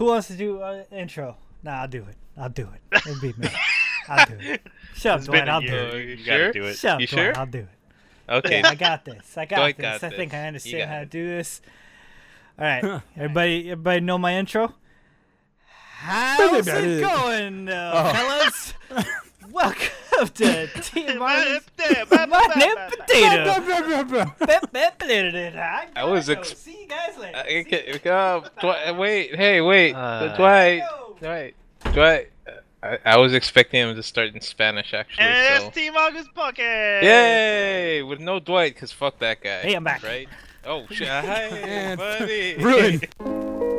who wants to do uh, intro? Nah, I'll do it. I'll do it. It'll be me. I'll do it. Shut up, It's Dwight. been a I'll do it. You, You sure? do it. Shut up, You Dwight. sure? I'll do it. Okay. Yeah, I got this. I got Dwight this. got I think this. I understand got how to do this. All right, everybody. Everybody know my intro. How's it going, uh, fellas? Welcome to Team Martin's Potato. I was ex- See you guys later. Uh, See okay, you- come, Dwight, wait, hey, wait, Uh, Dwight, Yo. Dwight, Dwight. uh, I, I was expecting him to start in Spanish actually. And so. it's Team August Pocket. Yay! With no Dwight, cause fuck that guy. Hey, I'm back. Right? Oh shit! Hi, buddy. ruined.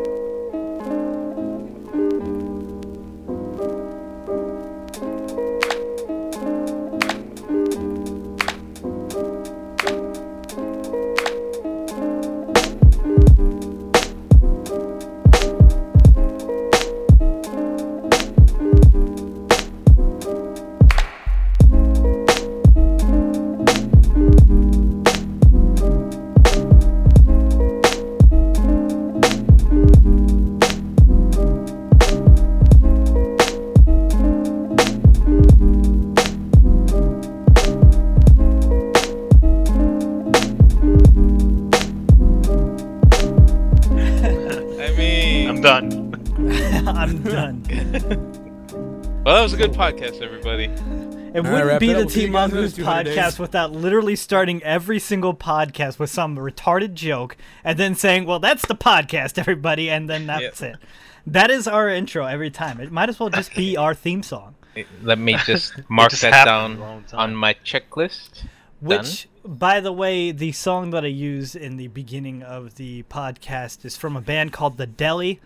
podcast, everybody. It right, wouldn't wrap be the We'll Team guys in Mongoose 200 days. podcast without literally starting every single podcast with some retarded joke and then saying, "Well, that's the podcast, everybody," and then that's it. That is our intro every time. It might as well just be our theme song. Let me just mark just that down a long time. on my checklist. Which, by the way, the song that I use in the beginning of the podcast is from a band called The Deli.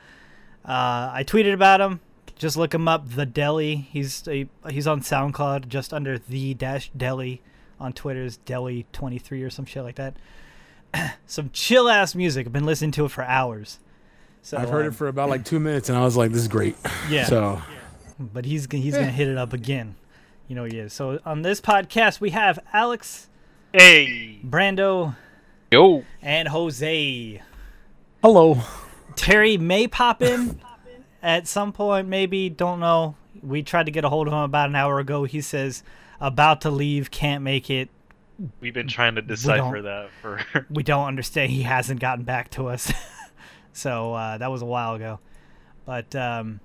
Uh, I tweeted about him. Just look him up, The Deli. He's a, he's on SoundCloud, just under the dash Deli. On Twitter's Deli twenty three or some shit like that. some chill ass music. I've been listening to it for hours. So I've heard um, it for about like two minutes, and I was like, "This is great." yeah. So but he's g- he's gonna hit it up again. You know he is. So on this podcast we have Alex, Hey. Brando, Yo, and Jose. hello. Terry may pop in at some point, maybe. Don't know. We tried to get a hold of him about an hour ago. He says about to leave, can't make it. We've been trying to decipher that for. We don't understand. He hasn't gotten back to us. so uh, that was a while ago. But um,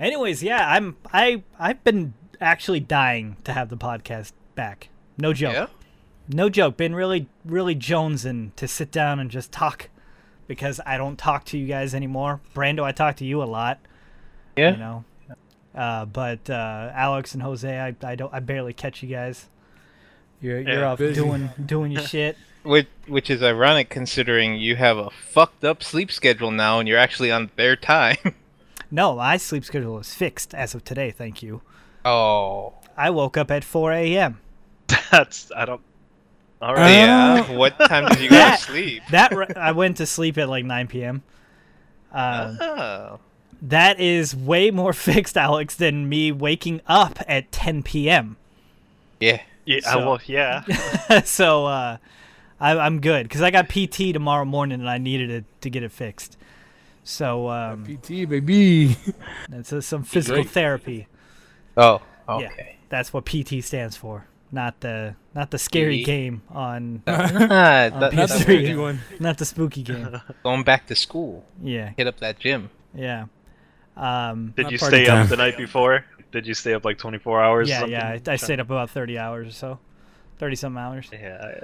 anyways, yeah, I'm I I've been actually dying to have the podcast back. No joke. yeah. no joke, been really, really jonesing to sit down and just talk because I don't talk to you guys anymore. Brando, I talk to you a lot, Yeah. you know. Uh, but uh, Alex and Jose, I, I don't, I barely catch you guys. You're you're Yeah, off busy. doing doing your shit. Which, which is ironic considering you have a fucked up sleep schedule now and you're actually on their time. No, my sleep schedule is fixed as of today. Thank you. oh. I woke up at 4 a.m. That's. I don't. All Uh. Yeah. what time did you go to sleep? That I went to sleep at like 9 p.m. Uh, Oh. That is way more fixed, Alex, than me waking up at 10 p.m. Yeah. yeah. so- well, yeah. so uh, I, I'm good because I got PT tomorrow morning and I needed it to get it fixed. So um, PT baby. That's uh, some physical Great. therapy. Oh. Yeah. Okay. That's what PT stands for, not the not the scary PT? game on, On that- Not the PS3. that- spooky one. not the spooky game. going back to school. Yeah, Hit up that gym. yeah, um, Did you stay up the night before? Did you stay up like 24 hours? or yeah, something? yeah. I, I stayed up about 30 hours or so, 30 some hours. Yeah.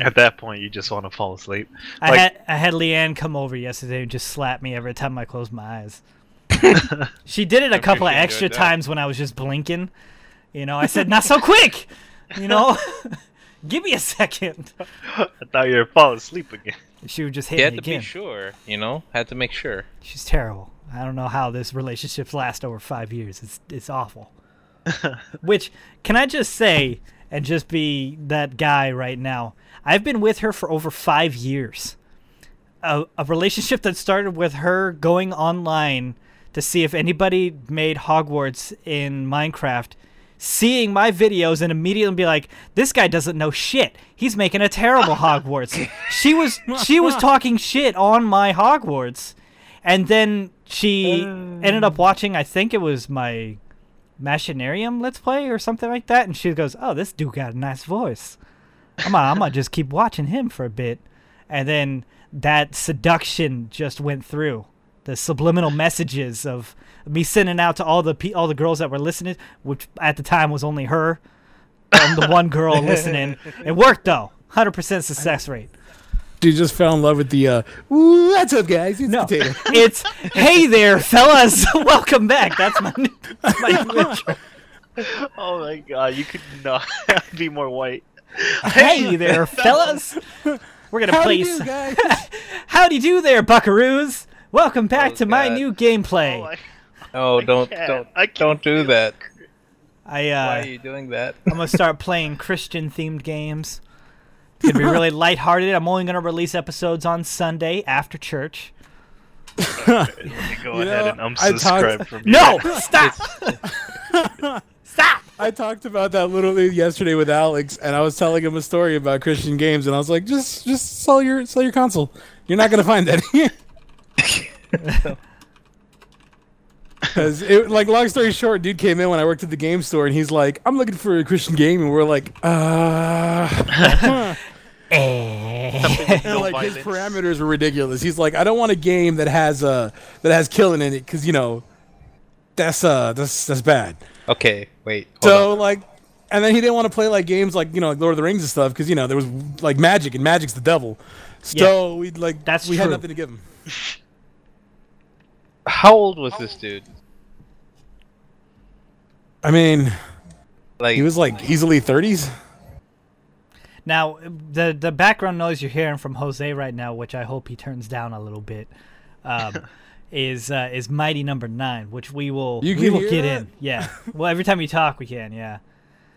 At that point, you just want to fall asleep. I had I had Leanne come over yesterday and just slap me every time I closed my eyes. she did it a I'm couple of extra times when I was just blinking. You know, I said, "Not so quick," you know. Give me a second. I thought you were falling asleep again. She would just hit You had me to again. be sure, you know? Had to make sure. She's terrible. I don't know how this relationship lasts over five years. It's it's awful. Which can I just say and just be that guy right now? I've been with her for over five years. A, a relationship that started with her going online to see if anybody made Hogwarts in Minecraft, seeing my videos and immediately be like, "This guy doesn't know shit. He's making a terrible Hogwarts." she was she was talking shit on my Hogwarts, and then she uh. ended up watching. I think it was my Machinarium Let's Play or something like that, and she goes, "Oh, this dude got a nice voice. I'm gonna, I'm gonna just keep watching him for a bit." And then that seduction just went through the subliminal messages of me sending out to all the pe- all the girls that were listening, which at the time was only her. I'm the one girl listening. It worked though, hundred percent success rate. She just fell in love with the. uh Ooh, what's up, guys? It's No, Potato. it's hey there, fellas, welcome back. That's my new, my new intro. Oh my god, you could not be more white. Hey there, fellas. We're gonna How do play. you do, s- guys? Howdy do there, Buckaroos. Welcome back Oh, to my new gameplay. Oh my, Oh, don't can't. don't I don't do do that. I uh, Why are you doing that? I'm gonna start playing Christian themed games. It's gonna be really lighthearted. I'm only gonna release episodes on Sunday after church. Let me go You ahead know, and I unsubscribe talked- from No, stop, stop. I talked about that literally yesterday with Alex, and I was telling him a story about Christian games, and I was like, just just sell your sell your console. You're not gonna find that. Because it like long story short, dude came in when I worked at the game store, and he's like, "I'm looking for a Christian game," and we're like, "Uh." huh." And No like his parameters were ridiculous. He's like, "I don't want a game that has uh that has killing in it, because you know, that's uh that's that's bad." Okay, wait. So on. like, and then he didn't want to play like games like you know like Lord of the Rings and stuff because you know there was like magic and magic's the devil. So we like That's we had nothing to give him. how old was this dude? I mean, Like he was like easily thirties. Now, the the background noise you're hearing from Jose right now, which I hope he turns down a little bit, um, is uh, is Mighty Number Nine, which we will You we will get that? in. Yeah. Well, every time you talk, we can. Yeah.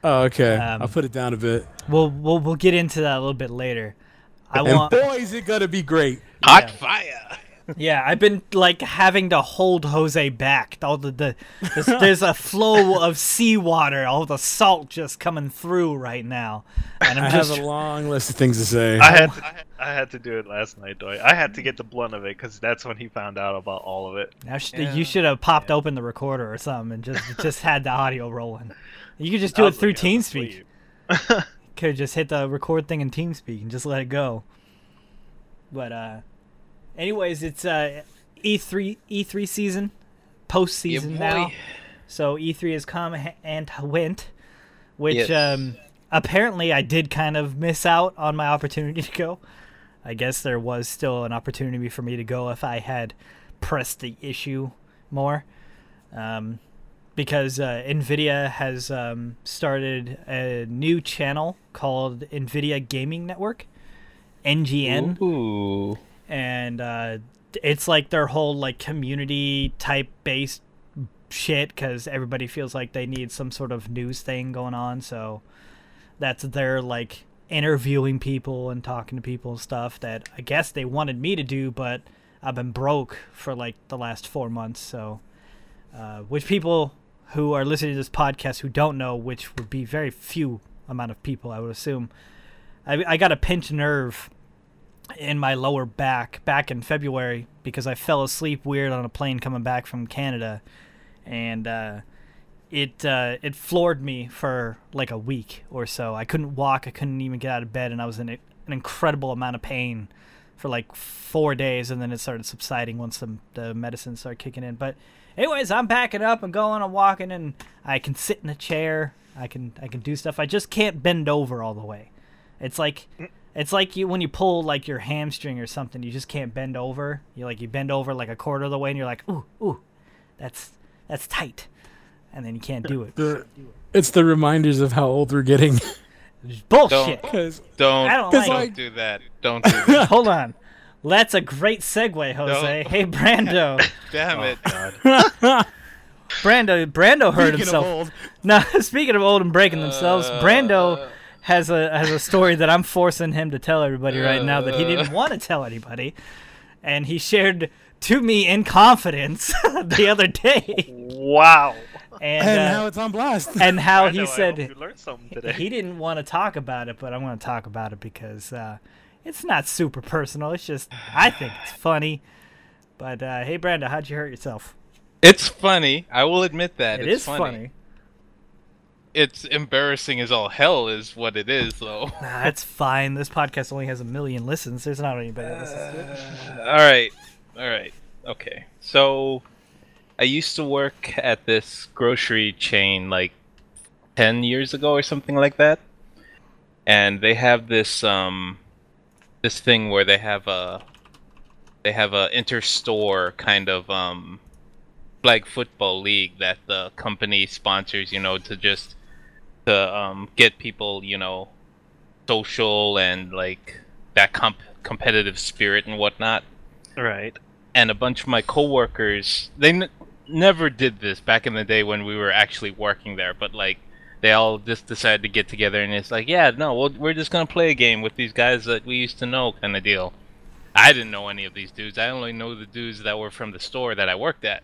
Oh, okay. Um, I'll put it down a bit. We'll we'll we'll get into that a little bit later. I And want. boy, is it gonna be great. hot yeah. fire. Yeah, I've been like having to hold Jose back. All the, the there's, there's a flow of seawater, all the salt just coming through right now, and I'm I just have a long list of things to say. I had to, I had to do it last night, though. I had to get the blunt of it because that's when he found out about all of it. I sh- Yeah. You should have popped open the recorder or something and just just had the audio rolling. You could just do it through like, I TeamSpeak. Could just hit the record thing in TeamSpeak and just let it go. But uh, anyways, it's uh E3 E3 season, post season Yeah, now. So E3 has come and went, which Yes. um, apparently I did kind of miss out on my opportunity to go. I guess there was still an opportunity for me to go if I had pressed the issue more. Um, because uh, NVIDIA has um, started a new channel called NVIDIA Gaming Network, NGN Ooh. And uh, it's like their whole like community type based shit because everybody feels like they need some sort of news thing going on. So that's their like interviewing people and talking to people and stuff that i guess they wanted me to do but i've been broke for like the last four months. So uh, which people who are listening to this podcast who don't know which would be very few amount of people i would assume i, I got a pinched nerve in my lower back back in February because I fell asleep weird on a plane coming back from Canada, and uh, it uh, it floored me for like a week or so. I couldn't walk. I couldn't even get out of bed, and I was in a, an incredible amount of pain for like four days, and then it started subsiding once the the medicine started kicking in. But anyways, I'm backing up and going. I'm walking, and I can sit in a chair. I can I can do stuff. I just can't bend over all the way. It's like it's like you when you pull like your hamstring or something, you just can't bend over. You like you bend over like a quarter of the way, and you're like, ooh, ooh, that's that's tight, and then you can't do it. The- it's the reminders of how old we're getting. It's bullshit. Because Don't I don't Cause like. like- it. do that. Don't do that. Hold on, that's a great segue, Jose. No. Hey, Brando, Damn it. God. Brando, Brando hurt Speaking of himself. old, No, speaking of old and breaking themselves, Uh, Brando has a has a story that I'm forcing him to tell everybody right now that he didn't Uh. want to tell anybody, and he shared to me in confidence the other day, Wow. and and uh, now it's on blast. and how I he know, said you learned something today. he didn't want to talk about it, but I'm going to talk about it because uh, it's not super personal. It's just I think it's funny. But uh, hey, Brenda, how'd you hurt yourself? It's funny. I will admit that. It it's is funny. It's embarrassing as all hell, is what it is, though. Nah, that's fine. This podcast only has a million listens. There's not anybody that listens to it. all right, all right, okay. So, I used to work at this grocery chain like ten years ago or something like that, and they have this um, this thing where they have a they have a inter-store kind of um flag football league that the company sponsors, you know, to just to um, get people, you know, social and like that comp- competitive spirit and whatnot. Right. And a bunch of my coworkers, they n- never did this back in the day when we were actually working there, but like they all just decided to get together and it's like, yeah, no, we'll, we're just gonna play a game with these guys that we used to know, kind of deal. I didn't know any of these dudes. I only know the dudes that were from the store that I worked at.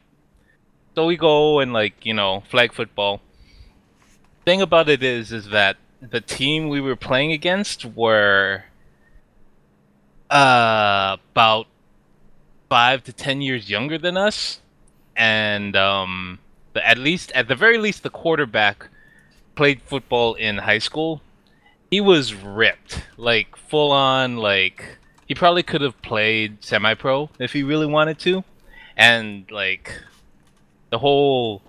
So we go and like you know flag football. Thing about it is, is that the team we were playing against were uh, about five to ten years younger than us, and um, the, at least at the very least the quarterback played football in high school. He was ripped, like full on, like he probably could have played semi-pro if he really wanted to, and like the whole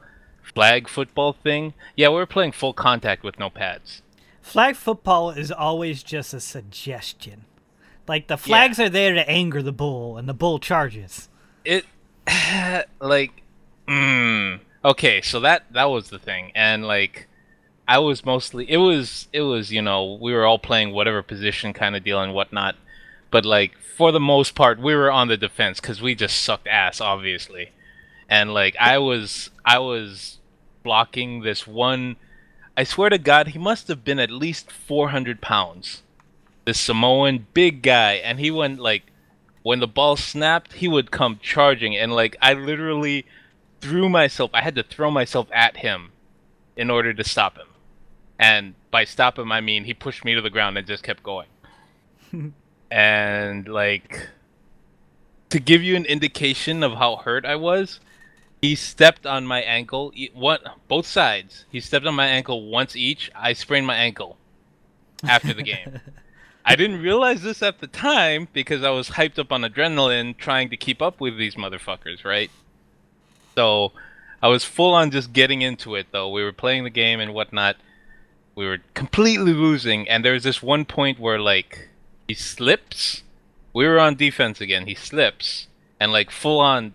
flag football thing. Yeah, we were playing full contact with no pads. Flag football is always just a suggestion. Like the flags are there to anger the bull, and the bull charges. It like mm, okay, so that that was the thing. And like I was mostly it was it was, you know, we were all playing whatever position kind of deal and whatnot. But like for the most part, we were on the defense cuz we just sucked ass obviously. And like I was I was blocking this one I swear to God, he must have been at least 400 pounds. This Samoan big guy, and he went like, when the ball snapped, he would come charging, and like I literally threw myself. I had to throw myself at him in order to stop him. And by stop him, I mean he pushed me to the ground and just kept going. and like, to give you an indication of how hurt I was, he stepped on my ankle. What? Both sides. He stepped on my ankle once each. I sprained my ankle after the game. I didn't realize this at the time because I was hyped up on adrenaline trying to keep up with these motherfuckers, right? So I was full on just getting into it though. We were playing the game and whatnot. We were completely losing, and there was this one point where like he slips. We were on defense again. He slips and like full on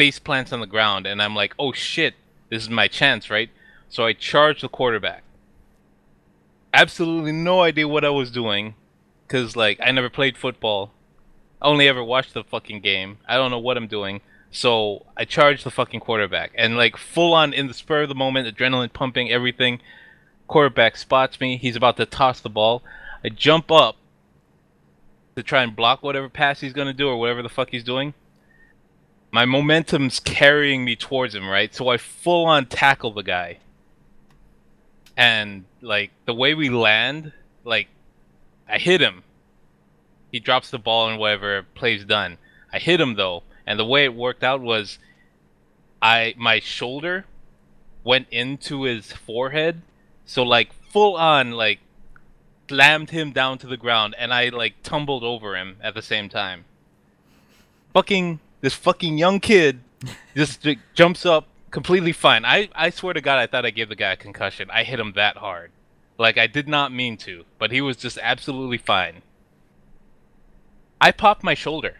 face plants on the ground, and I'm like, oh shit, this is my chance, right? So I charge the quarterback. Absolutely no idea what I was doing, cause like I never played football. I only ever watched the fucking game. I don't know what I'm doing. So I charge the fucking quarterback, and like full on in the spur of the moment, adrenaline pumping, everything. Quarterback spots me. He's about to toss the ball. I jump up to try and block whatever pass he's gonna do or whatever the fuck he's doing. My momentum's carrying me towards him, right? So I full on tackle the guy. And like the way we land, like I hit him. He drops the ball and whatever, play's done. I hit him though, and the way it worked out was I my shoulder went into his forehead, so like full on like slammed him down to the ground and I like tumbled over him at the same time. Fucking this fucking young kid just jumps up completely fine. I I swear to God I thought I gave the guy a concussion. I hit him that hard. Like I did not mean to, but he was just absolutely fine. I popped my shoulder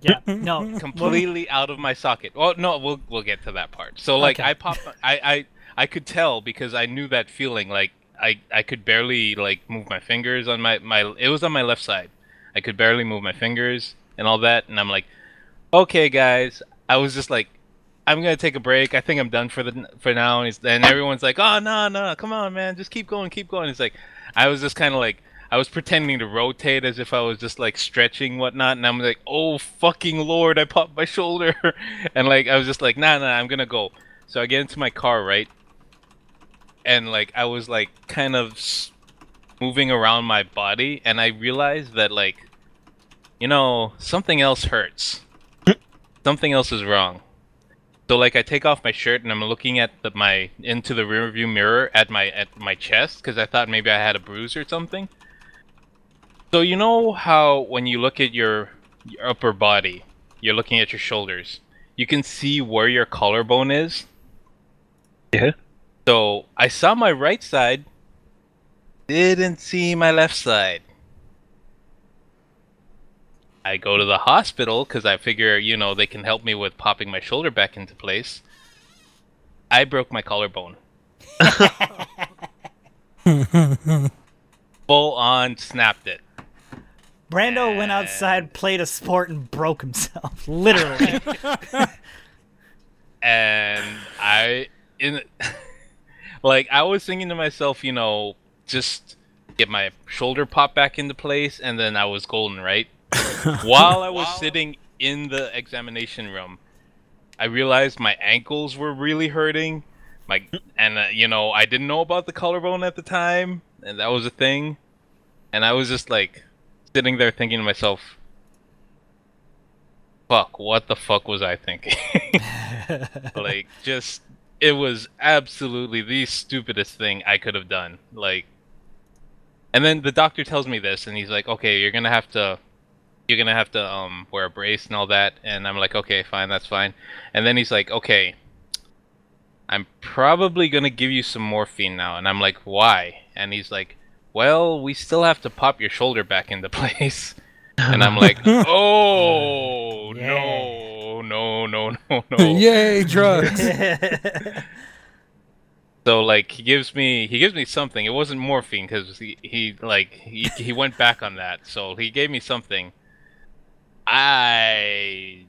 Yeah, no, completely out of my socket. Well, no, we'll we'll get to that part. So like Okay. I popped, I I I could tell because I knew that feeling. Like I I could barely like move my fingers on my my. It was on my left side. I could barely move my fingers and all that, and I'm like, okay, guys. I was just like, I'm gonna take a break. I think I'm done for the for now. And, and everyone's like, oh no no, come on man, just keep going, keep going. It's like, I was just kind of like. I was pretending to rotate as if I was just like stretching whatnot, and I'm like, "Oh fucking lord, I popped my shoulder," and like I was just like, "Nah, nah, I'm gonna go." So I get into my car, right, and like I was like kind of moving around my body, and I realized that like, you know, something else hurts. Something else is wrong. So like I take off my shirt and I'm looking at the, my into the rearview mirror at my at my chest because I thought maybe I had a bruise or something. So you know how when you look at your, your upper body, you're looking at your shoulders, you can see where your collarbone is. Yeah. So I saw my right side, didn't see my left side. I go to the hospital because I figure, you know, they can help me with popping my shoulder back into place. I broke my collarbone. Full on snapped it. Brando went outside, played a sport, and broke himself. Literally. and I in like I was thinking to myself, you know, just get my shoulder pop back into place and then I was golden, right? While I was sitting in the examination room, I realized my ankles were really hurting. My and uh, you know, I didn't know about the collarbone at the time, and that was a thing. And I was just like sitting there thinking to myself, fuck, what the fuck was I thinking? like, just, it was absolutely the stupidest thing I could have done. Like, and then the doctor tells me this, and he's like, okay, you're gonna have to, you're gonna have to, um, wear a brace and all that. And I'm like, okay, fine, that's fine. And then he's like, okay, I'm probably gonna give you some morphine now. And I'm like, why? And he's like, well, we still have to pop your shoulder back into place. And I'm like, oh, Yeah. no, no, no, no, no. Yay, drugs. So like he gives me he gives me something. It wasn't morphine because he, he like he, he went back on that. So he gave me something. I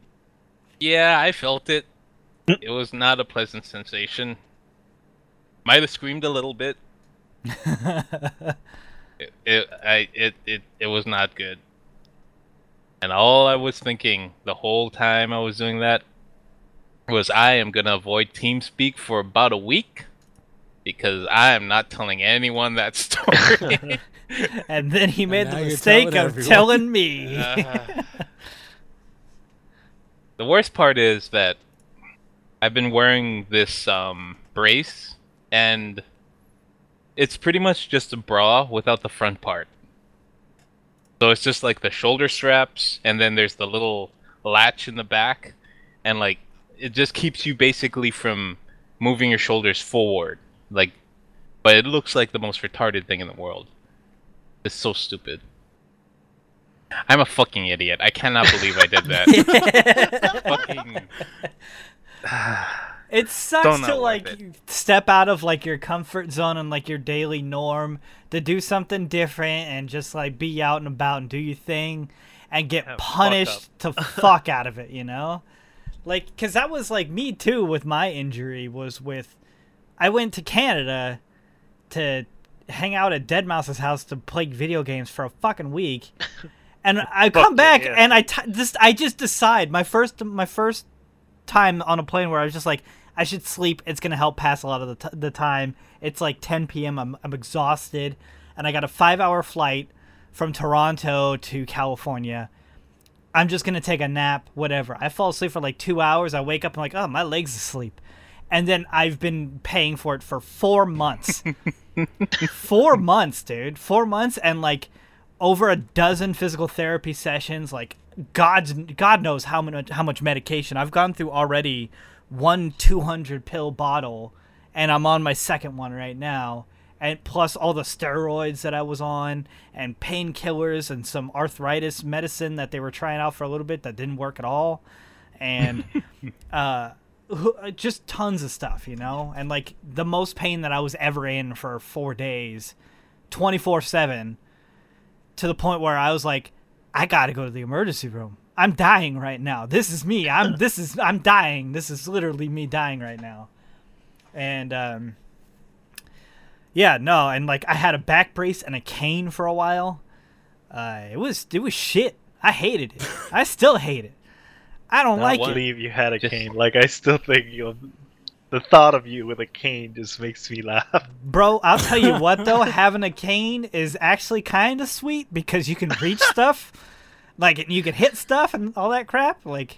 yeah I felt it. It was not a pleasant sensation. Might have screamed a little bit. It it I it, it it was not good. And all I was thinking the whole time I was doing that was I am gonna avoid TeamSpeak for about a week because I am not telling anyone that story. and then he made now the mistake telling of everyone. telling me. Uh, the worst part is that I've been wearing this um, brace, and it's pretty much just a bra without the front part. So it's just like the shoulder straps, and then there's the little latch in the back, and like it just keeps you basically from moving your shoulders forward. Like, but it looks like the most retarded thing in the world. It's so stupid. I'm a fucking idiot. I cannot believe I did that. fucking. It sucks to like it. step out of like your comfort zone and like your daily norm to do something different and just like be out and about and do your thing and get Yeah, fuck punished to fuck out of it, you know? Like cuz that was like me too with my injury was with I went to Canada to hang out at deadmau5's house to play video games for a fucking week. And I come back yeah. and I t- just I just decide my first my first time on a plane where I was just like, I should sleep. It's gonna help pass a lot of the, t- the time. It's like 10 p.m. I'm I'm exhausted, and I got a five hour flight from Toronto to California. I'm just gonna take a nap, whatever. I fall asleep for like two hours. I wake up and like, oh, my legs asleep, and then I've been paying for it for four months. four months, dude. Four months and like over a dozen physical therapy sessions. Like God's God knows how much how much medication I've gone through already. One 200 pill bottle, and I'm on my second one right now. And plus all the steroids that I was on, and painkillers, and some arthritis medicine that they were trying out for a little bit that didn't work at all, and uh, uh, just tons of stuff, you know, and like the most pain that I was ever in for four days, twenty four seven, to the point where I was like, I gotta go to the emergency room. I'm dying right now. This is me. I'm this is I'm dying. This is literally me dying right now. And um yeah, no, and like I had a back brace and a cane for a while. Uh it was it was shit. I hated it. I still hate it. I don't No, like what- it. believe you had a Just- cane. Like I still think you know, the thought of you with a cane just makes me laugh. Bro, I'll tell you what though, having a cane is actually kind of sweet because you can reach stuff, like you can hit stuff and all that crap. Like,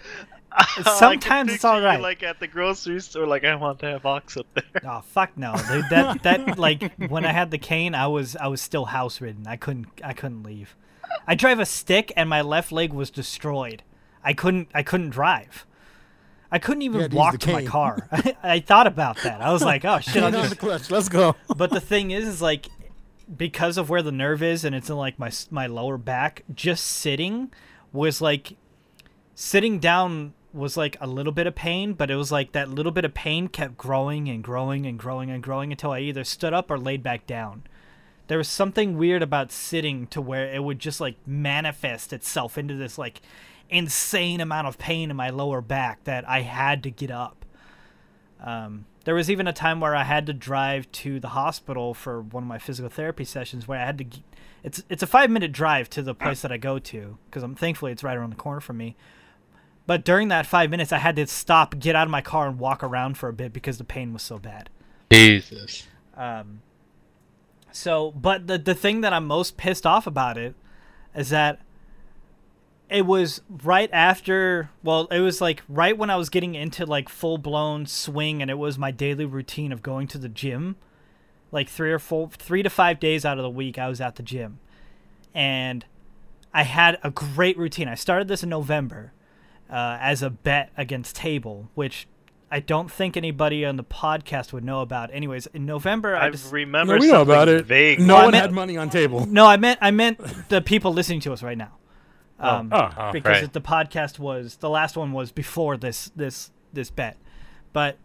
Sometimes it's all right. you. Like at the grocery store, like I want that box up there. Oh fuck no, dude. That that like when I had the cane, I was I was still house ridden. I couldn't I couldn't leave. I drive a stick and my left leg was destroyed. I couldn't I couldn't drive. I couldn't even to walk to my car. I, I thought about that. I was like, oh shit, I'll just the clutch. Let's go. but the thing is, is like because of where the nerve is and it's in like my my lower back, just sitting was like sitting down was like a little bit of pain, but it was like that little bit of pain kept growing and growing and growing and growing until I either stood up or laid back down. There was something weird about sitting to where it would just like manifest itself into this like insane amount of pain in my lower back that I had to get up. Um, there was even a time where I had to drive to the hospital for one of my physical therapy sessions where I had to. It's it's a five minute drive to the place that I go to because I'm thankfully it's right around the corner from me. But during that five minutes, I had to stop, get out of my car, and walk around for a bit because the pain was so bad. Jesus. Um, so, but the the thing that I'm most pissed off about it is that it was right after. Well, it was like right when I was getting into like full blown swing, and it was my daily routine of going to the gym. Like three or four, three to five days out of the week, I was at the gym, and I had a great routine. I started this in November uh, as a bet against Table, which I don't think anybody on the podcast would know about. Anyways, in November, I I just remember No, we know about it. vague. No I one meant- had money on table. no, I meant I meant the people listening to us right now. Um, Oh, Oh, because right. the podcast was the last one was before this this this bet, but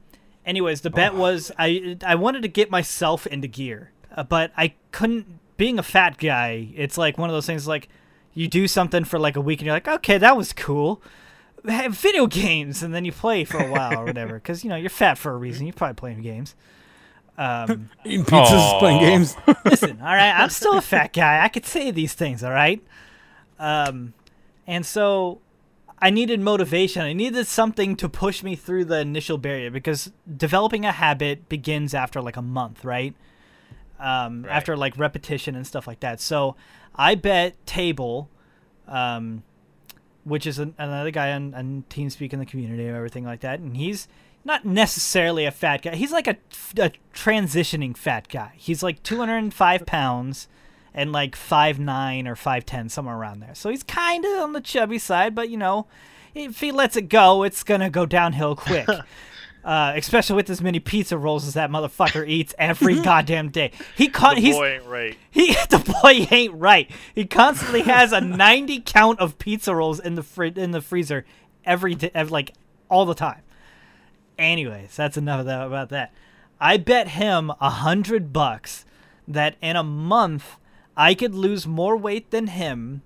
anyways, the bet was I I wanted to get myself into gear, uh, but I couldn't. Being a fat guy, it's like one of those things like you do something for like a week and you're like, okay, that was cool. Have video games, and then you play for a while or whatever, because you know you're fat for a reason. You're probably playing games. Um, Eating pizzas, Aw. playing games. listen, all right, I'm still a fat guy. I could say these things, all right? Um, and so I needed motivation. I needed something to push me through the initial barrier because developing a habit begins after like a month, right? Um, Right. After like repetition and stuff like that. So I bet Table, um, which is an, another guy on, on TeamSpeak in the community and everything like that, and he's not necessarily a fat guy. He's like a, a transitioning fat guy. He's like 205 pounds and like five nine or 5'10, somewhere around there. So he's kind of on the chubby side, but you know, if he lets it go, it's going to go downhill quick. Uh, especially with as many pizza rolls as that motherfucker eats every goddamn day. He caught. The He's boy ain't right. he the boy ain't right. He constantly has a 90 count of pizza rolls in the fr- in the freezer every day, like all the time. Anyways, that's enough of that about that. I bet him a hundred bucks that in a month I could lose more weight than him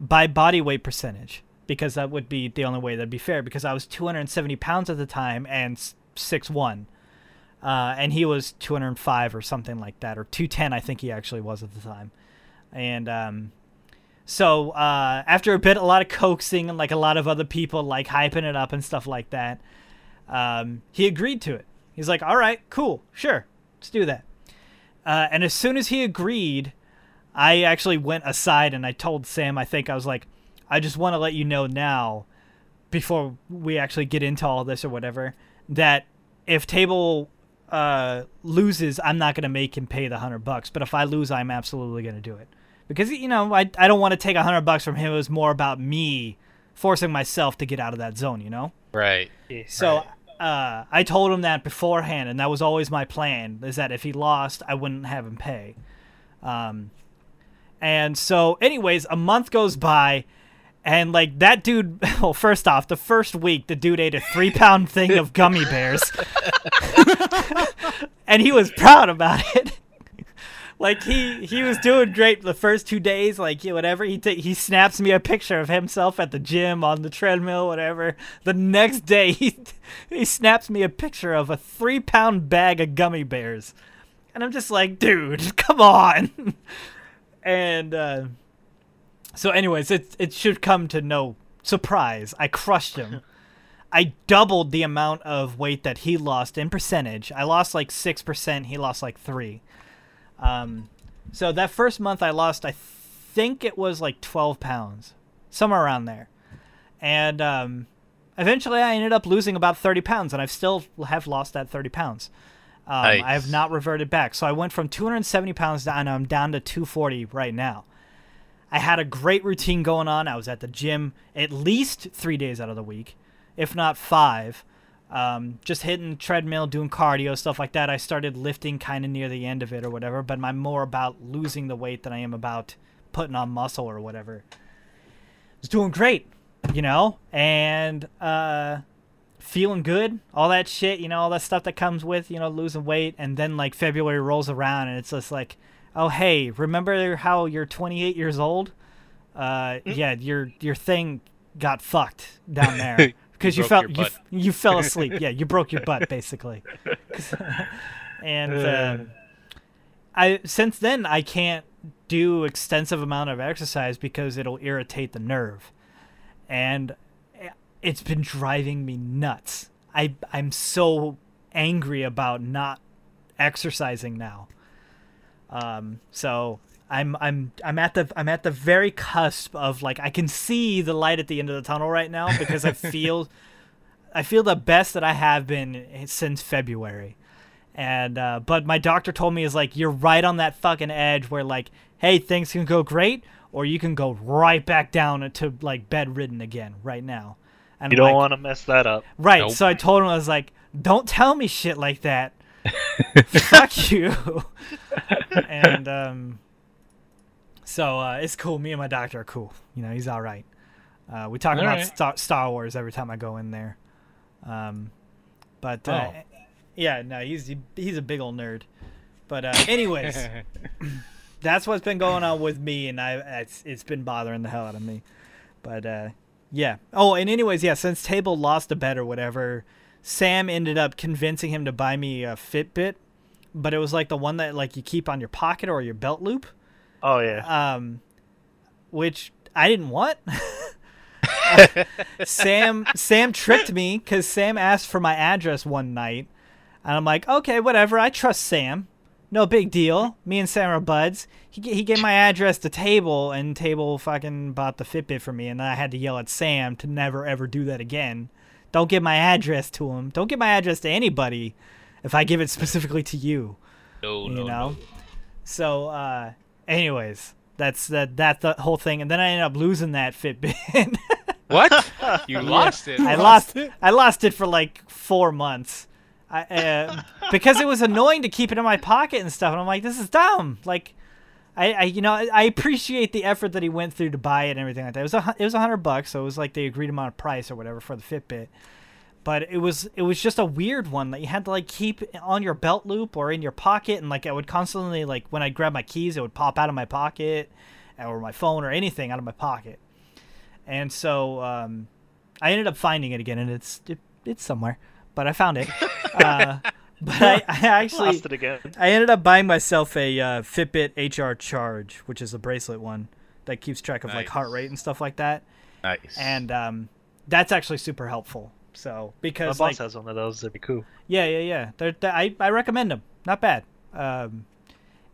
by body weight percentage because that would be the only way that'd be fair because I was 270 pounds at the time and six one uh, and he was 205 or something like that, or 210, I think he actually was at the time. And um, so uh, after a bit, a lot of coaxing and like a lot of other people like hyping it up and stuff like that, um, he agreed to it. He's like, "All right, cool, sure, let's do that." Uh, and as soon as he agreed, I actually went aside and I told Sam, I think I was like, "I just want to let you know now." before we actually get into all this or whatever that if table uh, loses i'm not going to make him pay the 100 bucks but if i lose i'm absolutely going to do it because you know i, I don't want to take a 100 bucks from him it was more about me forcing myself to get out of that zone you know Right. so uh, I told him that beforehand, and that was always my plan: is that if he lost, I wouldn't have him pay. Um, and so, anyways, a month goes by, and like that dude. Well, first off, the first week, the dude ate a three-pound thing of gummy bears, and he was proud about it. like he he was doing great the first two days like whatever he ta he snaps me a picture of himself at the gym on the treadmill whatever the next day he he snaps me a picture of a three pound bag of gummy bears and i'm just like dude come on and uh so anyways it it should come to no surprise i crushed him I doubled the amount of weight that he lost in percentage. I lost like 6%, he lost like 3. Um, so that first month I lost, I think it was like 12 pounds, somewhere around there. And um, eventually I ended up losing about 30 pounds, and I've still have lost that 30 pounds. Um, Nice. I have not reverted back. So I went from 270 pounds down, and I'm down to 240 right now. I had a great routine going on. I was at the gym at least three days out of the week, if not five. Um, just hitting treadmill, doing cardio, stuff like that. I started lifting kind of near the end of it or whatever, but I'm more about losing the weight than I am about putting on muscle or whatever. Was doing great, you know, and uh, feeling good, all that shit, you know, all that stuff that comes with, you know, losing weight. And then like February rolls around and it's just like, oh hey, remember how you're 28 years old? Uh, yeah, your your thing got fucked down there because you, broke fell you, you fell asleep. yeah, you broke your butt basically. and uh, I since then I can't do extensive amount of exercise because it'll irritate the nerve, and it's been driving me nuts. I I'm so angry about not exercising now. Um, so I'm I'm I'm at the I'm at the very cusp of like I can see the light at the end of the tunnel right now because I feel I feel the best that I have been since February. And uh, but my doctor told me is like you're right on that fucking edge where like hey things can go great or you can go right back down to like bedridden again right now. And You I'm don't like, want to mess that up. Right. Nope. So I told him I was like, "Don't tell me shit like that. Fuck you." and um, so uh, it's cool. Me and my doctor are cool. You know, he's all right. Uh, we talk All about right. Star, Star Wars every time I go in there. Um, but uh, Oh. yeah, no, he's he's a big old nerd. But uh, anyways, that's what's been going on with me, and I it's it's been bothering the hell out of me. But uh, yeah. Oh, and anyways, yeah. Since Table lost a bet or whatever, Sam ended up convincing him to buy me a Fitbit, but it was like the one that like you keep on your pocket or your belt loop, Oh yeah. um, which I didn't want. Sam Sam tricked me because Sam asked for my address one night, and I'm like, okay, whatever. I trust Sam. No big deal. Me and Sam are buds. He he gave my address to Table, and Table fucking bought the Fitbit for me, and then I had to yell at Sam to never ever do that again. Don't give my address to him. Don't give my address to anybody. If I give it specifically to you, no, you no, know. no. So, uh, anyways, that's that that the whole thing, and then I ended up losing that Fitbit. What? You lost it. I lost lost it? I lost it for like four months, I, uh, because it was annoying to keep it in my pocket and stuff. And I'm like, this is dumb. Like, I, I you know I, appreciate the effort that he went through to buy it and everything like that. It was a it was a hundred bucks, so it was like the agreed amount of price or whatever for the Fitbit. But it was it was just a weird one that you had to like keep on your belt loop or in your pocket, and like I would constantly like when I grab my keys, it would pop out of my pocket, or my phone or anything out of my pocket. And so um, I ended up finding it again, and it's it, it's somewhere, but I found it. uh, but I, I actually Lost it again. I ended up buying myself a uh, Fitbit HR Charge, which is a bracelet one that keeps track of like heart rate and stuff like that, Nice. and um, that's actually super helpful. So because My boss like has one of those. That'd be cool. yeah, yeah, yeah. They're, they I, I recommend them. Not bad. Um,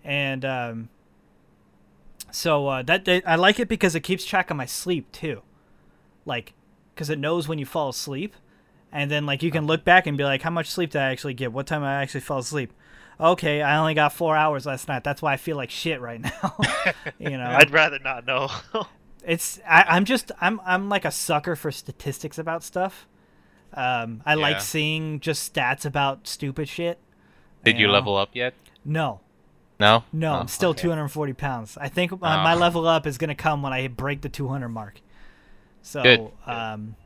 and um, so uh, that they, I like it because it keeps track of my sleep too. Like, because it knows when you fall asleep, and then like you can look back and be like, how much sleep did I actually get? What time I actually fell asleep? Okay, I only got four hours last night. That's why I feel like shit right now. you know, I'd rather not know. it's I, I'm just I'm I'm like a sucker for statistics about stuff. Um, I Yeah. like seeing just stats about stupid shit. Did you know? level up yet? No, No. no, Oh, I'm still okay. 240 pounds. I think uh, Oh. my level up is gonna come when I break the 200 mark. So, Good, good. um,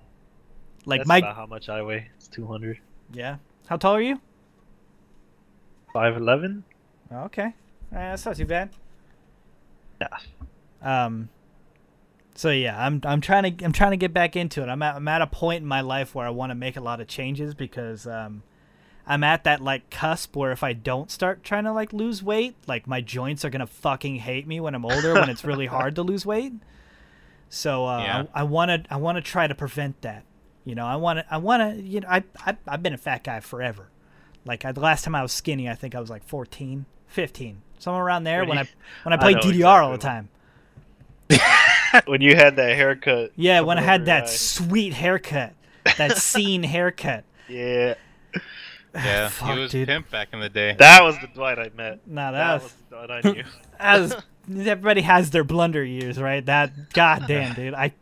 like That's my about how much I weigh. It's 200. yeah. How tall are you? 5'11? Oh, okay, uh, that's not too bad. Yeah. Um, so yeah, I'm I'm trying to I'm trying to get back into it. I'm at I'm at a point in my life where I want to make a lot of changes because um, I'm at that like cusp where if I don't start trying to like lose weight, like my joints are gonna fucking hate me when I'm older when it's really hard to lose weight. So uh, Yeah. I want to I want to try to prevent that. You know, I want to I want to you know I, I I've been a fat guy forever. Like I, the last time I was skinny, I think I was like 14, 15, somewhere around there when I when I I played know DDR all the time. when you had that haircut. Yeah, when I had that eye. sweet haircut. that scene haircut. Yeah, Yeah, Fuck, he was dude. pimp back in the day. that was the Dwight I met. Nah, That that was was, the Dwight I knew. that was everybody has their blunder years, right? That goddamn dude, I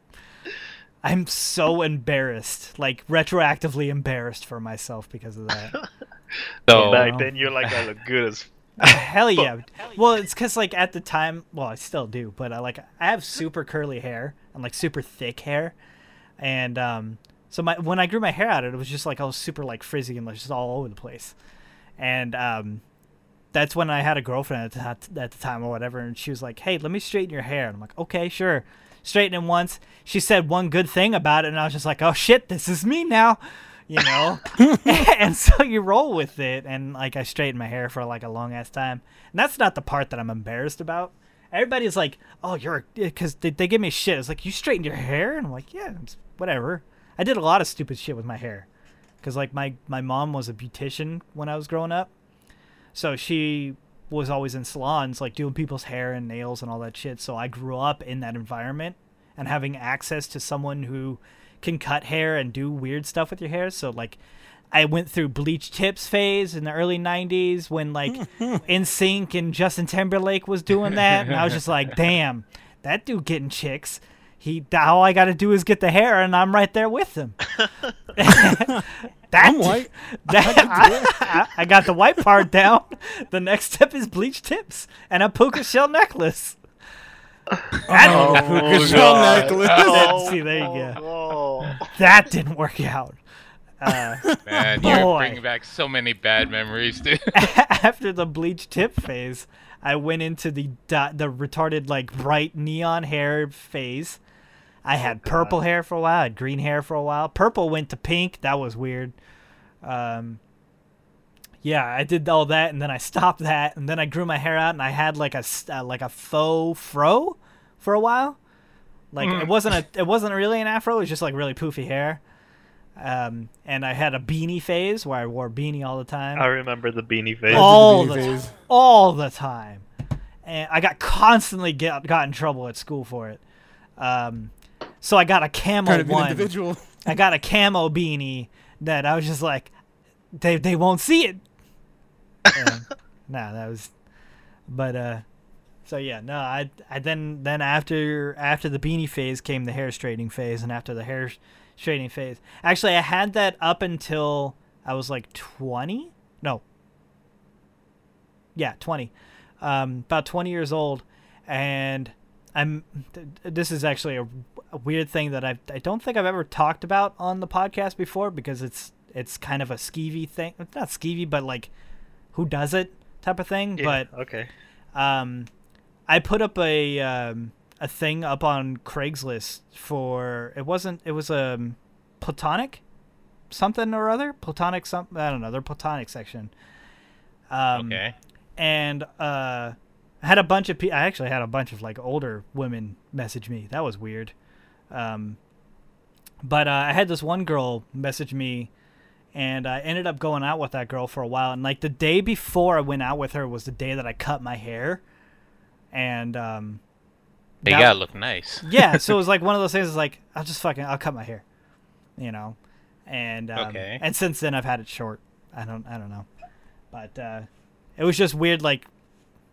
I'm so embarrassed, like retroactively embarrassed for myself because of that. So Back then, you're like, I look good as. Hell yeah. Well, it's because like at the time, well, I still do, but I like I have super curly hair and like super thick hair, and um, so my when I grew my hair out, it was just like I was super like frizzy and like just all over the place, and um, that's when I had a girlfriend at the, at the time or whatever, and she was like, "Hey, let me straighten your hair," and I'm like, "Okay, sure." Straighten it once. She said one good thing about it, and I was just like, "Oh shit, this is me now." you know? And so you roll with it and like i straightened my hair for like a long ass time. And that's not the part that i'm embarrassed about. Everybody's like oh you're because eh, they, they give me shit. It's like you straightened your hair? And i'm like yeah it's whatever. I did a lot of stupid shit with my hair because like my my mom was a beautician when i was growing up. So she was always in salons like doing people's hair and nails and all that shit so i grew up in that environment and having access to someone who can cut hair and do weird stuff with your hair. So like I went through bleach tips phase in the early 90s when like NSYNC and Justin Timberlake was doing that and I was just like, "Damn, that dude getting chicks. He all I got to do is get the hair and I'm right there with him." that, I'm white. That, I, I got the white part down. The next step is bleach tips and a puka shell necklace. That, Oh, puka shell necklace. Oh, See, there you go. oh, that didn't work out. Uh, man, you're Boy. bringing back so many bad memories, dude. after the bleach tip phase, I went into the the retarded like bright neon hair phase. I had purple hair for a while, I had green hair for a while. Purple went to pink. That was weird. Um, yeah, I did all that, and then I stopped that, and then I grew my hair out, and I had like a s- uh, like a faux fro for a while. Like it wasn't a it wasn't really an afro. It was just like really poofy hair. Um, and I had a beanie phase where I wore a beanie all the time I remember the beanie face. all the the beanie ti- phase. all the time, and I got constantly get got in trouble at school for it. Um, so I got a camo Kind of one. individual. I got a camo beanie that I was just like, they they won't see it. And, nah, that was, but uh, so yeah, no, I I then then after after the beanie phase came the hair straightening phase, and after the hair straightening phase, actually I had that up until I was like twenty. No. Yeah, twenty. Um, about twenty years old, and I'm. th- This is actually a, a weird thing that I I don't think I've ever talked about on the podcast before because it's it's kind of a skeevy thing. It's not skeevy, but like, who does it type of thing. Yeah, But okay. um, I put up a um, a thing up on Craigslist for it wasn't it was a um, platonic something or other platonic some I don't know their platonic section. Um, okay. and uh, I had a bunch of pe- I actually had a bunch of like older women message me. That was weird. Um, but uh, I had this one girl message me, and I ended up going out with that girl for a while. And like the day before I went out with her was the day that I cut my hair, and um, They that- gotta look nice. yeah, so it was like one of those things. Is like I'll just fucking I'll cut my hair, you know, and um, Okay. and since then I've had it short. I don't I don't know, but uh, it was just weird. Like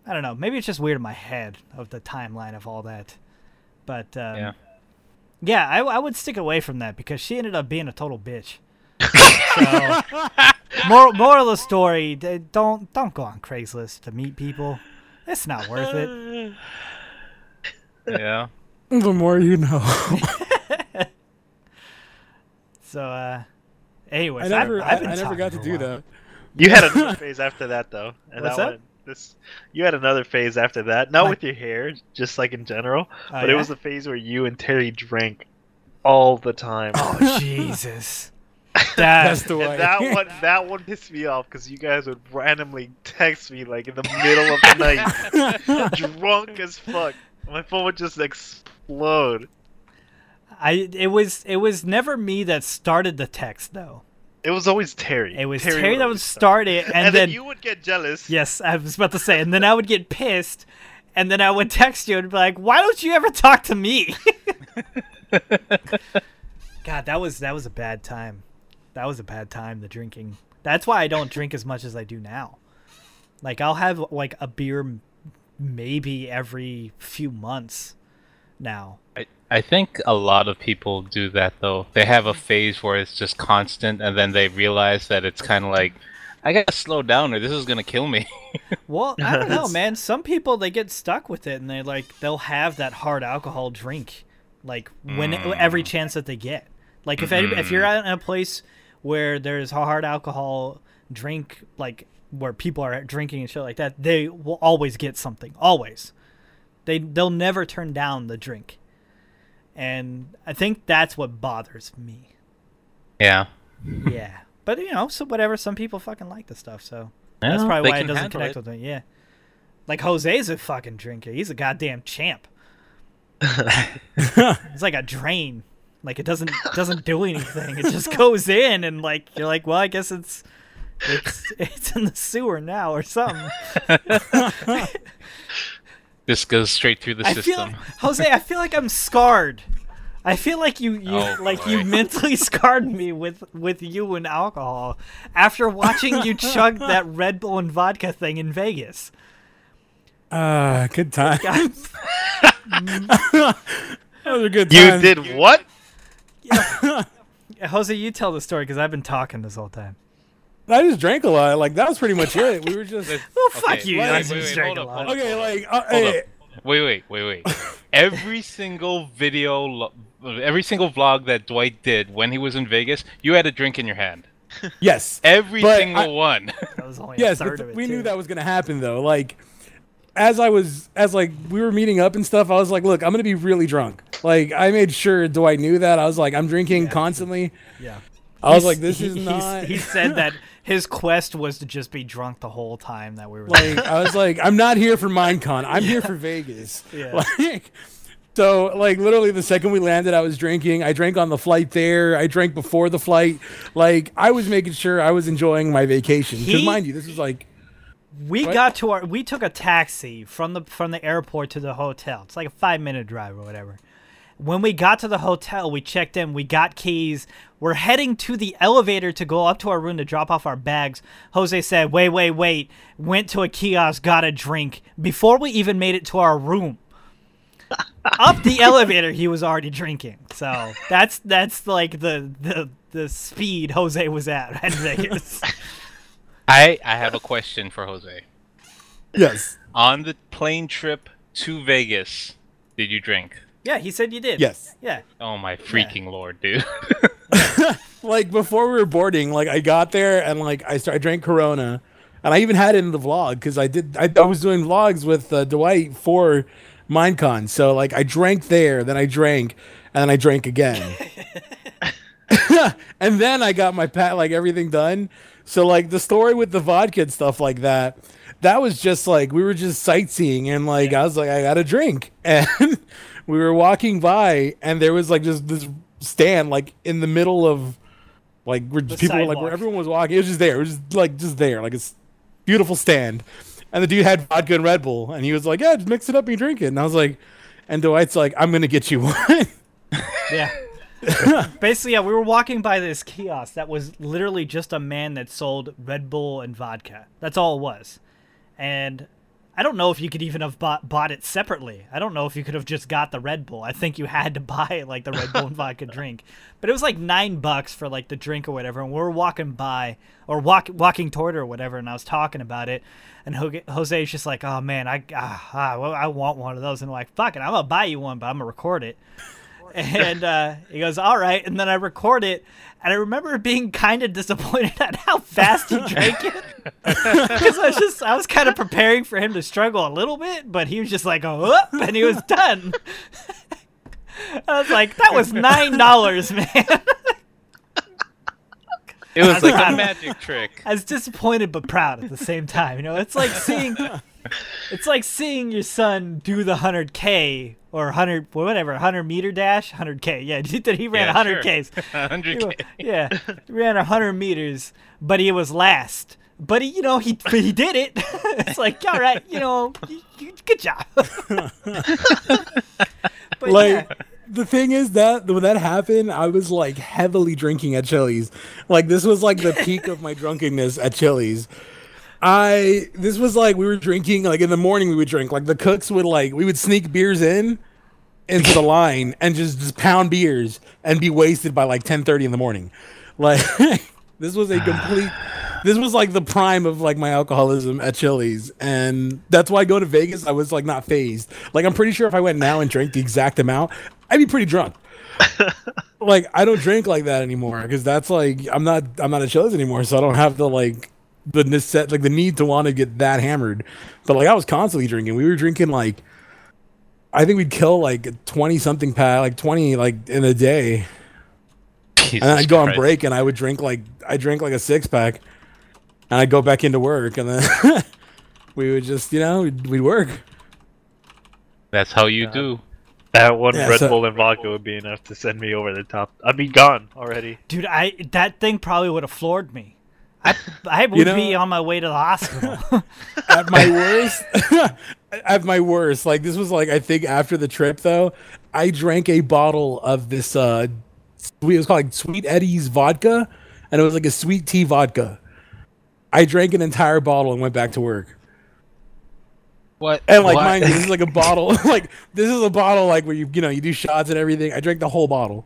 I don't know, maybe it's just weird in my head of the timeline of all that. But um, Yeah. Yeah, I, I would stick away from that because she ended up being a total bitch. so, moral, moral of the story: don't don't go on Craigslist to meet people. It's not worth it. Yeah. The more you know. So, uh, anyways, I never, I've, I've I, been I never got to do that. You had another phase after that though, and What's that, that? one. This you had another phase after that, not with your hair, just like in general, Oh, but it was the phase where you and Terry drank all the time. Oh Jesus! That's That the way. That one, that one pissed me off because you guys would randomly text me like in the middle of the night, drunk as fuck. My phone would just explode. I it was it was never me that started the text though. It was always Terry. It was Terry, that would start it, and, and, then, then, you would get jealous. yes, I was about to say, and then I would get pissed, and then I would text you and be like, "Why don't you ever talk to me?" God God, that was that was a bad time. That was a bad time. The drinking. That's why I don't drink as much as I do now. Like I'll have like a beer, maybe every few months. Now. I, I think a lot of people do that though. They have a phase where it's just constant, and then they realize that it's kind of like, I gotta slow down, or this is gonna kill me. Well, I don't know, man. Some people they get stuck with it, and they like they'll have that hard alcohol drink, like when mm. every chance that they get. Like if any, if you're mm-hmm. at a place where there's a hard alcohol drink, like where people are drinking and shit like that, they will always get something. Always, they they'll never turn down the drink, and I think that's what bothers me. yeah. yeah, but you know, so whatever. Some people fucking like the stuff, so. That's probably why it doesn't connect it. with me. Yeah, like Jose's a fucking drinker. He's a goddamn champ. It's like a drain. Like it doesn't doesn't do anything. It just goes in, and like you're like, well, I guess it's it's it's in the sewer now or something. This goes straight through the I system. feel like, Jose. I feel like I'm scarred. I feel like you you Oh, like you mentally scarred me with with you and alcohol after watching you chug that Red Bull and vodka thing in Vegas. Ah, good time. That was a good time. You did what? Yeah. Jose, you tell the story because I've been talking this whole time. I just drank a lot. Like that was pretty much it. We were just Well, fuck Okay, you. wait, you wait, just wait, drank hold a up, lot. hold up. okay. Like uh, hey. Wait, wait, wait, wait. every single video, lo- every single vlog that Dwight did when he was in Vegas, you had a drink in your hand. yes, Every But single I- one. That was only yes. a third th- of it. we knew that was gonna happen though. Like as I was, as like we were meeting up and stuff, I was like, look, I'm gonna be really drunk. Like I made sure Dwight knew that. I was like, I'm drinking constantly. Yeah. I was He's- like, this he- is not. He said that his quest was to just be drunk the whole time that we were like I was like, I'm not here for Minecon. I'm here for Vegas. Yeah. Like so like literally the second we landed I was drinking. I drank on the flight there. I drank before the flight. Like I was making sure I was enjoying my vacation. Because mind you, this was like We What? got to our. We took a taxi from the from the airport to the hotel. It's like a five minute drive or whatever. When we got to the hotel, we checked in. We got keys. We're heading to the elevator to go up to our room to drop off our bags. Jose said, "Wait, wait, wait." Went to a kiosk, got a drink before we even made it to our room. up the elevator, he was already drinking. So that's that's like the the the speed Jose was at in Vegas. I I have a question for Jose. Yes. On the plane trip to Vegas, did you drink? Yeah, he said you did. Yes. Yeah. Oh my freaking lord, dude! Like before we were boarding, like I got there and like I started I drank Corona, and I even had it in the vlog because I did I, I was doing vlogs with uh, Dwight for Minecon. So like I drank there, then I drank, and then I drank again, and then I got my pat like everything done. So like the story with the vodka and stuff like that, that was just like we were just sightseeing and like I was like I got a drink and we were walking by and there was like just this stand like in the middle of like where people were like where everyone was walking. It was just there. It was just like just there, like it's beautiful stand. And the dude had vodka and Red Bull, and he was like, "Yeah, just mix it up and drink it." And I was like, and Dwight's like, "I'm gonna get you one." Yeah. Basically, yeah, we were walking by this kiosk that was literally just a man that sold Red Bull and vodka. That's all it was. And I don't know if you could even have bought, bought it separately. I don't know if you could have just got the Red Bull. I think you had to buy like the Red Bull and vodka drink. But it was like nine bucks for like the drink or whatever. And we are walking by or walk, walking toward her or whatever. And I was talking about it. And Ho- Jose's just like, oh man, I, ah, ah, well, I want one of those. And I'm like, fuck it, I'm going to buy you one, but I'm going to record it and uh, he goes, "All right." And then I record it, and I remember being kind of disappointed at how fast he drank it because I was just I was kind of preparing for him to struggle a little bit, but he was just like, "Oh," and he was done. I was like, "That was nine dollars, man." It was like God. a magic trick. I was disappointed but proud at the same time. You know, it's like seeing, it's like seeing your son do the hundred k or hundred whatever hundred meter dash, hundred k. Yeah, that he ran Yeah, hundred sure. ks. 100k. yeah, he ran hundred meters, but he was last. But he, you know, he he did it. it's like, all right, you know, you, you, good job. but like yeah, the thing is that when that happened, I was like heavily drinking at Chili's. Like this was like the peak of my drunkenness at Chili's. I this was like we were drinking like in the morning we would drink like the cooks would like we would sneak beers in into the line and just just pound beers and be wasted by like 10:30 in the morning. Like this was a complete this was like the prime of like my alcoholism at Chili's and that's why going to Vegas I was like not phased. Like I'm pretty sure if I went now and drank the exact amount, I'd be pretty drunk. like I don't drink like that anymore because that's like I'm not I'm not at Chili's anymore, so I don't have to like the necess- like the need to want to get that hammered. But like I was constantly drinking. We were drinking like I think we'd kill like twenty something pack, like twenty like in a day, Jesus and then I'd go on break and I would drink like I drink like a six pack, and I'd go back into work, and then we would just you know we'd, we'd work. That's how you Yeah. do. That one Yeah, Red so- Bull and vodka would be enough to send me over the top. I'd be gone already. Dude, I that thing probably would have floored me. I I would You know- be on my way to the hospital. at my worst at my worst like this was like i think after the trip though i drank a bottle of this uh sweet, it was called like sweet eddie's vodka and it was like a sweet tea vodka i drank an entire bottle and went back to work What? and like what? mind you this is like a bottle like this is a bottle like where you you know you do shots and everything i drank the whole bottle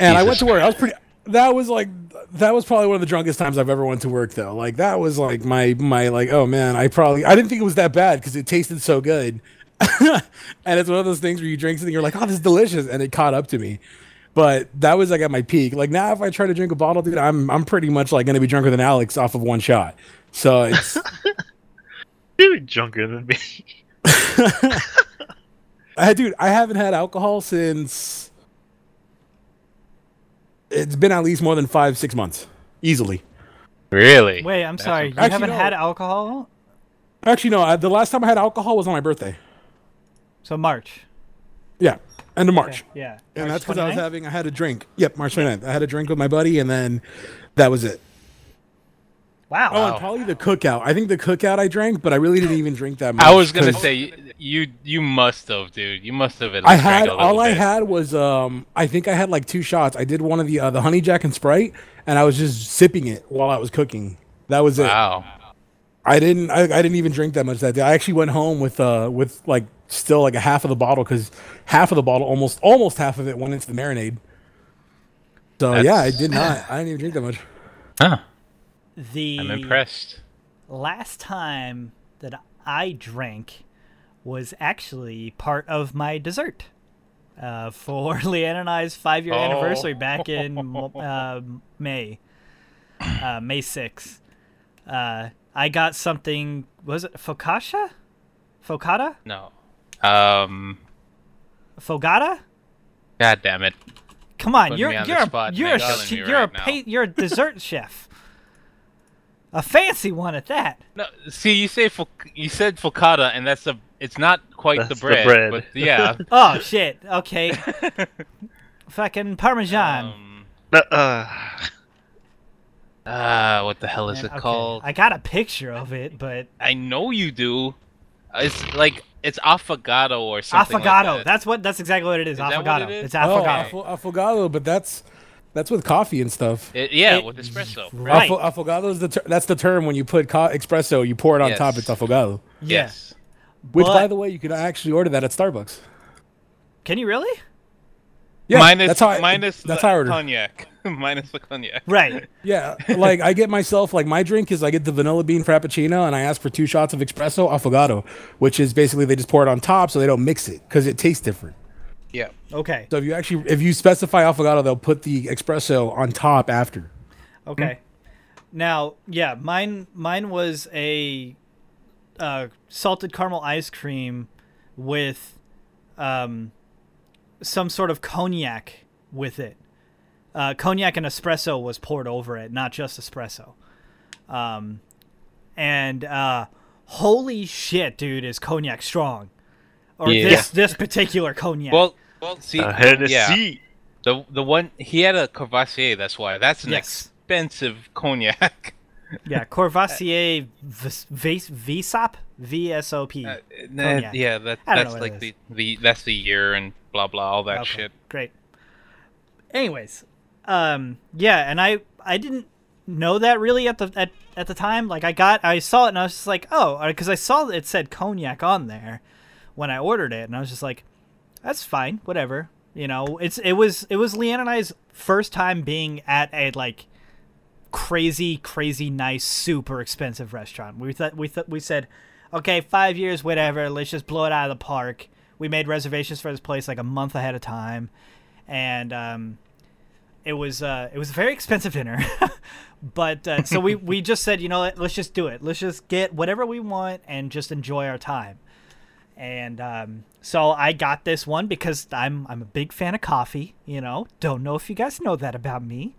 and i went to work i was pretty that was like that was probably one of the drunkest times I've ever went to work though. Like that was like my my like oh man, I probably I didn't think it was that bad because it tasted so good. and it's one of those things where you drink something you're like, "Oh, this is delicious." And it caught up to me. But that was like at my peak. Like now if I try to drink a bottle, dude, I'm I'm pretty much like going to be drunker than Alex off of one shot. So it's You're drunker than me. I dude, I haven't had alcohol since it's been at least more than 5 6 months. Easily. Really? Wait, I'm That's sorry. You impressive. haven't no. had alcohol? Actually no, I, the last time I had alcohol was on my birthday. So March. Yeah, end of March. Yeah. And March that's because I was having, I had a drink. Yep, March 29th. I had a drink with my buddy, and then that was it. Wow. Oh, and probably the cookout. I think the cookout I drank, but I really didn't even drink that much. I was gonna say you, you you must have, dude. You must have at I had a little all I bit. had was um I think I had like two shots. I did one of the uh, the honey jack and sprite, and I was just sipping it while I was cooking. That was it. Wow. I didn't I, I didn't even drink that much that day. I actually went home with uh with like still like a half of the bottle because half of the bottle almost almost half of it went into the marinade. So yeah, I did not. I didn't even drink that much. Huh. The I'm impressed. last time that I drank was actually part of my dessert uh, for Leanne and I's five year Oh. anniversary back in uh, May, uh, May 6th. Uh, I got something, was it focaccia? Focata? No. Um. Fogata? God damn it. Come on, you're on you're a, you're a Killing sh- me you're a right now. pa- you're a dessert chef, a fancy one at that. No. See, you say fo- you said focata, and that's a. It's not quite the That's the bread, bread. but yeah. Oh shit! Okay, fucking parmesan. um. Uh, uh, Ah, what the hell is Man, it okay, called? I got a picture of it, but I know you do. It's like it's affogato or something. affogato. Like that. That's what. That's exactly what it is. Is that affogato. what it is? It's Oh, affogato. affo- affogato, but that's that's with coffee and stuff. It- yeah, It- with espresso. Right. Affo- affogato is the ter- that's the term when you put co- espresso, you pour it on Yes. top. It's affogato. yeah. Yes. Which, by the way, you could actually order that at Starbucks. Can you really? Yeah, minus that's how I, minus that's the how I order. cognac. minus the cognac. Right. Yeah, like I get myself like my drink is I get the vanilla bean frappuccino and I ask for two shots of espresso affogato, which is basically they just pour it on top so they don't mix it because it tastes different. Yeah. Okay. So if you actually if you specify affogato, they'll put the espresso on top after. Okay. Now, yeah, mine mine was a uh, salted caramel ice cream with um, some sort of cognac with it. Uh, cognac and espresso was poured over it, not just espresso. Um, and uh, holy shit, dude, is cognac strong? Or Yeah. this this particular cognac? Well, well, see, uh, Hennessy. yeah, the the one he had a Courvoisier. That's why. That's an Yes. expensive cognac. yeah, Courvoisier Vis- Vis- Visop V S O P. Uh, nah, Cognac. yeah, that I don't know that's like the, the that's the year and blah blah, all that Okay, shit. Great. Anyways, um, yeah, and I I didn't know that really at the at, at the time. Like I got I saw it and I was just like, oh, because I saw it said cognac on there when I ordered it, and I was just like, that's fine, whatever. You know, it's it was it was Leanne and I's first time being at a like crazy, crazy nice, super expensive restaurant. We thought we thought we said, okay, five years, whatever. Let's just blow it out of the park. We made reservations for this place like a month ahead of time, and um, it was uh, it was a very expensive dinner. but uh, so we we just said, you know, what, let's just do it. Let's just get whatever we want and just enjoy our time. And um, so I got this one because I'm I'm a big fan of coffee. You know, don't know if you guys know that about me,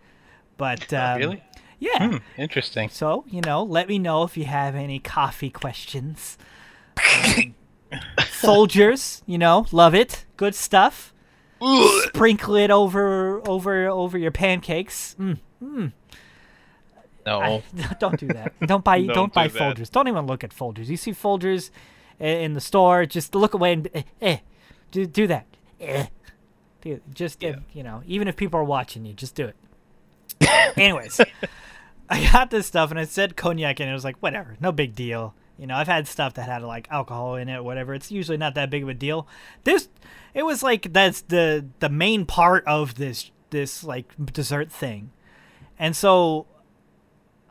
but um, really? yeah. Hmm, interesting. So, you know, let me know if you have any coffee questions. Um, Folgers, you know, love it. Good stuff. Sprinkle it over over over your pancakes. Mm, No. I- don't do that. Don't buy don't, Don't buy that. Folgers. Don't even look at Folgers. You see Folgers in the store, just look away and eh, eh do do that. Eh. Just Yeah. you know, even if people are watching you, just do it. Anyways, I got this stuff and it said cognac and it was like whatever, no big deal. You know, I've had stuff that had like alcohol in it, whatever. It's usually not that big of a deal. This, it was like that's the the main part of this this like dessert thing, and so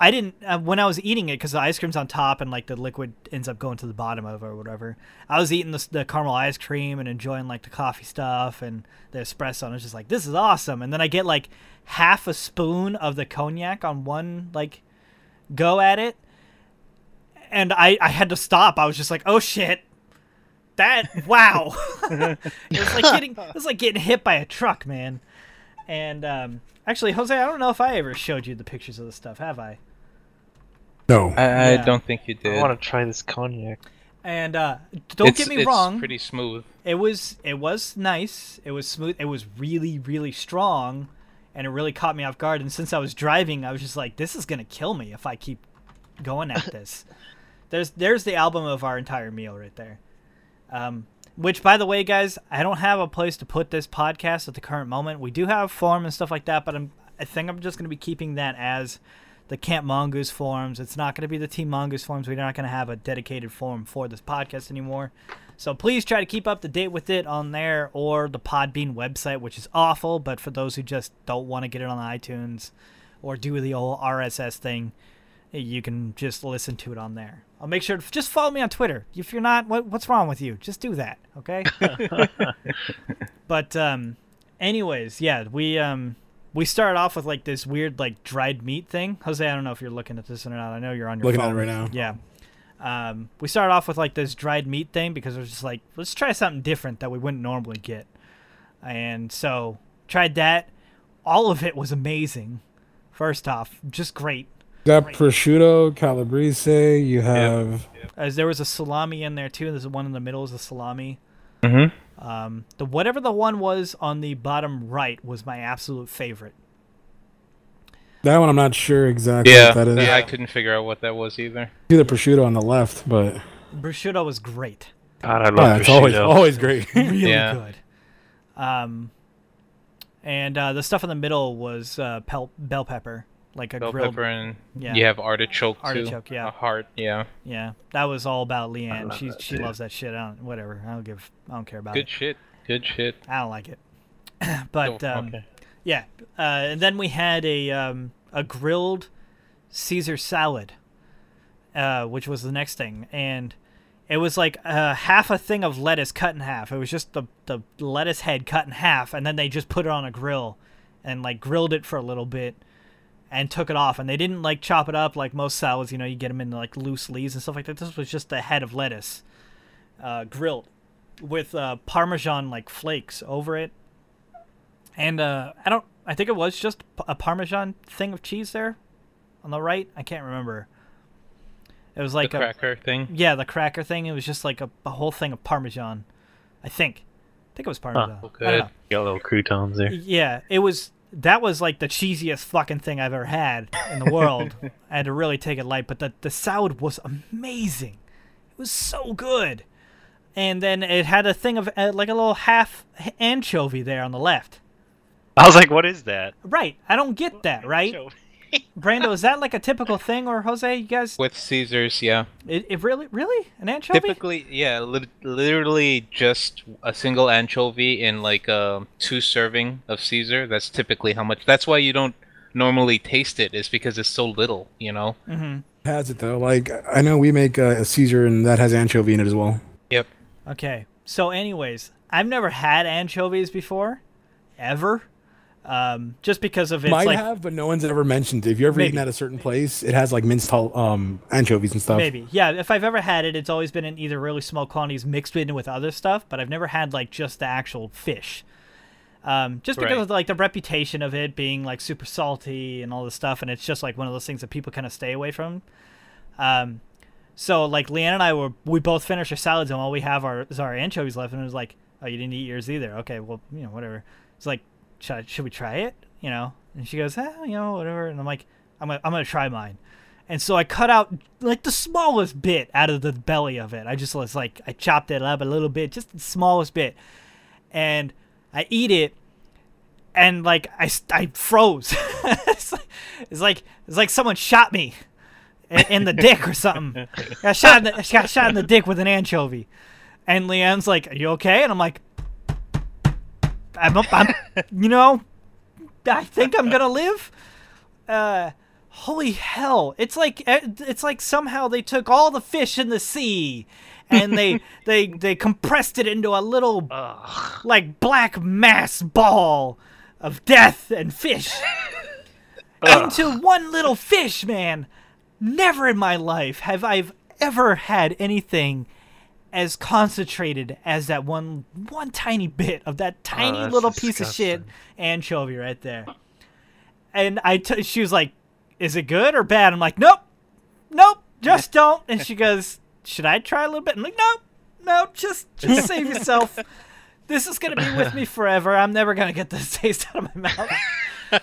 I didn't uh, when I was eating it because the ice cream's on top and like the liquid ends up going to the bottom of it or whatever. I was eating the, the caramel ice cream and enjoying like the coffee stuff and the espresso. And I was just like, this is awesome. And then I get like half a spoon of the cognac on one like go at it, and I I had to stop. I was just like, oh shit. That wow, it was like getting it was like getting hit by a truck, man. And um, actually, Jose, I don't know if I ever showed you the pictures of the stuff, have I? No. I, I Yeah. don't think you did. I want to try this cognac. And uh, don't It's- get me it's wrong, Pretty smooth. it was it was nice. It was smooth. It was really really strong, and it really caught me off guard. And since I was driving, I was just like, "This is gonna kill me if I keep going at this." there's there's the album of our entire meal right there. Um, which, by the way, guys, I don't have a place to put this podcast at the current moment. We do have a forum and stuff like that, but I'm I think I'm just gonna be keeping that as the Camp Mongoose forums. It's not going to be the Team Mongoose forums. We're not going to have a dedicated forum for this podcast anymore. So please try to keep up to date with it on there or the Podbean website, which is awful. But for those who just don't want to get it on iTunes or do the old RSS thing, you can just listen to it on there. I'll make sure to just follow me on Twitter. If you're not, what, what's wrong with you? Just do that, okay? but um, anyways, yeah, we um we started off with like this weird like dried meat thing. Jose, I don't know if you're looking at this or not. I know you're on your Looking at it right now. Yeah. Um, we started off with like this dried meat thing because it was just like let's try something different that we wouldn't normally get, and so tried that. All of it was amazing. First off, just great. You Got prosciutto, calabrese. You have As there was a salami in there too. There's one in the middle is a salami. Mm-hmm. Um, the whatever the one was on the bottom right was my absolute favorite. that one. I'm not sure exactly Yeah, what that is. yeah, I couldn't figure out what that was either. See the prosciutto on the left, but Prosciutto was great. God, I love yeah, it's always always great. really Yeah. good. Um, and uh, the stuff in the middle was uh, pel- bell pepper, like a Bell grilled. pepper and yeah. you have artichoke too. Artichoke, yeah. A heart, yeah. Yeah, that was all about Leanne. She she too. loves that shit. I don't whatever. I don't give. I don't care about Good it. shit. Good shit. I don't like it. but Oh, um, okay. yeah, uh, and then we had a um, a grilled Caesar salad, uh, which was the next thing, and it was like uh, half a thing of lettuce cut in half. It was just the the lettuce head cut in half, and then they just put it on a grill, and like grilled it for a little bit, and took it off. And they didn't like chop it up like most salads. You know, you get them in like loose leaves and stuff like that. This was just the head of lettuce, uh, grilled, with uh, Parmesan like flakes over it, and uh, I don't. I think it was just a Parmesan thing of cheese there, on the right. I can't remember. It was like the a cracker thing. yeah, the cracker thing. It was just like a, a whole thing of Parmesan. I think. I think it was Parmesan. well, I don't good. know. Got little croutons there. Yeah, it was. That was like the cheesiest fucking thing I've ever had in the world. I had to really take it light, but the the salad was amazing. It was so good. and then it had a thing of uh, like a little half anchovy there on the left. I was like, what is that? Right. I don't get that. Right. Show- Brando, is that like a typical thing, or Jose? You guys? With Caesars, yeah. It, it really, really an anchovy? Typically, yeah, li- literally just a single anchovy in like a two serving of Caesar. That's typically how much. That's why you don't normally taste it, is because it's so little, you know? Mm-hmm. Has it though? Like I know we make uh, a Caesar and that has anchovy in it as well. Yep. Okay. So, anyways, I've never had anchovies before, ever. Um, just because of it's Might like have, but no one's ever mentioned it. If you're ever eaten at a certain place, it has like minced hol- um, anchovies and stuff. maybe, yeah. If I've ever had it, it's always been in either really small quantities mixed in with other stuff, but I've never had like just the actual fish. Um, just because Right. of like the reputation of it being like super salty and all this stuff, and it's just like one of those things that people kind of stay away from. Um, so like Leanne and I were we both finished our salads and all we have are is our anchovies left, and it was like, oh, you didn't eat yours either. Okay, well, you know, whatever. It's like, should I, should we try it? You know? And she goes, ah, you know, whatever. And I'm like, I'm gonna, I'm gonna try mine. And so I cut out like the smallest bit out of the belly of it. I just was like, I chopped it up a little bit, just the smallest bit, and I eat it, and like I, I froze. it's, like, it's like it's like someone shot me in, in the dick or something. Got shot in the, got shot in the dick with an anchovy. And Leanne's like, "Are you okay?" And I'm like, "I'm, I'm you know, I think I'm gonna live." Uh, holy hell! It's like eh, it's like somehow they took all the fish in the sea, and they they they compressed it into a little Ugh. like black mass ball of death and fish into one little fish, man. Never in my life have I ever had anything as concentrated as that one one tiny bit of that tiny that's little piece of shit anchovy right there. And I t- she was like, "Is it good or bad?" I'm like, "Nope, nope, just don't." And she goes, "Should I try a little bit?" I'm like, "Nope, nope, just just save yourself. This is gonna be with me forever. I'm never gonna get this taste out of my mouth."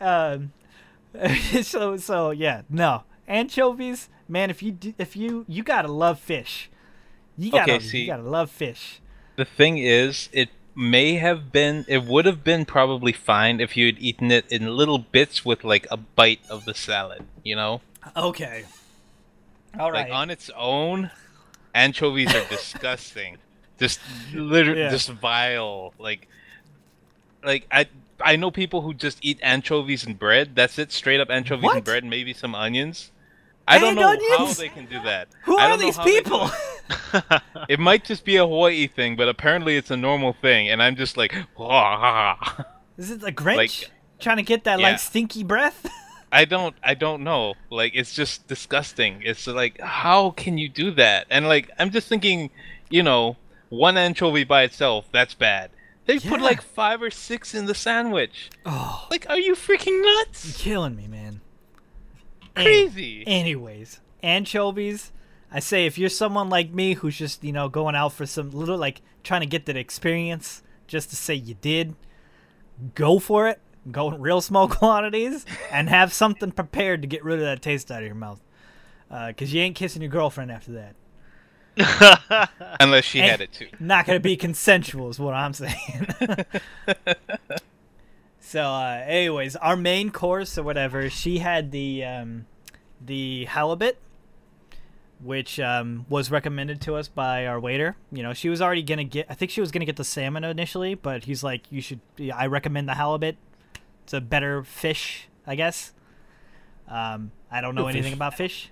um, so so yeah, no anchovies, man. If you if you you gotta love fish, you gotta Okay, see- you gotta love fish. The thing is, it may have been, it would have been probably fine if you had eaten it in little bits with like a bite of the salad, you know? Okay. All right. Like on its own, anchovies are disgusting. Just literally, Yeah. just vile. Like, like I, I know people who just eat anchovies and bread. That's it, straight up anchovies What? and bread, maybe some onions. I don't know how they can do that. Who are these how they do people? it. Might just be a Hawaii thing, but apparently it's a normal thing, and I'm just like. Is it the Grinch Like- trying to get that Yeah. like stinky breath? I don't I don't know. Like it's just disgusting. It's like how can you do that? And like I'm just thinking, you know, one anchovy by itself, that's bad. They put like five or six in the sandwich. oh, Like are you freaking nuts? you're killing me, man. Any- Crazy. Anyways, anchovies. I say if you're someone like me who's just you know going out for some little like trying to get that experience just to say you did, go for it. Go in real small quantities and have something prepared to get rid of that taste out of your mouth. Uh, because you ain't kissing your girlfriend after that. Unless she Hey. had it too. Not gonna be consensual, is what I'm saying. so, uh, anyways, our main course or whatever, she had the um, the halibut, which um, was recommended to us by our waiter. You know, she was already gonna get. I think she was gonna get the salmon initially, but he's like, "You should." I recommend the halibut. It's a better fish, I guess. Um, I don't know Good anything fish. about fish,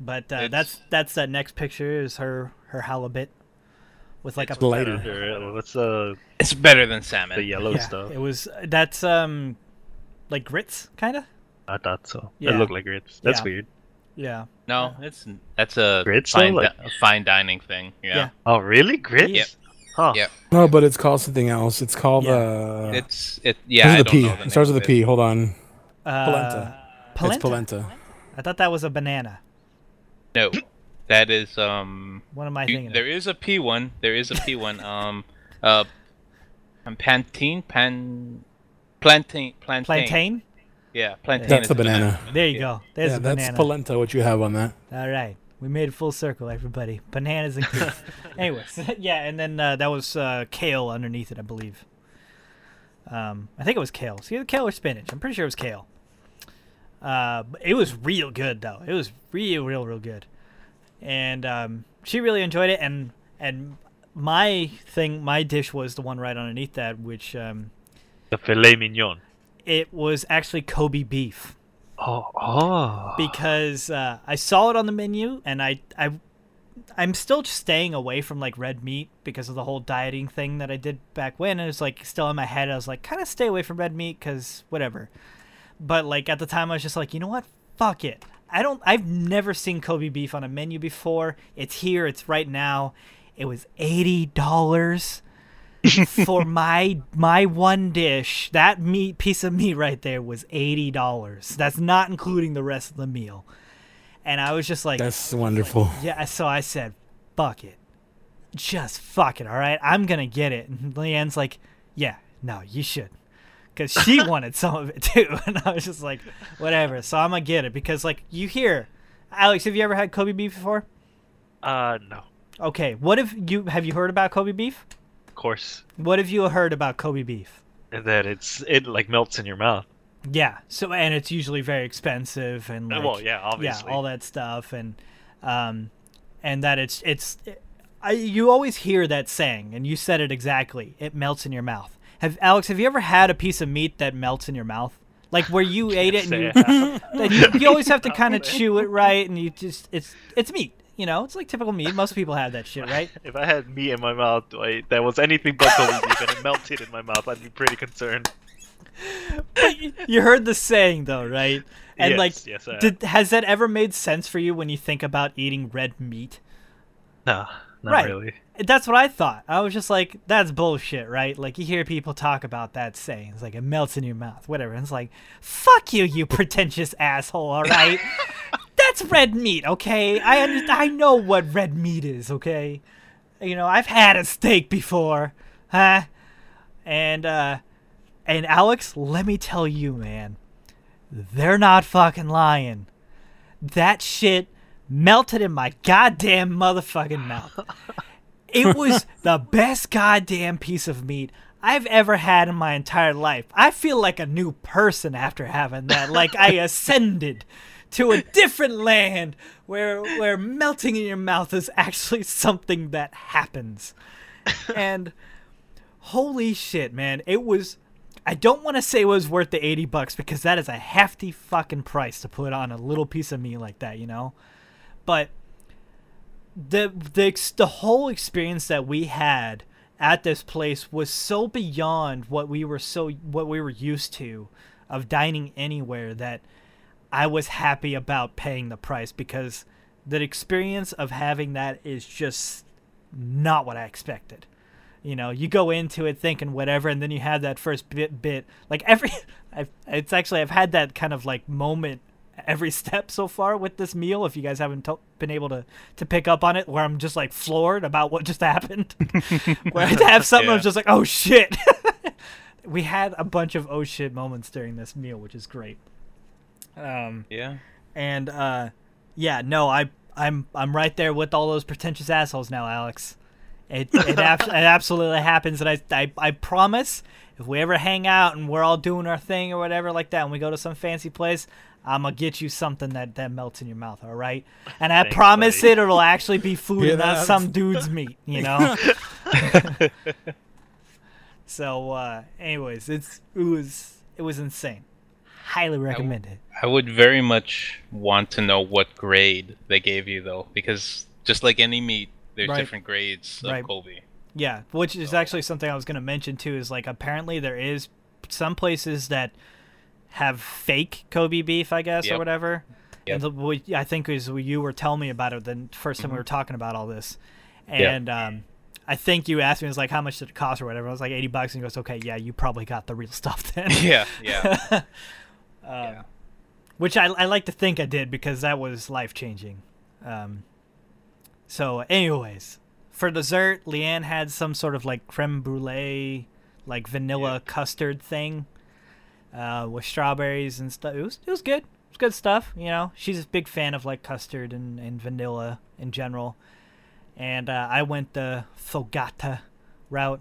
but uh, that's that's that next picture is her her halibut with like It's a lighter. What's uh It's better than salmon. the yellow yeah, stuff? It was that's um like grits, kind of. I thought so. Yeah. It looked like grits. That's Yeah. weird. Yeah. No, it's that's a Grits, fine, like- di- a fine dining thing. Yeah. Yeah. Oh, really? Grits? Yep. Huh. Yep. No, but it's called something else. It's called Yeah. uh It's it yeah, I starts with a don't P. know the It starts with a of P. Hold on. Uh, Polenta. Polenta. It's polenta. I thought that was a banana. No. That is um What am I You- thinking? there is a P one. There is a P one. Um, uh, Pantene, pan, plantain, plantain. Plantain. Yeah, plantain. That's is the a banana. There you go. There's yeah, a that's banana. polenta. What you have on that? All right. We made it full circle, everybody. Bananas and kids. Anyways, yeah, and then uh, that was uh, kale underneath it, I believe. Um, I think it was kale. See, the kale or spinach. I'm pretty sure it was kale. Uh, it was real good though. It was real, real, real good, and um, she really enjoyed it. And and my thing, my dish was the one right underneath that, which um, The filet mignon. it was actually Kobe beef Oh, oh. because uh, I saw it on the menu, and I I I'm still staying away from like red meat because of the whole dieting thing that I did back when. And it's like still in my head. I was like, kind of stay away from red meat because whatever. But like at the time, I was just like, you know what? Fuck it. I don't. I've never seen Kobe beef on a menu before. It's here. It's right now. It was eighty dollars for my my one dish. That meat piece of meat right there was eighty dollars. That's not including the rest of the meal. And I was just like, That's wonderful. yeah. So I said, fuck it, just fuck it. All right, I'm gonna get it. And Leanne's like, yeah, no, you should. Because she wanted some of it too, and I was just like, whatever. So I'm gonna get it because, like, you hear, Alex, have you ever had Kobe beef before? Uh, no. Okay, what if you have you heard about Kobe beef? Of course. What have you heard about Kobe beef? And that it's it like melts in your mouth. Yeah. So and it's usually very expensive and Uh, like, well, yeah, obviously. yeah, all that stuff and um and that it's it's I, you always hear that saying and you said it exactly. It melts in your mouth. Have Alex, have you ever had a piece of meat that melts in your mouth? Like where you ate it and you, I have. and you, you always have to kind of chew it right and you just it's it's meat, you know? It's like typical meat. Most people have that shit, right? If I had meat in my mouth that was anything but beef and it melted in my mouth, I'd be pretty concerned. you heard the saying though, right? And yes, like yes, I have. did, has that ever made sense for you when you think about eating red meat? no, not Right. really. That's what I thought. I was just like, that's bullshit, right? Like you hear people talk about that saying, it's like it melts in your mouth, whatever. And it's like, fuck you, you pretentious asshole. All right, that's red meat, okay? I under- I know what red meat is, okay? You know, I've had a steak before, huh? And uh, and Alex, let me tell you, man, they're not fucking lying. That shit melted in my goddamn motherfucking mouth. It was the best goddamn piece of meat I've ever had in my entire life. I feel like a new person after having that. Like I ascended to a different land where where melting in your mouth is actually something that happens. And holy shit, man, it was I don't want to say it was worth the 80 bucks because that is a hefty fucking price to put on a little piece of meat like that, you know? But the the the whole experience that we had at this place was so beyond what we were so what we were used to of dining anywhere that I was happy about paying the price because the experience of having that is just not what I expected. You know, you go into it thinking whatever, and then you have that first bit bit like every. I've, it's actually I've had that kind of like moment every step so far with this meal. If you guys haven't to- been able to to pick up on it, where I'm just like floored about what just happened, where I have something I'm just like, oh shit. we had a bunch of oh shit moments during this meal, which is great. Um, Yeah. and uh, yeah, no, I I'm I'm right there with all those pretentious assholes now, Alex. It it, ab- it absolutely happens, and I, I I promise if we ever hang out and we're all doing our thing or whatever like that, and we go to some fancy place, I'm gonna get you something that that melts in your mouth, all right? And I Thanks, promise buddy. it, it'll actually be food Hear and not some dude's meat, you know. so, uh, anyways, it's it was it was insane. Highly recommend it. I would very much want to know what grade they gave you though, because just like any meat, there's Right. different grades of Right. Kobe. Yeah, which is actually something I was going to mention too. Is like apparently there is some places that have fake Kobe beef, I guess, or whatever. Yep. And the, what I think is you were telling me about it the first time we Mhm. were talking about all this, and um, I think you asked me, it was like, how much did it cost or whatever. I was like, eighty bucks, and he goes, okay, yeah, you probably got the real stuff then. yeah, yeah, um, yeah. which I, I like to think I did because that was life changing. Um, so, anyways, for dessert, Leanne had some sort of like creme brulee, like vanilla Yeah. custard thing, uh, with strawberries and stuff. It was it was good. it's good stuff. You know, she's a big fan of like custard and, and vanilla in general, and uh, I went the fogata route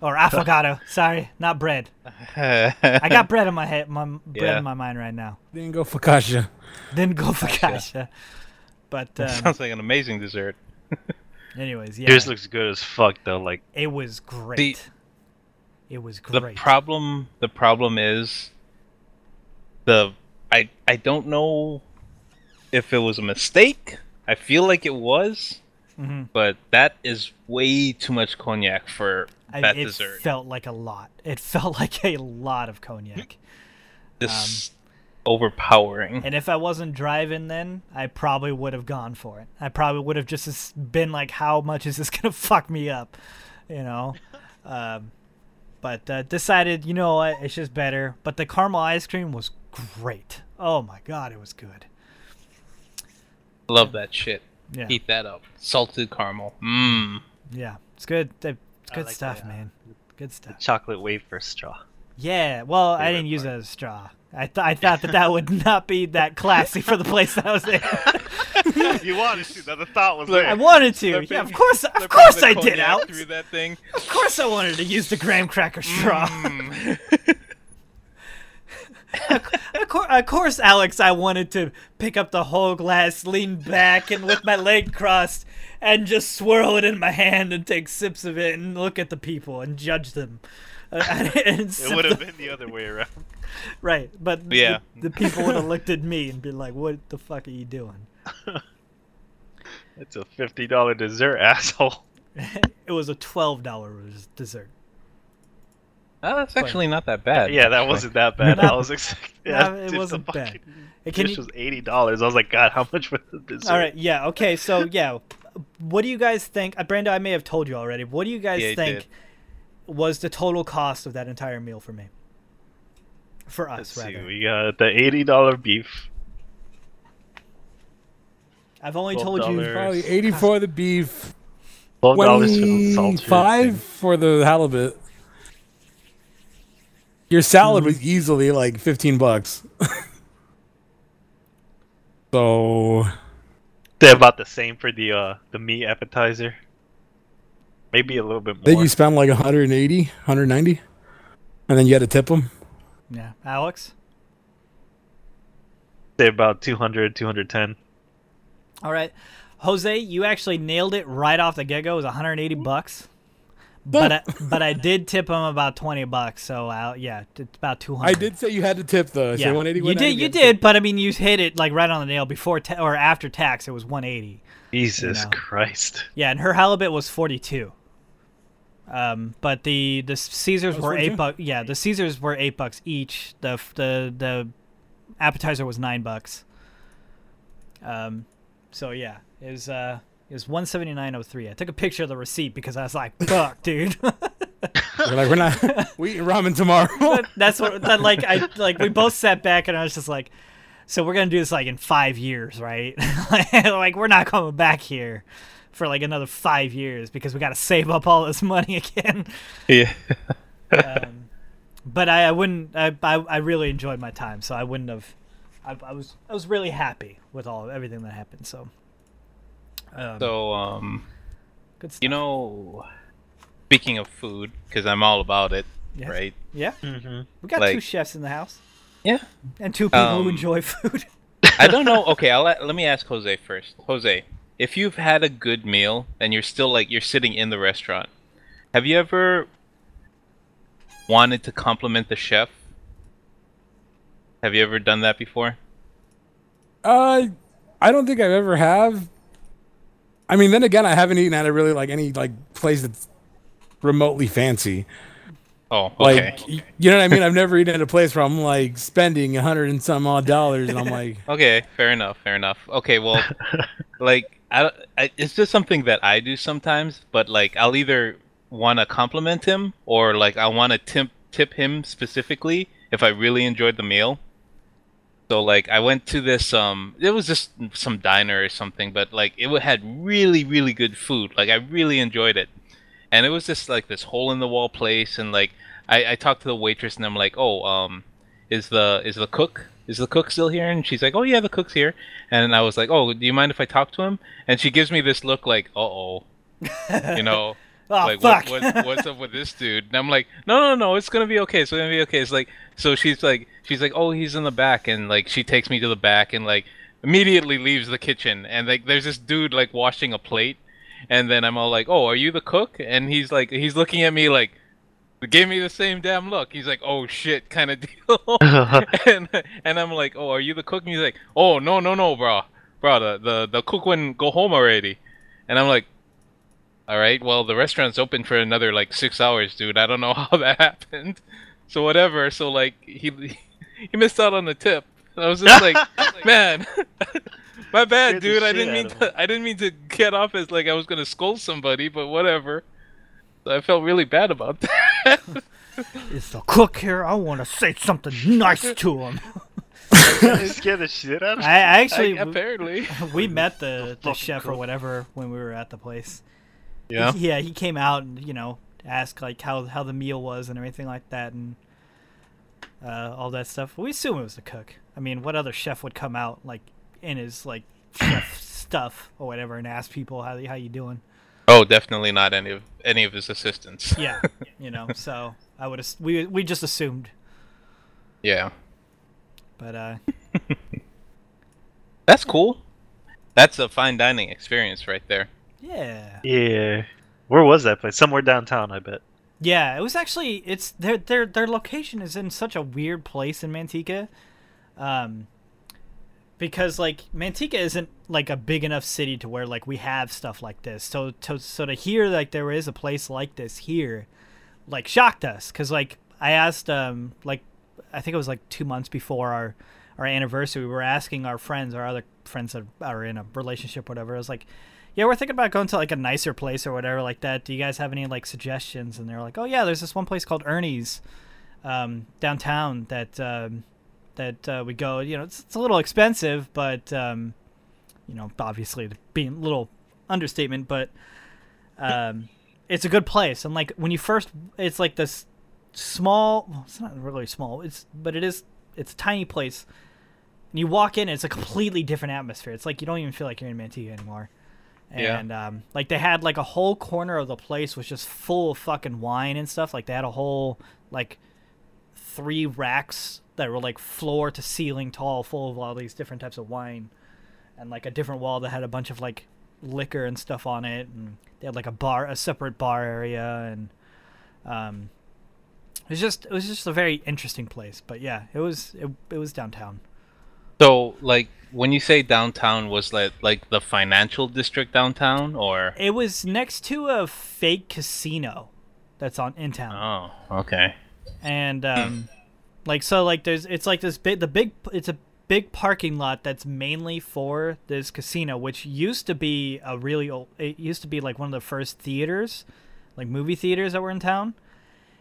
or affogato. sorry, not bread. I got bread in my head, my bread Yeah. in my mind right now. Didn't go focaccia. Didn't go focaccia, but um, Sounds like an amazing dessert. anyways, yeah, Yours looks good as fuck though. Like it was great. It was The problem the problem is the I I don't know if it was a mistake. I feel like it was, Mhm. but that is way too much cognac for I, that it dessert. felt like a lot. It felt like a lot of cognac. This overpowering. And if I wasn't driving then, I probably would have gone for it. I probably would have just been like, how much is this going to fuck me up? You know? um, but uh, decided, you know what? It's just better. But the caramel ice cream was great. Oh my God, it was good. Love that shit. Yeah. Eat that up. Salted caramel. Mmm. Yeah. It's good. It's good like stuff, the, uh, man. Good stuff. chocolate wafer straw. Yeah, well, I didn't use it part. as a straw. I, th- I thought that that would not be that classy for the place that I was in. you wanted to. That the thought was there. I wanted to. Slipping- Yeah, of course, of Slipping course the I did, cognac Alex. Through that thing. Of course I wanted to use the graham cracker straw. Mm. of, cour- of course, Alex, I wanted to pick up the whole glass, lean back, and with my leg crossed, and just swirl it in my hand and take sips of it and look at the people and judge them. Uh, and it would have the- been the other way around. right, but Yeah. the, the people would have looked at me and been like, "What the fuck are you doing?" It's a fifty dollar dessert, asshole. it was a twelve dollar dessert. Oh, that's actually not that bad. Yeah, that wasn't that bad. Not- I was expecting. no, Yeah, it wasn't bad. fucking Hey, can dish you- was eighty dollars. I was like, God, how much was the dessert? All right, yeah, okay, so yeah, what do you guys think? Uh, Brando, I may have told you already. What do you guys Yeah, think did. was the total cost of that entire meal for me? For us, Let's see. rather. We got the eighty dollar beef. I've only told you. Probably 80 for the beef, Twelve dollars for the salted. 25 for the halibut. Your salad was easily like 15 bucks. so, They're about the same for the uh the meat appetizer. Maybe a little bit more. then you spent like 180, 190, and then you had to tip them. Yeah, Alex. Say about 200, 210. All right, Jose, you actually nailed it right off the get go. It was 180 bucks. But I, but I did tip him about 20 bucks, so uh, yeah, it's about 200. I did say you had to tip though. Yeah, 180, you did, you did, but I mean, you hit it like right on the nail before ta- or after tax. It was 180. Jesus know. Christ. Yeah, and her halibut was 42. Um, but the the Caesars were 42? eight bucks. Yeah, the Caesars were eight bucks each. The the the appetizer was nine bucks. Um, so yeah, it was uh it was 179.03. I took a picture of the receipt because I was like, fuck, dude. We're like, we're not, we eating ramen tomorrow. That's what that like I like we both sat back and I was just like so we're gonna do this like in five years, right? like we're not coming back here for like another five years because we gotta save up all this money again. Yeah. Um, but I, I wouldn't I, I I really enjoyed my time, so I wouldn't have I, I was I was really happy with all everything that happened. So um, So, um, good stuff. you know, speaking of food, because I'm all about it, Yes. right? Yeah, Mm-hmm. we got two chefs in the house Yeah. and two people who Um, enjoy food. I don't know. Okay, I'll let, let me ask Jose first. Jose, if you've had a good meal and you're still like you're sitting in the restaurant, have you ever wanted to compliment the chef? Have you ever done that before? Uh, I don't think I've ever have. I mean, then again, I haven't eaten at a really like any like place that's remotely fancy. Oh, Like, okay. you know what I mean? I've never eaten at a place where I'm like spending a hundred and some odd dollars, and I'm like, Okay, fair enough, fair enough. Okay, well, like I, I, it's just something that I do sometimes, but like I'll either want to compliment him or like I want to tip tip him specifically if I really enjoyed the meal. So like I went to this um it was just some diner or something, but like it had really really good food. Like I really enjoyed it. And it was just like this hole in the wall place and like I, I talked to the waitress and I'm like, "Oh, um is the is the cook is the cook still here?" And she's like, "Oh yeah, the cook's here." And I was like, "Oh, do you mind if I talk to him?" And she gives me this look like, "Uh oh," you know. Oh like fuck! What, what, what's up with this dude? And I'm like, no, no, no, it's gonna be okay. It's gonna be okay. It's like, so she's like, she's like, oh, he's in the back, and like she takes me to the back and like immediately leaves the kitchen, and like there's this dude like washing a plate, and then I'm all like, oh, are you the cook? And he's like, he's looking at me like, gave me the same damn look. He's like, oh shit, kind of deal. and and I'm like, oh, are you the cook? And he's like, oh no, no, no, bro, bro, the the the cook wouldn't go home already. And I'm like, all right, well, the restaurant's open for another like six hours, dude. I don't know how that happened. So whatever. So like he he missed out on the tip. And I was just like, man, my bad, Scared dude. I didn't mean to. I didn't mean to get off as like I was gonna scold somebody, but whatever. So I felt really bad about that. Is the cook here? I want to say something nice to him. You scared the shit out of I, I actually I- apparently. we met the, the fucking chef or whatever when we were at the place. Yeah. yeah, he came out and you know asked like how how the meal was and everything like that and uh, all that stuff. We assume it was the cook. I mean, what other chef would come out like in his like chef stuff or whatever and ask people how how you doing? Oh, definitely not any of any of his assistants. Yeah, you know. So I would as- we we just assumed, Yeah. but uh, That's cool. That's a fine dining experience right there. Yeah, Yeah. Where was that place? Somewhere downtown, I bet. Yeah, it was actually it's their their their location is in such a weird place in Manteca. Um because like Manteca isn't like a big enough city to where like we have stuff like this. So to so to hear like there is a place like this here like shocked us cuz like I asked um like I think it was like 2 months before our our anniversary we were asking our friends our other friends that are in a relationship whatever. I was like yeah, we're thinking about going to like a nicer place or whatever like that. Do you guys have any like suggestions? And they're like, oh yeah, there's this one place called Ernie's um, downtown that um, that uh, we go. You know, it's, it's a little expensive, but um, you know, obviously being a little understatement, but um, it's a good place. And like when you first, it's like this small. Well, it's not really small. It's but it is. It's a tiny place. And you walk in, it's a completely different atmosphere. It's like you don't even feel like you're in Manteca anymore Yeah. and um, like they had like a whole corner of the place was just full of fucking wine and stuff. Like they had a whole like three racks that were like floor to ceiling tall, full of all these different types of wine, and like a different wall that had a bunch of like liquor and stuff on it, and they had like a bar, a separate bar area, and um, it was just it was just a very interesting place. But yeah, it was it, it was downtown. So, like, when you say downtown, was like like the financial district downtown, or? It was next to a fake casino that's on in town. Oh, okay. and um like so like there's it's like this big the big it's a big parking lot that's mainly for this casino which used to be a really old it used to be like one of the first theaters like movie theaters that were in town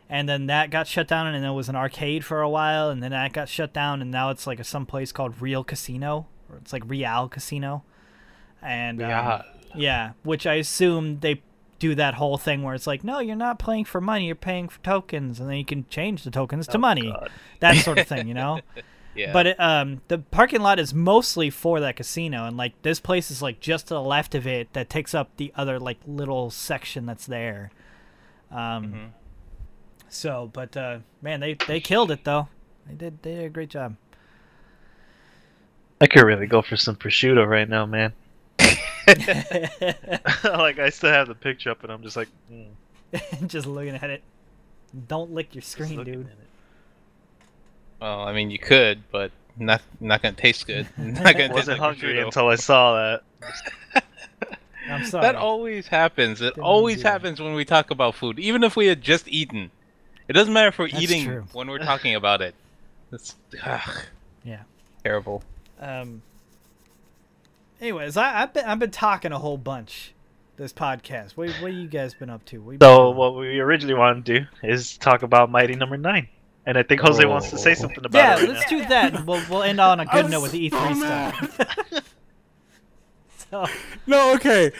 and then that got shut down and then it was an arcade for a while and then that got shut down and now it's like a some place called real casino or it's like real casino and um, Yeah. yeah, which I assume they do that whole thing where it's like, no, you're not playing for money, you're paying for tokens, and then you can change the tokens to Oh, money, God. that sort of thing, you know. Yeah. But it, um, the parking lot is mostly for that casino, and like this place is like just to the left of it that takes up the other like little section that's there. Um, Mhm. So, but uh, man, they they killed it though. They did they did a great job. I could really go for some prosciutto right now, man. like I still have the picture up, and I'm just like, mm, just looking at it. Don't lick your screen, dude. at it. well, I mean, you could, but not not gonna taste good. Not gonna taste wasn't like hungry prosciutto. until I saw that. I'm sorry. That always happens. It Didn't always happens when we talk about food, even if we had just eaten. It doesn't matter if we're That's eating true. when we're talking about it. It's ugh, Yeah. terrible. Um. Anyways, I, I've been I've been talking a whole bunch this podcast. What what you guys been up to? What you been So what we originally wanted to do is talk about Mighty Number Nine, and I think Jose wants to say Oh. something about yeah, it. Right let's now. do that. and We'll we'll end on a good I'm note with the E3 so stuff. so No, okay.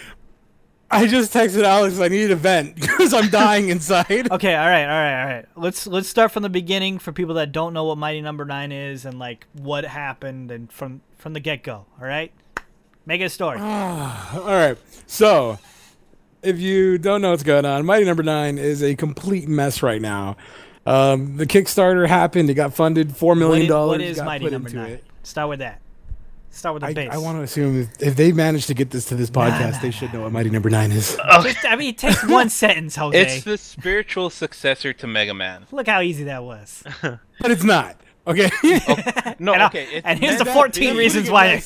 I just texted Alex. I need a vent because I'm dying inside. Okay, all right, all right, all right. Let's let's start from the beginning for people that don't know what Mighty Number Nine is and like what happened and from from the get go. All right, make it a story. All right. So, if you don't know what's going on, Mighty Number Nine is a complete mess right now. Um, the Kickstarter happened. It got funded four What million is, dollars. what is got Mighty Number into Nine? it. Start with that. Start with the I, base. I want to assume if, if they managed to get this to this podcast, nah, they should know what Mighty Number Nine is. Oh. Just, I mean, it takes one sentence, Jose. It's the spiritual successor to Mega Man. Look how easy that was. but it's not. Okay. Oh, no, And, okay. It, and here's the That- 14 reasons why.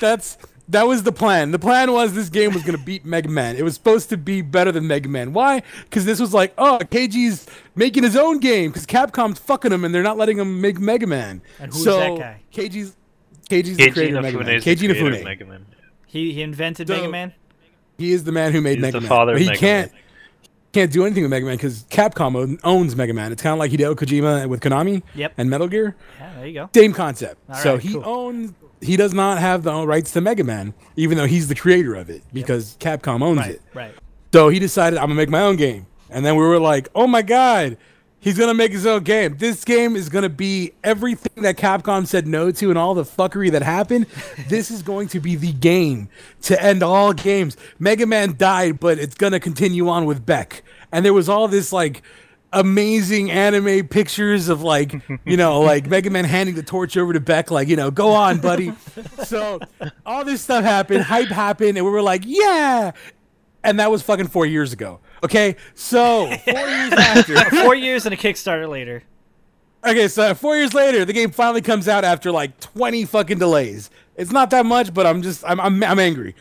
That's that was the plan. The plan was this game was gonna beat Mega Man. It was supposed to be better than Mega Man. Why? Because this was like, oh, KG's making his own game because Capcom's fucking him and they're not letting him make Mega Man. And who's so, that guy? KG's KG's the Keiji creator of Mega Man. is the KG creator of Inafune. Mega Man. He he invented So- Mega Man. He is the man who made He's Mega the Man. father but he Mega can't Man. can't do anything with Mega Man because Capcom owns Mega Man. It's kind of like Hideo Kojima with Konami Yep. and Metal Gear. Yeah, there you go. Same concept. All so right, he cool. owns. He does not have the rights to Mega Man, even though he's the creator of it, because Capcom owns Right, it. right. So he decided I'm gonna make my own game, and then we were like, oh my god, he's gonna make his own game. This game is gonna be everything that Capcom said no to, and all the fuckery that happened. this is going to be the game to end all games. Mega Man died, but it's gonna continue on with Beck, and there was all this like amazing anime pictures of like you know like Mega Man handing the torch over to Beck like you know go on buddy so all this stuff happened hype happened and we were like yeah and that was fucking four years ago okay so four years after Four years and a Kickstarter later. okay so four years later the game finally comes out after like 20 fucking delays it's not that much but I'm just I'm I'm, I'm angry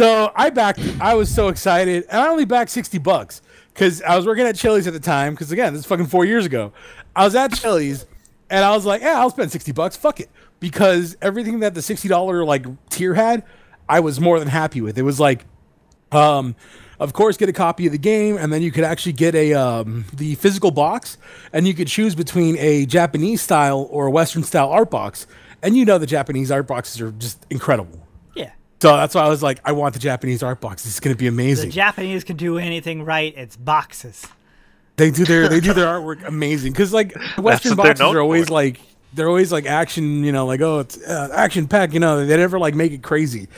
so I backed. I was so excited. And I only backed 60 bucks because I was working at Chili's at the time. Because again, this is fucking four years ago. I was at Chili's and I was like, yeah, I'll spend 60 bucks. Fuck it. Because everything that the $60 like tier had, I was more than happy with. It was like, um, of course, get a copy of the game, and then you could actually get a um, the physical box, and you could choose between a Japanese style or a Western style art box. And you know the Japanese art boxes are just incredible. Yeah. So that's why I was like, I want the Japanese art box. This is going to be amazing. The amazing. Japanese can do anything right. It's boxes. they do their they do their artwork amazing because like Western boxes are always for. like they're always like action. You know, like oh, it's uh, action pack. You know, they never like make it crazy.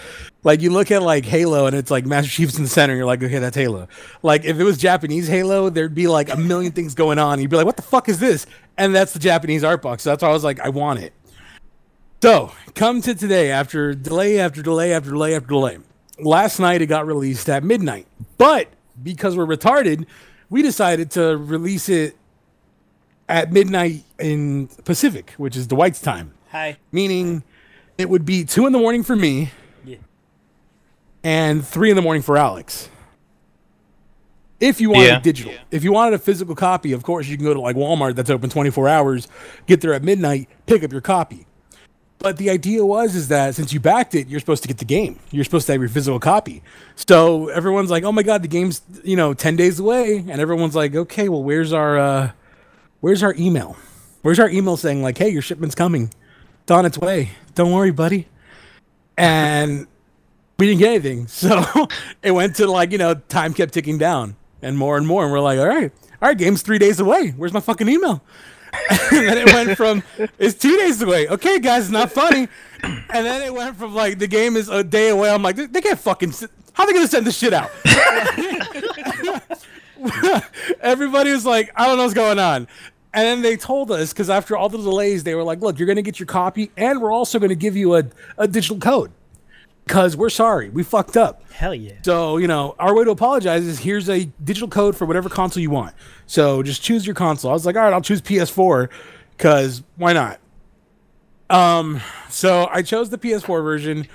Like you look at like Halo and it's like Master Chief's in the center. You're like, okay, that's Halo. Like if it was Japanese Halo, there'd be like a million things going on. You'd be like, what the fuck is this? And that's the Japanese art box. So that's why I was like, I want it. So, come to today after delay after delay after delay after delay. Last night it got released at midnight. But because we're retarded, we decided to release it at midnight in Pacific, which is Dwight's time. Hi. Meaning it would be two in the morning for me Yeah. and three in the morning for Alex. If you wanted Yeah. digital, if you wanted a physical copy, of course you can go to like Walmart that's open 24 hours, get there at midnight, pick up your copy. But the idea was is that since you backed it, you're supposed to get the game. You're supposed to have your physical copy. So everyone's like, "Oh my god, the game's you know 10 days away," and everyone's like, "Okay, well, where's our uh, where's our email? Where's our email saying like, hey, your shipment's coming, it's on its way. Don't worry, buddy." And we didn't get anything, so it went to like you know time kept ticking down and more and more, and we're like, "All right, all right, game's three days away. Where's my fucking email?" and then it went from it's two days away. Okay, guys, it's not funny. And then it went from like the game is a day away. I'm like, they, can't fucking. How are they gonna send this shit out? Everybody was like, I don't know what's going on. And then they told us because after all the delays, they were like, look, you're gonna get your copy, and we're also gonna give you a, a digital code because we're sorry, we fucked up. Hell yeah. So, you know, our way to apologize is here's a digital code for whatever console you want. So just choose your console. I was like, all right, I'll choose PS4 because why not? Um, so I chose the PS4 version,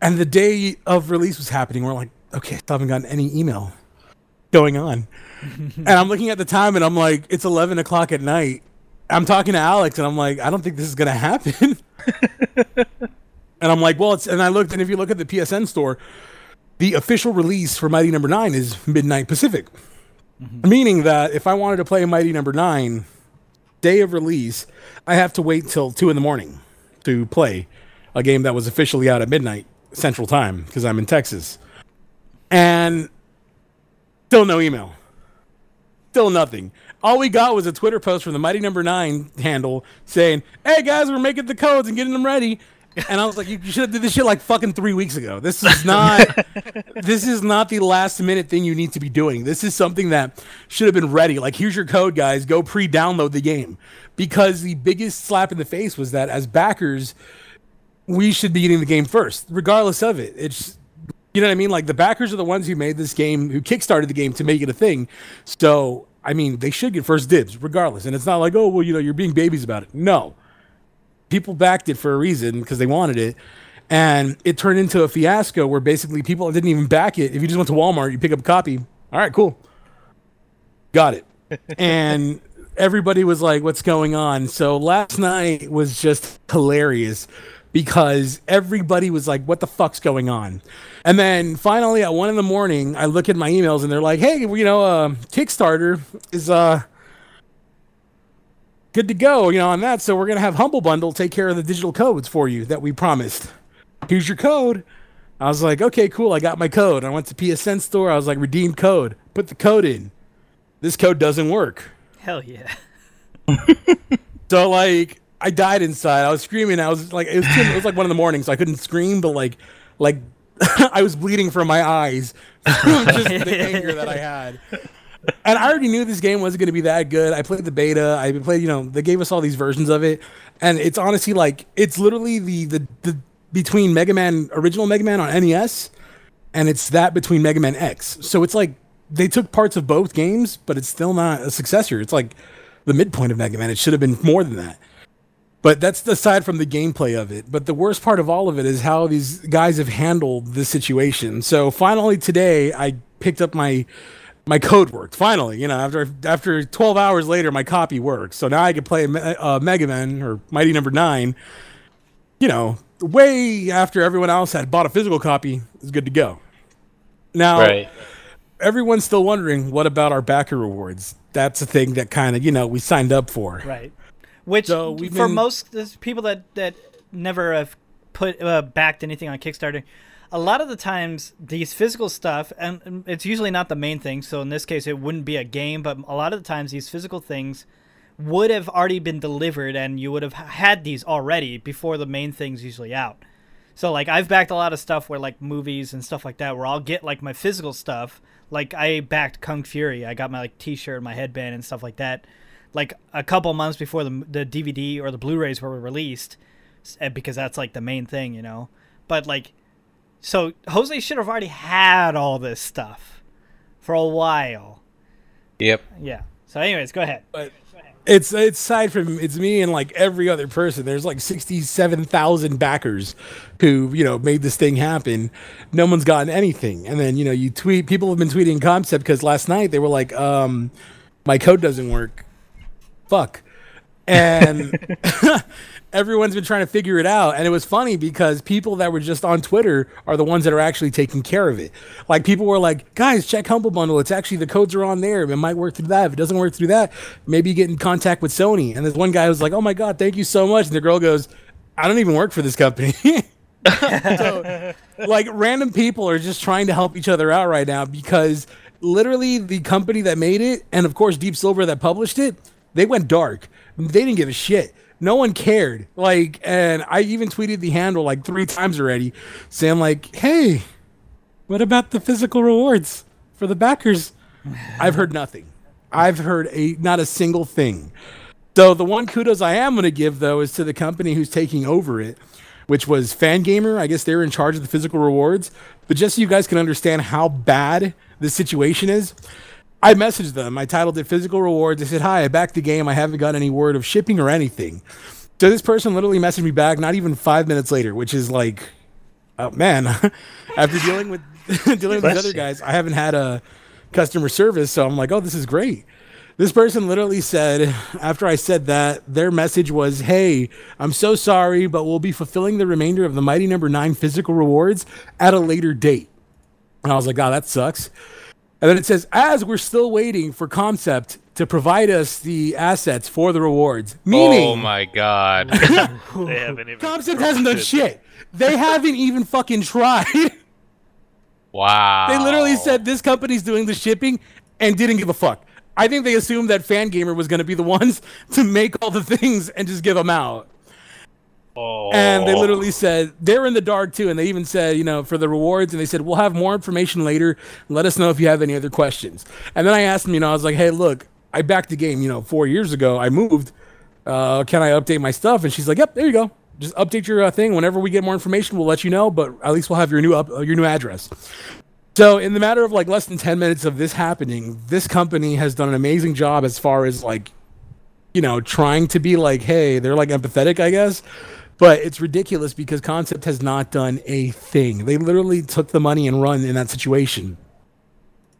and the day of release was happening. We're like, okay, I still haven't gotten any email going on. and I'm looking at the time and I'm like, it's 11 o'clock at night. I'm talking to Alex and I'm like, I don't think this is going to happen. and I'm like, well, it's, and I looked, and if you look at the PSN store, the official release for Mighty Number Nine is midnight Pacific, mm-hmm. meaning that if I wanted to play Mighty Number Nine, day of release, I have to wait till two in the morning to play a game that was officially out at midnight Central Time because I'm in Texas, and still no email, still nothing. All we got was a Twitter post from the Mighty Number Nine handle saying, "Hey guys, we're making the codes and getting them ready." And I was like, "You should have did this shit like fucking three weeks ago. This is not, this is not the last minute thing you need to be doing. This is something that should have been ready. Like, here's your code, guys. Go pre-download the game." Because the biggest slap in the face was that as backers, we should be getting the game first, regardless of it. It's you know what I mean? Like the backers are the ones who made this game, who kickstarted the game to make it a thing. So I mean, they should get first dibs, regardless. And it's not like, oh well, you know, you're being babies about it. No, people backed it for a reason because they wanted it. And it turned into a fiasco where basically people didn't even back it. If you just went to Walmart, you pick up a copy. All right, cool. Got it. and everybody was like, what's going on? So last night was just hilarious because everybody was like, what the fuck's going on? And then finally at one in the morning, I look at my emails and they're like, hey, you know, uh, Kickstarter is uh, good to go, you know, on that. So we're going to have Humble Bundle take care of the digital codes for you that we promised. Here's your code. I was like, okay, cool. I got my code. I went to PSN store. I was like, redeem code. Put the code in. This code doesn't work. Hell yeah. So like I died inside. I was screaming. I was like it was it was like one in the morning, so I couldn't scream, but like like I was bleeding from my eyes from just the anger that I had. And I already knew this game wasn't going to be that good. I played the beta. I played, you know, they gave us all these versions of it, and it's honestly like it's literally the the, the between Mega Man original Mega Man on NES, and it's that between Mega Man X. So it's like they took parts of both games, but it's still not a successor. It's like the midpoint of Mega Man. It should have been more than that. But that's aside from the gameplay of it. But the worst part of all of it is how these guys have handled this situation. So finally today, I picked up my my code worked. Finally, you know, after after 12 hours later, my copy works. So now I can play uh, Mega Man or Mighty Number Nine. You know, way after everyone else had bought a physical copy, is good to go. Now, Right. everyone's still wondering what about our backer rewards? That's a thing that kind of you know we signed up for. Right. Which So for been- most people that that never have put uh, backed anything on Kickstarter, a lot of the times these physical stuff and and it's usually not the main thing. So in this case, it wouldn't be a game, but a lot of the times these physical things would have already been delivered, and you would have had these already before the main thing's usually out. So like I've backed a lot of stuff where like movies and stuff like that where I'll get like my physical stuff. Like I backed Kung Fury. I got my like t-shirt, my headband and stuff like that. Like a couple months before the the DVD or the Blu-rays were released eh, because that's like the main thing, you know. But like so Jose should have already had all this stuff for a while. Yep. Yeah. So anyways, go ahead. But it's it's aside from it's me and like every other person. There's like sixty seven thousand backers who you know made this thing happen. No one's gotten anything. And then you know you tweet. People have been tweeting Comcept because last night they were like, um, "My code doesn't work." Fuck. And everyone's been trying to figure it out. And it was funny because people that were just on Twitter are the ones that are actually taking care of it. Like people were like, guys, check Humble Bundle. It's actually the codes are on there. It might work through that. If it doesn't work through that, maybe you get in contact with Sony. And there's one guy was like, oh my God, thank you so much. And the girl goes, I don't even work for this company. so, like, random people are just trying to help each other out right now because literally the company that made it, and of course Deep Silver that published it, they went dark. They didn't give a shit. No one cared. Like, and I even tweeted the handle like three times already, saying like, "Hey, what about the physical rewards for the backers?" I've heard nothing. I've heard a not a single thing. So the one kudos I am going to give though is to the company who's taking over it, which was Fangamer. I guess they're in charge of the physical rewards. But just so you guys can understand how bad the situation is, I messaged them. I titled it "Physical Rewards." I said, "Hi, I backed the game. I haven't got any word of shipping or anything." So this person literally messaged me back not even five minutes later, which is like, oh man, after dealing with dealing with these other guys, I haven't had a customer service, so I'm like, oh, this is great. This person literally said, after I said that, their message was, Hey, I'm so sorry, but we'll be fulfilling the remainder of the Mighty Number Nine physical rewards at a later date. And I was like, Oh, that sucks. And then it says, As we're still waiting for Comcept to provide us the assets for the rewards. Meaning, Oh my god. They haven't even. Comcept hasn't done started. shit. They haven't even fucking tried. Wow. They literally said this company's doing the shipping and didn't give a fuck. I think they assumed that Fangamer was going to be the ones to make all the things and just give them out. Oh. And they literally said they're in the dark too. And they even said, you know, for the rewards, and they said, we'll have more information later. Let us know if you have any other questions. And then I asked them, you know, I was like, hey, look, I backed the game, you know, four years ago. I moved. Uh, can I update my stuff? And she's like, yep, there you go. Just update your uh, thing. Whenever we get more information, we'll let you know. But at least we'll have your new up, uh, your new address. So in the matter of like less than 10 minutes of this happening, this company has done an amazing job as far as like you know, trying to be like, hey, they're like empathetic, I guess. But it's ridiculous because Comcept has not done a thing. They literally took the money and run in that situation.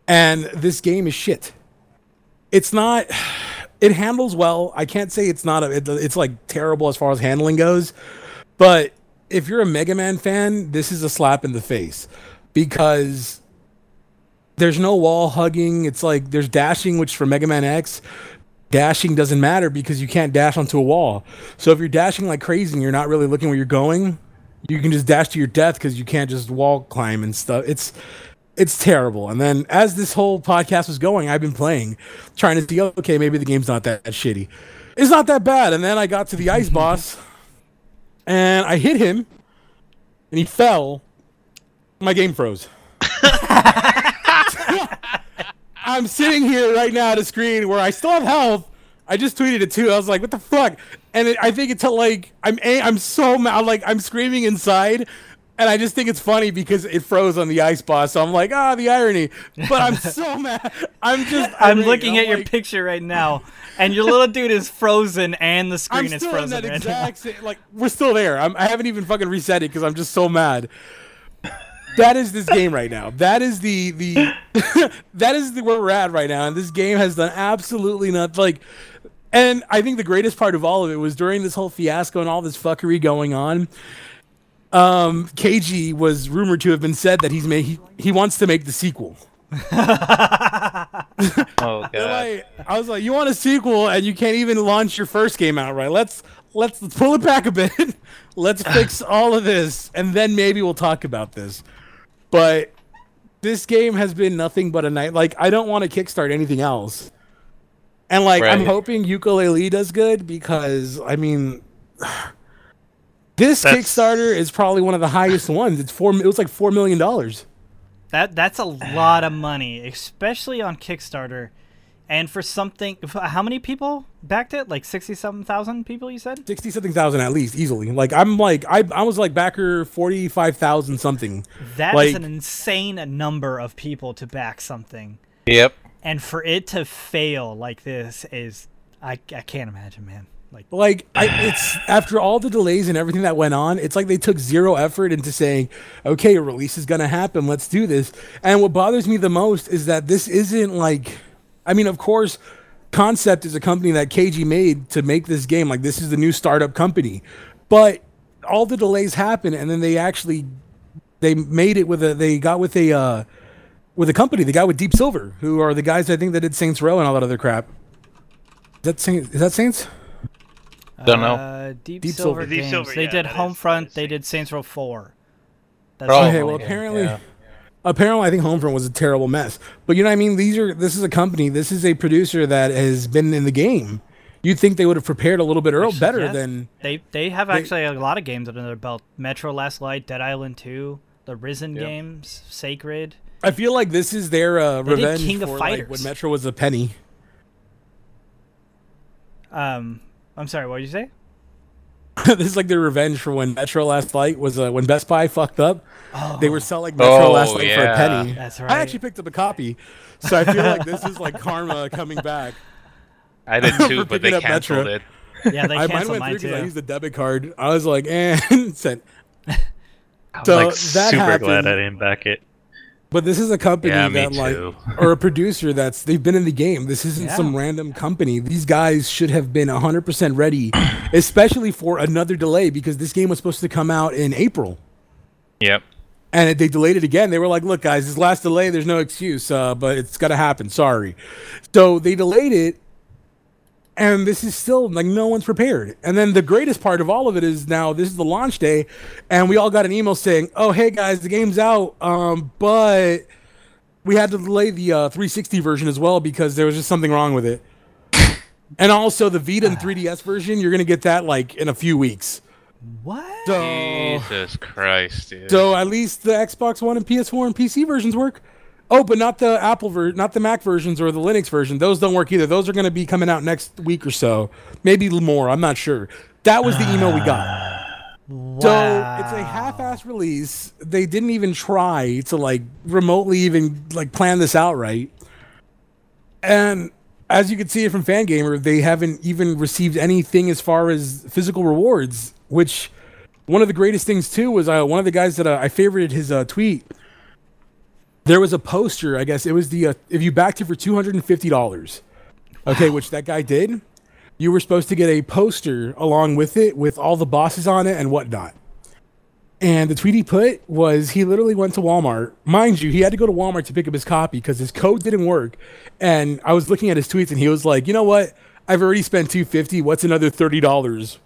And this game is shit. It's not it handles well. I can't say it's not a, it, it's like terrible as far as handling goes. But if you're a Mega Man fan, this is a slap in the face because there's no wall hugging. It's like there's dashing, which for Mega Man X, dashing doesn't matter because you can't dash onto a wall. So if you're dashing like crazy and you're not really looking where you're going, you can just dash to your death because you can't just wall climb and stuff. It's it's terrible. And then as this whole podcast was going, I've been playing, trying to see, okay, maybe the game's not that, that shitty. It's not that bad. And then I got to the ice boss and I hit him and he fell. My game froze. I'm sitting here right now at a screen where I still have health. I just tweeted it too. I was like, "What the fuck?" And it, I think it's like I'm a- I'm so mad. Like I'm screaming inside, and I just think it's funny because it froze on the ice boss. So I'm like, "Ah, the irony." But I'm so mad. I'm just. I'm irate. looking I'm at your picture right now, and your little dude is frozen, and the I'm screen is still in frozen that right exact same. Like we're still there. I'm, I haven't even fucking reset it because I'm just so mad. That is this game right now. That is the the that is the, where we're at right now, and this game has done absolutely nothing. like. And I think the greatest part of all of it was during this whole fiasco and all this fuckery going on. Um, KG was rumored to have been said that he's made he, he wants to make the sequel. Oh god. like, I was like, you want a sequel and you can't even launch your first game out right. Let's let's, let's pull it back a bit. let's fix all of this, and then maybe we'll talk about this. But this game has been nothing but a night. Like, I don't want to kickstart anything else. And like, I'm hoping Yooka-Laylee does good because I mean, this That's- Kickstarter is probably one of the highest ones. It's four. It was like four million dollars. That that's a lot of money, especially on Kickstarter, and for something. How many people backed it? Like sixty-seven thousand people. You said. Sixty something thousand at least, easily. Like I'm like I I was like backer forty five thousand something. That is Like- an insane number of people to back something, Yep. and for it to fail like this is, I I can't imagine, man. Like Like I, it's after all the delays and everything that went on, it's like they took zero effort into saying, "Okay, a release is gonna happen. Let's do this." And what bothers me the most is that this isn't like, I mean, of course, Comcept is a company that KG made to make this game. Like this is the new startup company, but all the delays happen, and then they actually they made it with a they got with a uh, with a company. They got with Deep Silver, who are the guys I think that did Saints Row and all that other crap. Is that Saints? Is that Saints? I don't know. Uh, Deep, Deep Silver, Silver. Deep Games. Silver, they yeah, did Homefront. they did Saints Row Four. That's Oh, Okay, they well apparently, yeah. Apparently I think Homefront was a terrible mess. But you know what I mean? These are this is a company, this is a producer that has been in the game. You'd think they would have prepared a little bit early, better yeah. than They they have They- actually a lot of games under their belt. Metro Last Light, Dead Island 2, the Risen Yep. games, Sacred. I feel like this is their uh, revenge King of for like, when Metro was a penny. Um, I'm sorry, what did you say? this is like their revenge for when Metro Last Light was uh, when Best Buy fucked up. They were selling Metro Oh, Last Light for a penny. That's right. I actually picked up a copy, so I feel like this is like karma coming back. I did too, but they up Metro. canceled it. Yeah, they I, mine canceled went mine through because I used the debit card. I was like, and sent. I'm So like that super happened. glad I didn't back it. But this is a company Yeah, that like or a producer that's they've been in the game. This isn't Yeah. some random company. These guys should have been 100% ready, especially for another delay because this game was supposed to come out in April. Yep. And they delayed it again. They were like, "Look, guys, this last delay, there's no excuse, uh, but it's got to happen. Sorry." So they delayed it, and this is still like no one's prepared. And then the greatest part of all of it is now this is the launch day, and we all got an email saying, "Oh, hey guys, the game's out, um, but we had to delay the uh, 360 version as well because there was just something wrong with it." and also the Vita and 3DS version, you're gonna get that like in a few weeks. What? So, Jesus Christ, dude. so at least the Xbox One and PS4 and PC versions work. Oh, but not the Apple ver- not the Mac versions or the Linux version. Those don't work either. Those are going to be coming out next week or so, maybe more. I'm not sure. That was the email we got. So it's a half-ass release. They didn't even try to like remotely even like plan this out right. And as you can see it from Fangamer, they haven't even received anything as far as physical rewards. Which one of the greatest things too was uh, one of the guys that uh, I favorited his uh, tweet. There was a poster. I guess it was the uh, if you backed it for two hundred and fifty dollars. Okay, which that guy did. You were supposed to get a poster along with it with all the bosses on it and whatnot. And the tweet he put was he literally went to Walmart. Mind you, he had to go to Walmart to pick up his copy because his code didn't work. And I was looking at his tweets and he was like, you know what? I've already spent 250 What's another $30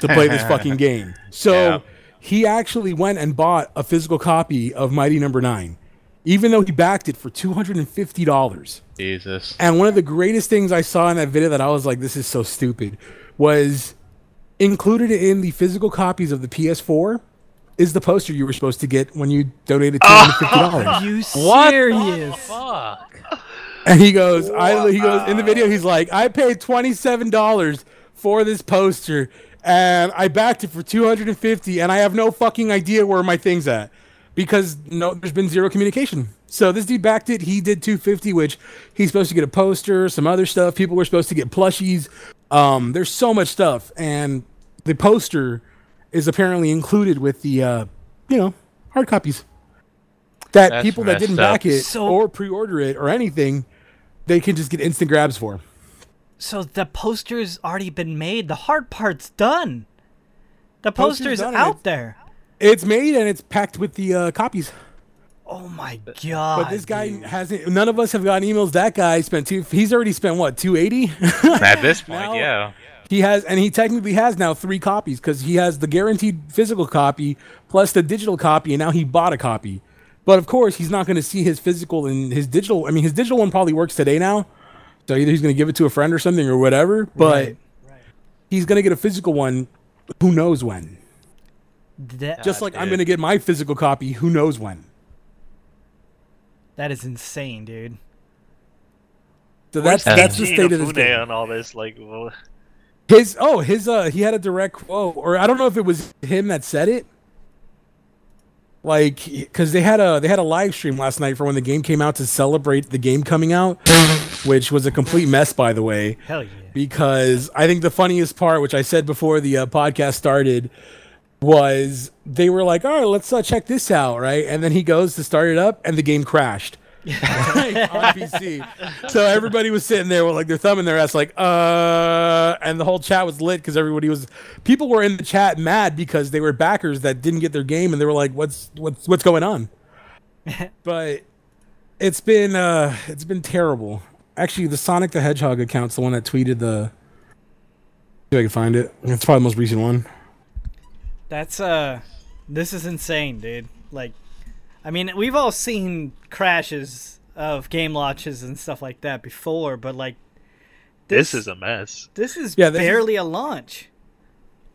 to play this fucking game? So Yeah. he actually went and bought a physical copy of Mighty Number 9, even though he backed it for $250. Jesus. And one of the greatest things I saw in that video that I was like, this is so stupid, was included in the physical copies of the PS4 is the poster you were supposed to get when you donated $250. you What? serious? Fuck. and he goes, I he goes in the video, he's like, I paid $27 for this poster and I backed it for 250 and I have no fucking idea where my thing's at because no there's been zero communication. So this dude backed it. He did 250, which he's supposed to get a poster, some other stuff. People were supposed to get plushies. Um, there's so much stuff, and the poster is apparently included with the, uh, you know, hard copies. That That's people that didn't up. back it So- or pre-order it or anything, they can just get instant grabs for. So the poster's already been made. The hard part's done. The Poster's poster's done out it's- there. It's made and it's packed with the uh, copies. Oh my god! But this guy dude. hasn't. None of us have gotten emails. That guy spent two. He's already spent what two eighty. At this point, Now- yeah. He has, and he technically has now three copies because he has the guaranteed physical copy plus the digital copy, and now he bought a copy. But of course, he's not going to see his physical and his digital. I mean, his digital one probably works today now, so either he's going to give it to a friend or something or whatever. But Right. he's going to get a physical one. Who knows when? That, Just like I'm going to get my physical copy. Who knows when? that is insane, dude. So that's Where's that's the state of this Inafune game. on all this. Like, well, His oh his uh he had a direct quote or I don't know if it was him that said it. Like because they had a they had a live stream last night for when the game came out to celebrate the game coming out, which was a complete mess by the way. Hell yeah. Because I think the funniest part, which I said before the uh, podcast started, was they were like, "All right, let's uh, check this out," right? And then he goes to start it up, and the game crashed. like, on PC. So everybody was sitting there with like their thumb in their ass, like, uh, and the whole chat was lit because everybody was, people were in the chat mad because they were backers that didn't get their game and they were like, what's what's what's going on? but it's been uh, it's been terrible. Actually, the Sonic the Hedgehog account's the one that tweeted the. See if I can find it. It's probably the most recent one. That's uh, this is insane, dude. Like, I mean, we've all seen crashes of game launches and stuff like that before, but like, this is a mess. this is Yeah, this is- barely a launch.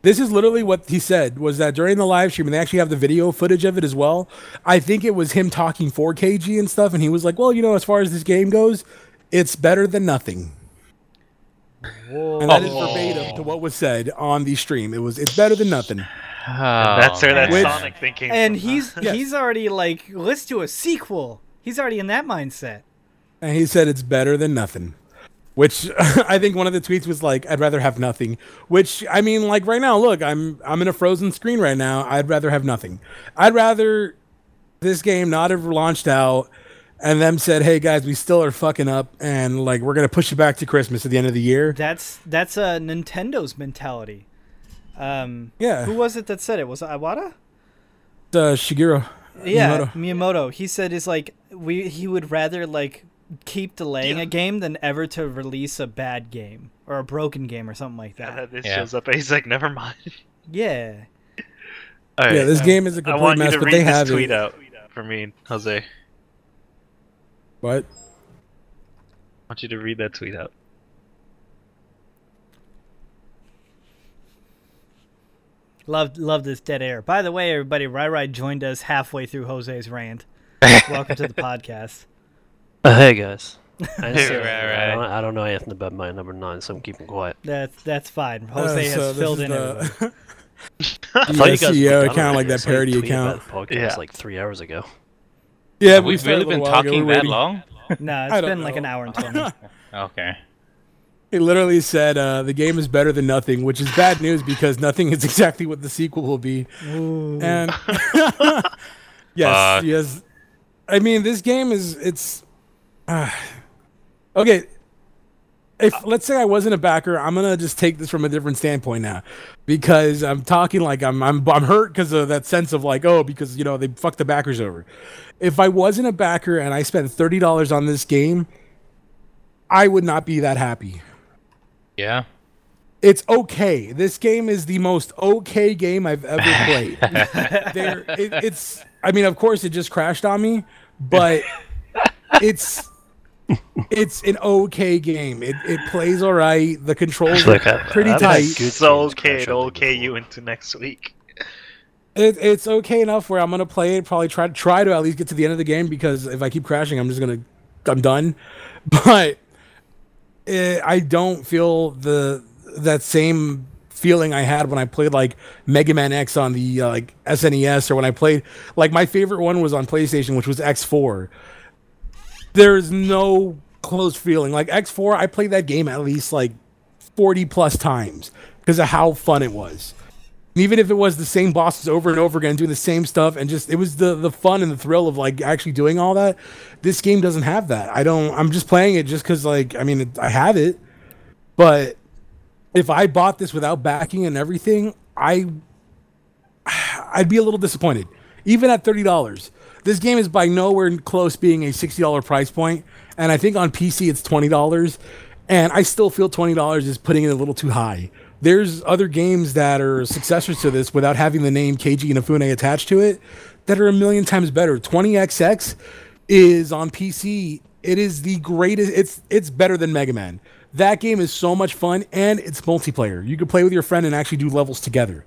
This is literally what he said was that during the live stream, and they actually have the video footage of it as well. I think it was him talking 4KG and stuff, and he was like, "Well, you know, as far as this game goes, it's better than nothing." And that is Oh. verbatim to what was said on the stream. It was, "It's better than nothing." That's where that Which- Sonic thinking. And from, he's Yes. he's already like, let's do a sequel. He's already in that mindset. And he said it's better than nothing. Which I think one of the tweets was like, I'd rather have nothing. Which I mean, like right now, look, I'm I'm in a frozen screen right now. I'd rather have nothing. I'd rather this game not have launched out and them said, Hey guys, we still are fucking up and like we're gonna push it back to Christmas at the end of the year. That's that's uh, Nintendo's mentality. Um, Yeah. Who was it that said it? Was it Iwata? Uh, Shigeru. Yeah, Miyamoto. Miyamoto. He said is like we he would rather like keep delaying Yeah. a game than ever to release a bad game or a broken game or something like that. then this Yeah. shows up, and he's like, "Never mind." Yeah. All yeah, this um, game is a complete mess, but read they this have tweet it. out for me, Jose. I What? want you to read that tweet out. Love love this dead air. By the way, everybody, Rai Rai joined us halfway through Jose's rant. Welcome to the podcast. Uh, hey guys. I, just, Hey, uh, right, I, don't, I don't know anything about Mighty Number Nine, so I'm keeping quiet. That's that's fine. Uh, Jose so has filled in the- everything. I thought you guys CEO put account like that I saw you parody account. About the podcast Yeah. like three hours ago. Yeah, Have we we really a been little while ago. talking We're that long? No, it's don't been like an hour and twenty. Okay. He literally said uh, the game is better than nothing, which is bad news because nothing is exactly what the sequel will be. And yes, Fuck. yes. I mean, this game is it's uh, okay. If let's say I wasn't a backer, I'm gonna just take this from a different standpoint now, because I'm talking like I'm I'm I'm hurt because of that sense of like oh because you know they fucked the backers over. If I wasn't a backer and I spent thirty dollars on this game, I would not be that happy Yeah. it's okay. This game is the most okay game I've ever played. there, it, it's. I mean, of course, it just crashed on me, but it's it's an okay game. It it plays all right. The controls Look, are I- pretty I've tight. had good so games okay It'll okay you into next week. It, it's okay enough where I'm gonna play it. Probably try try to at least get to the end of the game because if I keep crashing, I'm just gonna I'm done. But eh, I don't feel the that same feeling I had when I played like Mega Man X on the uh, like SNES or when I played like my favorite one was on PlayStation, which was X4. There's no close feeling like X4. I played that game at least like 40 plus times because of how fun it was. And even if it was the same bosses over and over again, doing the same stuff, and just it was the the fun and the thrill of like actually doing all that. This game doesn't have that. I don't. I'm just playing it just because like I mean it, I have it, but if I bought this without backing and everything, I I'd be a little disappointed. Even at thirty dollars, this game is by nowhere close being a sixty dollar price point, and I think on PC it's twenty dollars, and I still feel twenty dollars is putting it a little too high. There's other games that are successors to this without having the name Keiji Inafune attached to it that are a million times better. 20XX is on PC. It is the greatest. It's it's better than Mega Man. That game is so much fun and it's multiplayer. You can play with your friend and actually do levels together.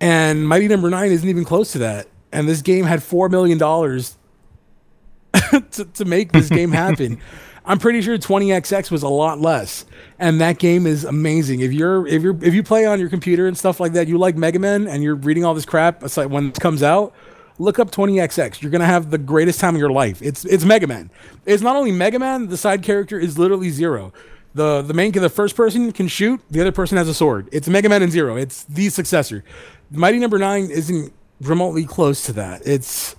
And Mighty Number Nine isn't even close to that. And this game had four million dollars to, to make this game happen. I'm pretty sure 20XX was a lot less, and that game is amazing. If you're if you're if you play on your computer and stuff like that, you like Mega Man, and you're reading all this crap. It's like when it comes out, look up 20XX. You're gonna have the greatest time of your life. It's it's Mega Man. It's not only Mega Man. The side character is literally Zero. The the main the first person can shoot. The other person has a sword. It's Mega Man and Zero. It's the successor. Mighty Number Nine isn't remotely close to that. It's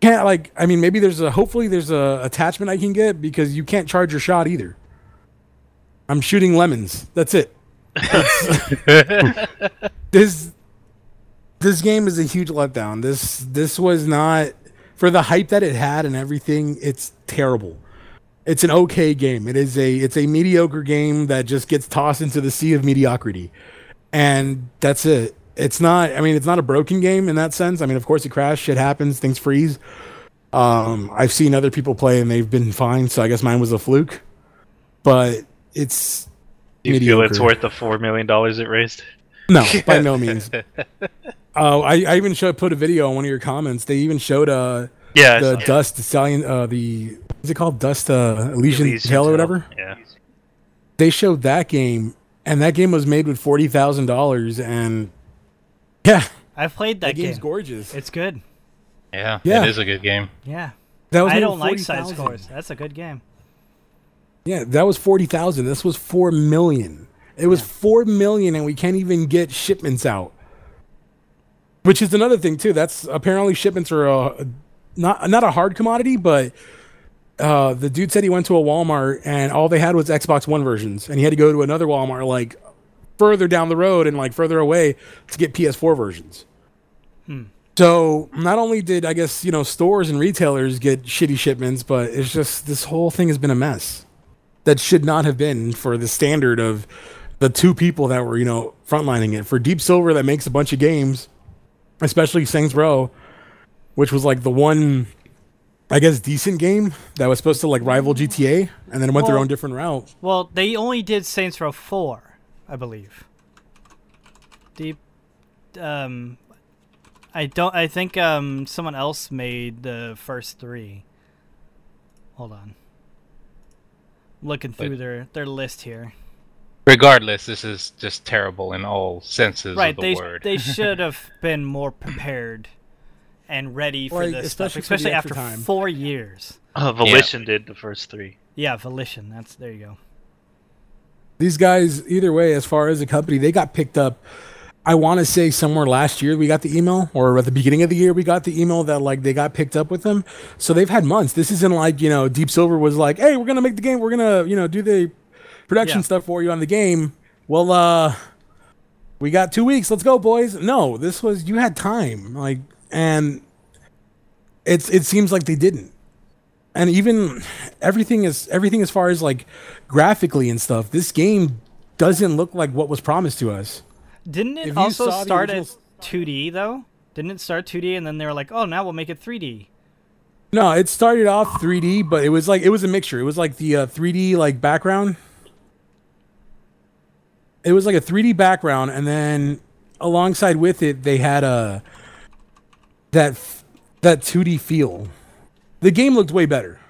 can't like I mean maybe there's a hopefully there's a attachment I can get because you can't charge your shot either. I'm shooting lemons. That's it. This this game is a huge letdown. This this was not for the hype that it had and everything. It's terrible. It's an okay game. It is a it's a mediocre game that just gets tossed into the sea of mediocrity, and that's it. It's not. I mean, it's not a broken game in that sense. I mean, of course, it crashed. Shit happens. Things freeze. Um, I've seen other people play and they've been fine. So I guess mine was a fluke. But it's Do you feel it's worth the four million dollars it raised? no, by no means. Uh, I, I even showed put a video on one of your comments. They even showed uh Yeah, the Dust Stallion uh the what's it called Dust uh Elysian, Elysian Tail or whatever. Yeah. They showed that game, and that game was made with forty thousand dollars, and yeah, I've played that, that game's game. gorgeous. It's good. Yeah, Yeah. it is a good game. Yeah. That was I don't with like side 40,000. scores. That's a good game. Yeah, that was forty thousand. This was four million. It was four million, and we can't even get shipments out. Which is another thing too. That's apparently shipments are a, not not a hard commodity, but uh, the dude said he went to a Walmart and all they had was Xbox One versions, and he had to go to another Walmart like further down the road and like further away to get PS4 versions. Hmm. So not only did I guess you know stores and retailers get shitty shipments, but it's just this whole thing has been a mess. that should not have been for the standard of the two people that were you know frontlining it for Deep Silver that makes a bunch of games, especially Saints Row, which was like the one. I guess decent game that was supposed to like rival GTA, and then went their own different route. Well, they only did Saints Row 4, I believe. Deep um I don't I think um someone else made the first 3. Hold on. Looking through But- their their list here. Regardless, this is just terrible in all senses right, of the they word. they should have been more prepared and ready for Like, this stuff, especially for especially after time. 4 years. Uh, Volition did the first three. Yeah, Volition. That's there you go. These guys either way as far as a company they got picked up i want to say somewhere last year we got the email or at the beginning of the year we got the email that like they got picked up with them. So they've had months. This isn't like you know deep silver was like hey we're gonna make the game. We're gonna you know do the production Yeah. stuff for you on the game. Well uh we got two weeks. Let's go boys. No this was you had time like and it's it seems like they didn't and even everything is everything as far as like graphically and stuff this game doesn't look like what was promised to us Didn't it If you also saw start as original- 2D though? Didn't it start 2D and then they were like, "Oh, now we'll make it 3D." no it started off 3d but it was like it was a mixture it was like the uh, 3d like background it was like a 3d background and then alongside with it they had a that that 2d feel the game looked way better.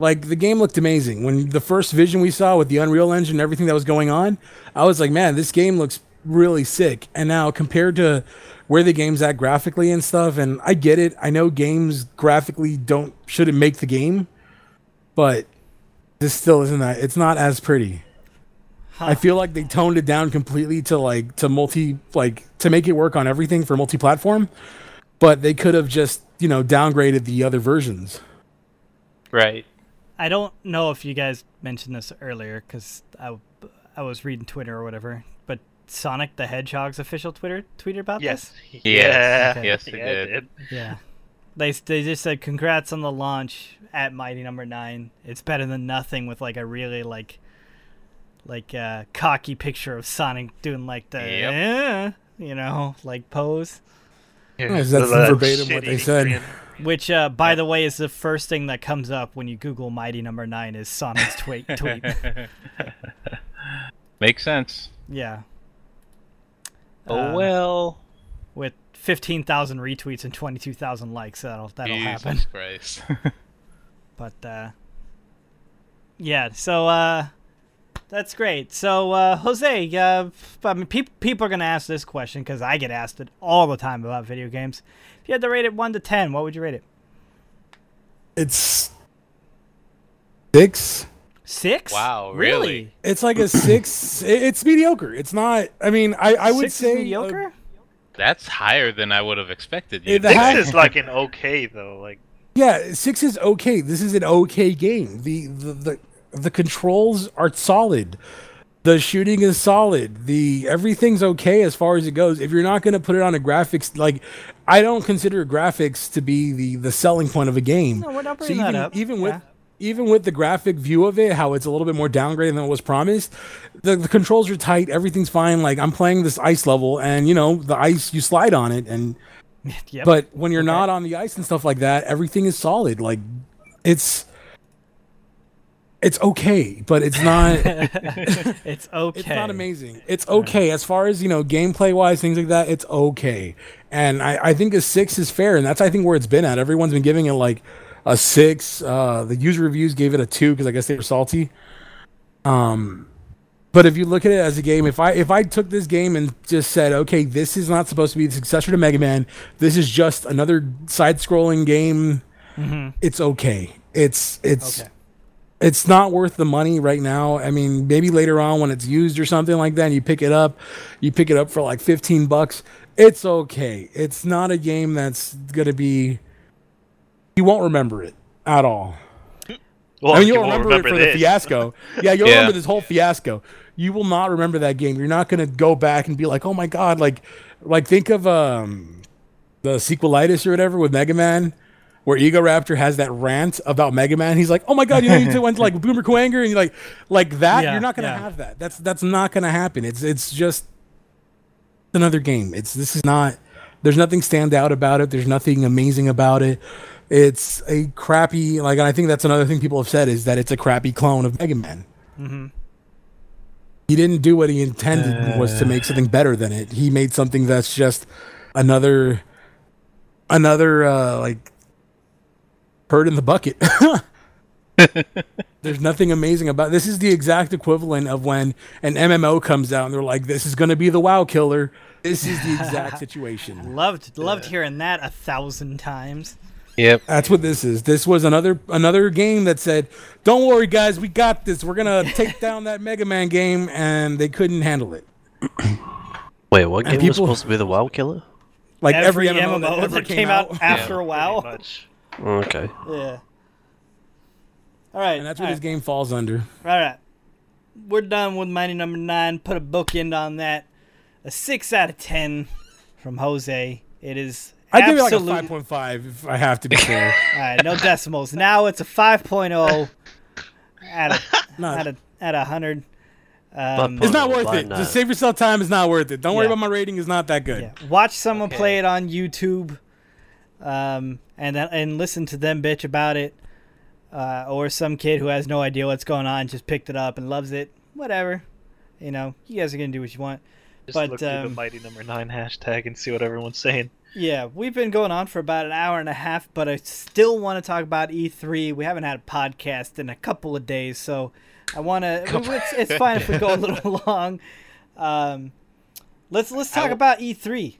Like the game looked amazing. When the first vision we saw with the unreal engine and everything that was going on i was like man this game looks really sick. And now compared to where the game's at graphically and stuff and i get it i know games graphically don't shouldn't make the game but this still isn't that it's not as pretty. I feel like they toned it down completely to like to multi like to make it work on everything for multi-platform, but they could have just you know downgraded the other versions. right. I don't know if you guys mentioned this earlier because I, I was reading Twitter or whatever, but Sonic the Hedgehog's official Twitter tweeted about Yes. this. Yeah. Okay. Yes, they Yeah, it did. Yeah, they they just said congrats on the launch at Mighty Number Nine. It's better than nothing with like a really like like uh, cocky picture of Sonic doing like the Yep. eh, you know like pose. Yes, that's The, uh, verbatim what they said. grin. Which, uh, by the way, is the first thing that comes up when you Google Mighty Number Nine is Sonic's tweet. tweet. Makes sense. Yeah. Oh Uh, well. With fifteen thousand retweets and twenty-two thousand likes, that'll that'll Jesus happen. Christ. But uh, yeah, so uh, that's great. So uh, Jose, uh, I mean, peop people are gonna ask this question because I get asked it all the time about video games. If you had to rate it one to ten, what would you rate it? It's six. Six? Wow, really? It's like a six. it's mediocre. It's not. I mean, I I would Six is say uh, mediocre. That's higher than I would have expected. You It to Six has- is like an okay though. Like Yeah, six is okay. This is an okay game. The the the, the controls are solid. The shooting is solid. The everything's okay as far as it goes. If you're not going to put it on a graphics like I don't consider graphics to be the the selling point of a game. No, we're not So bringing even that up. even Yeah. with even with the graphic view of it, how it's a little bit more downgraded than what was promised, the, the controls are tight. Everything's fine. Like I'm playing this ice level, and you know the ice you slide on it, and Yep. but when you're Okay. not on the ice and stuff like that, everything is solid. Like it's it's okay, but it's not it's okay. it's not amazing. It's okay as far as you know, gameplay wise, things like that. It's okay, and I, I think a six is fair, and that's I think where it's been at. Everyone's been giving it like a six. Uh, the user reviews gave it a two because I guess they were salty. Um, but if you look at it as a game, if I if I took this game and just said, okay, this is not supposed to be the successor to Mega Man, this is just another side-scrolling game. It's okay. It's it's Okay. It's not worth the money right now. I mean, maybe later on when it's used or something like that, and you pick it up, you pick it up for like 15 bucks. It's okay. It's not a game that's going to be you won't remember it at all. well, I mean, you you'll won't remember, it for the fiasco. Yeah, you'll Yeah. remember this whole fiasco. You will not remember that game. You're not going to go back and be like, "Oh my god!" Like, like think of um, the sequelitis or whatever with Mega Man. Where Egoraptor has that rant about Mega Man. He's like, "Oh my god, you know, you went to like Boomer Kuwanger and you're like like that. Yeah, you're not gonna yeah. have that. That's that's not gonna happen. It's it's just another game. It's this is not. There's nothing stand out about it. There's nothing amazing about it. It's a crappy like. And I think that's another thing people have said is that it's a crappy clone of Mega Man. He didn't do what he intended was to make something better than it. He made something that's just another another uh like bird in the bucket. There's nothing amazing about this. Is the exact equivalent of when an MMO comes out and they're like, "This is going to be the WoW killer." This is the exact situation. Loved loved hearing that a thousand times. Yep. That's what this is. This was another another game that said, "Don't worry, guys, we got this. We're gonna take down that Mega Man game," and they couldn't handle it. Wait, what game was people- supposed to be the WoW killer? Like Every, every, MMO, MMO, that, came, out, after a Pretty WoW. Much. Okay. Yeah. All right. and that's what all this game falls under. All right. We're done with Mighty Number Nine. Put a bookend on that. A six out of ten from Jose. It is. I give it like a absolute- five point five if I have to be fair. All right, no decimals. Now it's a 5.0 out of Not- out of out of 100. Um, It's not worth it. not? Just save yourself time. It's not worth it. Don't worry about my rating. Is not that good. yeah. Watch someone Okay. play it on YouTube, um, and then- and listen to them bitch about it, uh, or some kid who has no idea what's going on just picked it up and loves it. Whatever, you know, you guys are gonna do what you want. Just But, look through the um, mighty number nine hashtag and see what everyone's saying. Yeah, we've been going on for about an hour and a half, but I still want to talk about E3. We haven't had a podcast in a couple of days, so I want to. It's, it's fine if we go a little long. Um, let's let's talk about E3.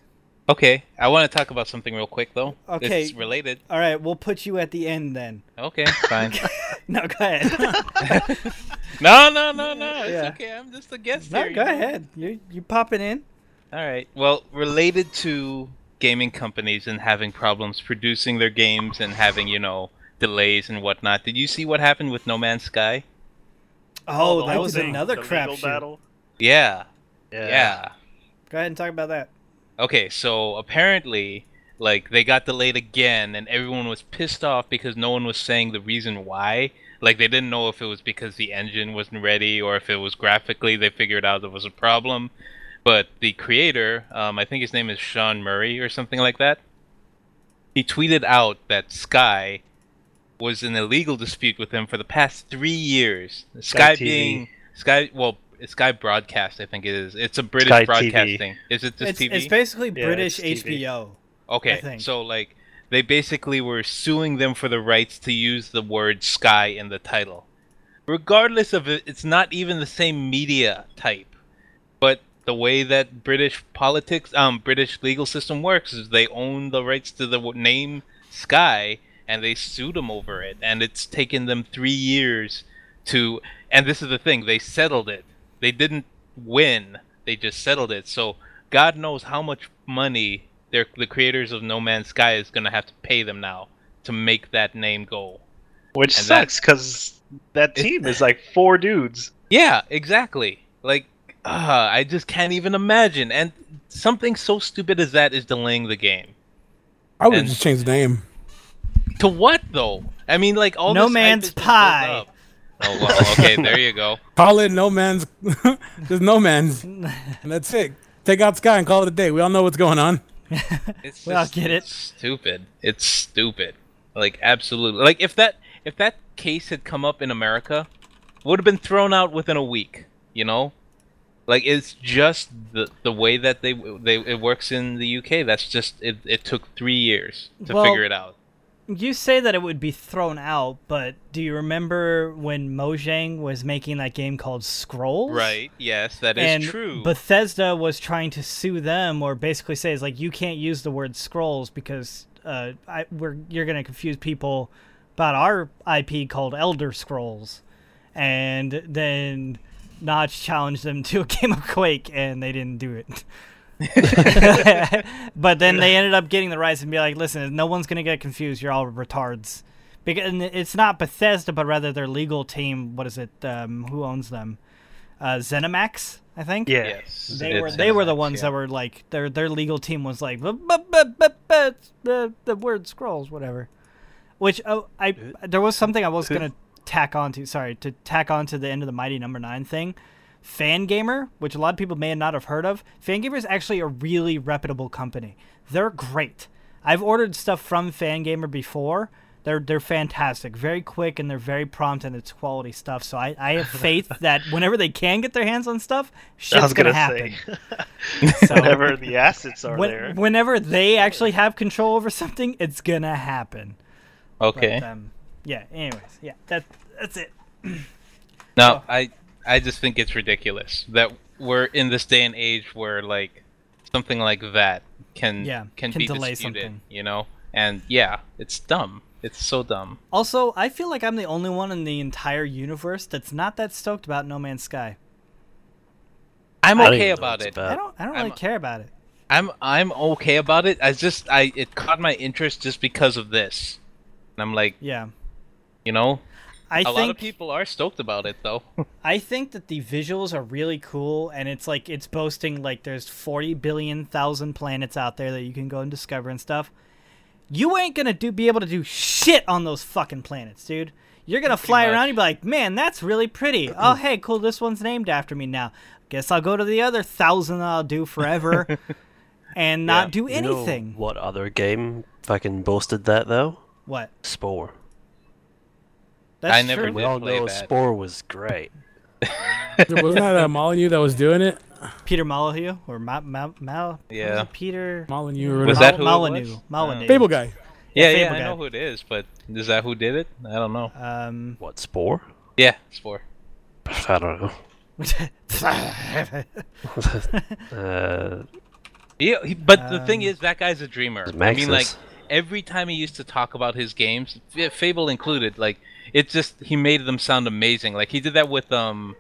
Okay. I want to talk about something real quick though. Okay. It's related. All right, we'll put you at the end then. Okay. Fine. No, go ahead. no, no, no, no. It's Yeah. okay. I'm just a guest no, here. go you know? ahead. You you popping in? All right. Well, related to gaming companies and having problems producing their games and having, you know, delays and whatnot. Did you see what happened with No Man's Sky? Oh, oh the that was thing, another the crap battle. Yeah. Yeah. Yeah. Go ahead and talk about that. Okay, so apparently, like, they got delayed again, and everyone was pissed off because no one was saying the reason why. Like, they didn't know if it was because the engine wasn't ready or if it was graphically they figured out there was a problem. But the creator, um, I think his name is Sean Murray or something like that, he tweeted out that Sky was in a legal dispute with him for the past three years. Sky TV. being Sky, well, Sky Broadcast, I think it is. It's a British Sky TV. broadcasting. Is it just It's, TV? it's basically Yeah, British it's HBO. Okay, so like they basically were suing them for the rights to use the word sky in the title. Regardless of it, it's not even the same media type. But the way that British politics, um, British legal system works is they own the rights to the name Sky, and they sued them over it, and it's taken them three years to. And this is the thing, they settled it. They didn't win. They just settled it. So God knows how much money they're, the creators of No Man's Sky is gonna have to pay them now to make that name go. Which And sucks because that It- team is like four dudes. Yeah, exactly. Like, uh, I just can't even imagine. And something so stupid as that is delaying the game. I would And- just change the name. To what though? I mean, like all No this Man's is just Pie. Up. Oh well, okay, there you go. Call it No Man's. Just No Man's, and that's it. Take out Sky and call it a day. We all know what's going on. It's Well, I just get it. it's stupid. It's stupid. Like absolutely. Like if that if that case had come up in America, would have been thrown out within a week. You know, like it's just the the way that they they it works in the UK. That's just it. It took three years to Well, figure it out. You say that it would be thrown out, but do you remember when Mojang was making that game called Scrolls? Right. Yes, that is and true. Bethesda was trying to sue them, or basically say, "Is like you can't use the word scrolls because uh, I, we're you're gonna confuse people about our IP called Elder Scrolls," and then Notch challenged them to a game of Quake, and they didn't do it. but then they ended up getting the rights and be like, "Listen, no one's gonna get confused. You're all retards." Because and it's not Bethesda, but rather their legal team. What is it? Um, who owns them? Uh, ZeniMax, I think. Yeah. yes, They it's were they were the ones yeah. that were like their their legal team was like "Bu- bu- bu- bu- bu- the the word scrolls whatever. Which oh, I there was something I was gonna tack onto. Sorry, to tack on to the end of the Mighty Number Nine thing. Fangamer, which a lot of people may not have heard of, Fangamer is actually a really reputable company. They're great. I've ordered stuff from Fangamer before. They're they're fantastic, very quick, and they're very prompt, and it's quality stuff. So I, I have faith that whenever they can get their hands on stuff, I shit's gonna, gonna happen. say, So whenever the assets are when- there. whenever they actually have control over something, it's gonna happen. Okay. But, um, yeah. Anyways, yeah. That that's it. No, Oh. I I just think it's ridiculous that we're in this day and age where like something like that can Yeah, can, can be delay disputed, something. you know? And yeah, it's dumb. It's so dumb. Also, I feel like I'm the only one in the entire universe that's not that stoked about No Man's Sky. I'm okay about it. about. I don't. I don't really I'm- care about it. I'm I'm okay about it. I just I it caught my interest just because of this. And I'm like, Yeah. you know, I a think lot of people are stoked about it though. I think that the visuals are really cool, and it's like it's boasting like there's 40 billion thousand planets out there that you can go and discover and stuff. You ain't gonna do be able to do shit on those fucking planets, dude. You're gonna fly around much. and be like, man, that's really pretty. Oh, hey, cool, this one's named after me now. Guess I'll go to the other thousand that I'll do forever, and not Yeah. do You know anything. what other game fucking boasted that though? What? Spore. That's I never true. We all know that. Spore was great. Wasn't that uh, Molyneux that was doing it? Peter Molyneux or Ma- Ma- Mal? was Yeah. it? Peter. Molyneux or Was whatever. that who it Molyneux? was? Molyneux. Fable guy? yeah, Fable yeah, I guy. know who it is, but is that who did it? I don't know. Um. What Spore? Yeah, Spore. I don't know. Uh, Yeah, he, but the thing Um, is, that guy's a dreamer. I mean, like every time he used to talk about his games, Fable included, like it just he made them sound amazing. Like he did that with um,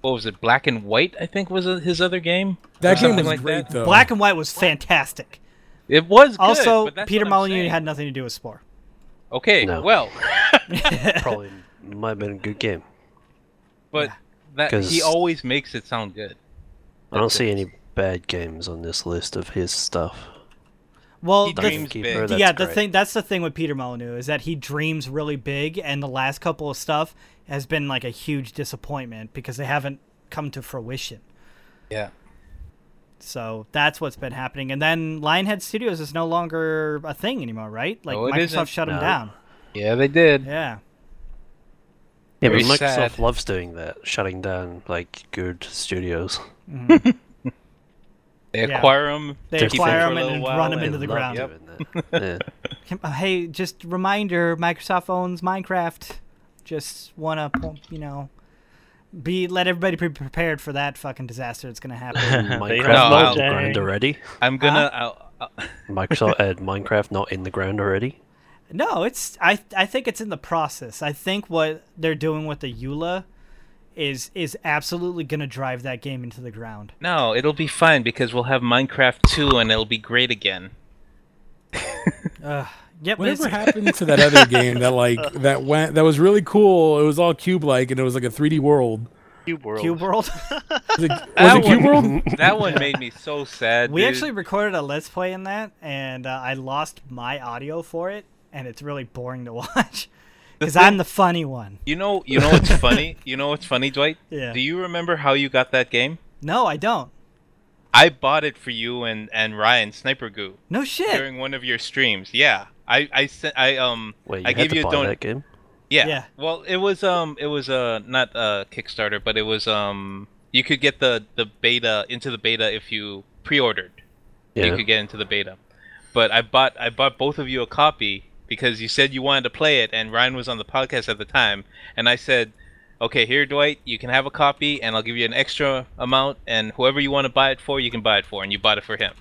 what was it, Black and White? I think was uh, his other game. That Or game something was like great that. though. Black and White was fantastic. It was good, also, but that's Peter Molyneux saying. had nothing to do with Spore. Okay, No. well, probably might have been a good game. but that 'Cause- he always makes it sound good. I don't see it. any bad games on this list of his stuff. Well, He the, dreams Keeper, big. that's yeah, the thing that's the thing with Peter Molyneux is that he dreams really big, and the last couple of stuff has been like a huge disappointment because they haven't come to fruition. Yeah. So that's what's been happening. And then Lionhead Studios is no longer a thing anymore, right? Like No, Microsoft isn't. shut them No. down. Yeah, they did. Yeah. Yeah, but Microsoft sad. loves doing that, shutting down like good studios. Mm-hmm. They Yeah. acquire them. They acquire for them and little run them into the ground. doing that. yeah. Uh, Hey, just reminder: Microsoft owns Minecraft. Just wanna, you know, be let everybody be prepared for that fucking disaster that's gonna happen. Minecraft have not in the ground already. I'm gonna. I'll, I'll, Microsoft had Minecraft not in the ground already. no, it's I I think it's in the process. I think what they're doing with the EULA is is absolutely gonna drive that game into the ground. no, it'll be fine because we'll have Minecraft 2 and it'll be great again. Uh, yep. Whatever happened to that other game that like that went that was really cool? It was all cube like and it was like a 3D world. Cube World. Cube World. Was it, was That it Cube one- World? That one made me so sad. we dude. actually recorded a let's play in that, and uh, I lost my audio for it, and it's really boring to watch because I'm the funny one. You know, you know what's funny? You know what's funny, Dwight? Yeah. Do you remember how you got that game? No, I don't. I bought it for you and and Ryan Sniper Goo No shit. during one of your streams. Yeah, I I sent I um Wait, you I had gave to you a buy don- that game? Yeah. Yeah. Well, it was um it was uh not a Kickstarter, but it was um you could get the the beta into the beta if you pre-ordered. Yeah. You could get into the beta. But I bought I bought both of you a copy because you said you wanted to play it and Ryan was on the podcast at the time and I said, "Okay, here Dwight, you can have a copy and I'll give you an extra amount and whoever you want to buy it for, you can buy it for." And you bought it for him.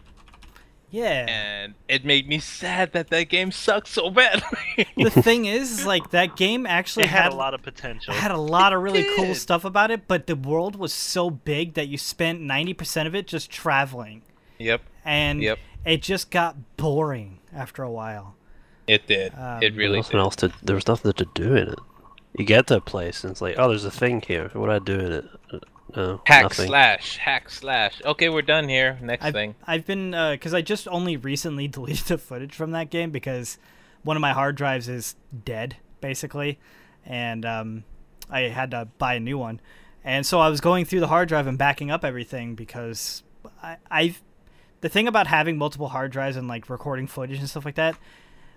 Yeah. And it made me sad that that game sucks so badly. the thing is, is, like that game actually It had a lot of potential. had a lot of really cool stuff about it, but the world was so big that you spent 90% of it just traveling. yep, And Yep. it just got boring after a while. It did. Um, it really nothing did. else to. There was nothing to do in it. You get to a place and it's like, oh, there's a thing here. What do I do in it? Uh, No, Hack nothing. slash, hack slash. Okay, we're done here. Next I've, thing. I've been because I just only recently deleted the footage from that game because one of my hard drives is dead basically, and um, I had to buy a new one. And so I was going through the hard drive and backing up everything because I, I've the thing about having multiple hard drives and like recording footage and stuff like that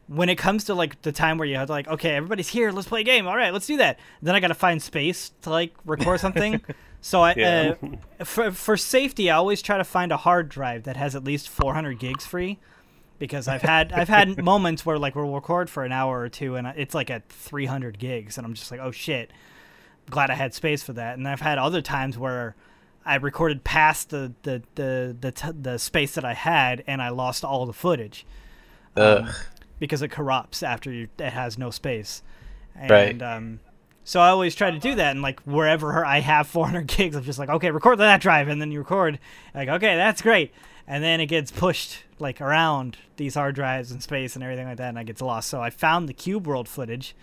when it comes to like the time where you have to like okay everybody's here let's play a game all right let's do that then i gotta find space to like record something so i Yeah. uh, for, for safety i always try to find a hard drive that has at least 400 gigs free because i've had i've had moments where like we'll record for an hour or two and it's like at 300 gigs and i'm just like oh shit glad i had space for that and i've had other times where I recorded past the the the the, t- the space that I had, and I lost all the footage um. Because it corrupts after you, it has no space. And, Right. Um, so I always try to do that, and like wherever I have 400 gigs, I'm just like, okay, record that drive, and then you record, like, okay, that's great, and then it gets pushed like around these hard drives and space and everything like that, and I gets lost. So I found the Cube World footage.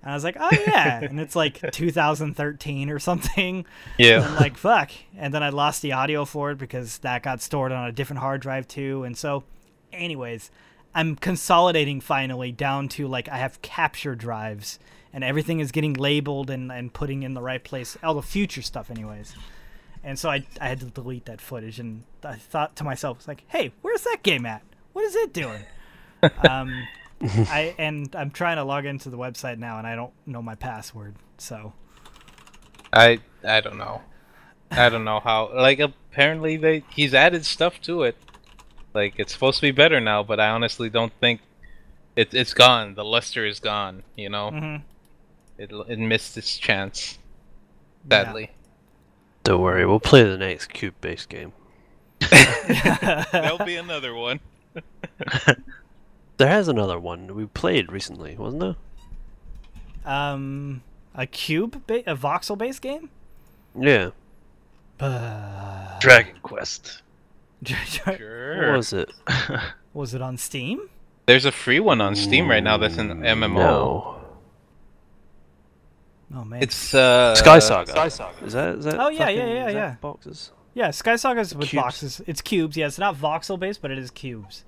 And I was like, oh yeah, and it's like 2013 or something. Yeah. I'm like, fuck. And then I lost the audio for it because that got stored on a different hard drive too. And so, anyways, I'm consolidating finally down to like I have capture drives and everything is getting labeled and, and putting in the right place. All the future stuff, anyways. And so I, I had to delete that footage. And I thought to myself, it's like, hey, where's that game at? What is it doing? um, I and I'm trying to log into the website now, and I don't know my password. So I I don't know. I don't know how. Like apparently they he's added stuff to it. Like it's supposed to be better now, but I honestly don't think it it's gone. The luster is gone. You know, mhm. it it missed its chance. Yeah. Don't worry, we'll play the next cube-based game. There'll be another one. There has another one we played recently, wasn't there? um, a cube, ba- a voxel-based game. Yeah. Uh, Dragon Quest. What Sure. was it? was it on Steam? There's a free one on Steam right now that's an MMO. No. Oh man, It's uh Sky Saga. Sky Saga. Is that? Is that? Oh, yeah, yeah, fucking- yeah, is that yeah. Boxes. yeah, Sky Saga's with Cubes. boxes. It's cubes. Yeah, it's not voxel-based, but it is cubes.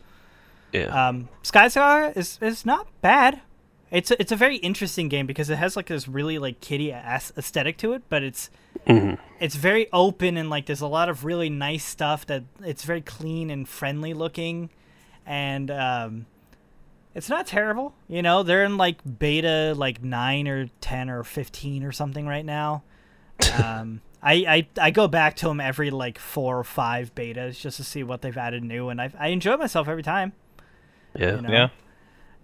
Yeah. Um, Sky Saga is is not bad. It's a, it's a very interesting game because it has like this really like kitty ass aesthetic to it, but it's Mhm. it's very open and like there's a lot of really nice stuff that it's very clean and friendly looking, and um, it's not terrible. You know, they're in like beta like nine or ten or fifteen or something right now. Um, I, I I go back to them every like four or five betas just to see what they've added new, and I I enjoy myself every time. yeah. You know? Yeah.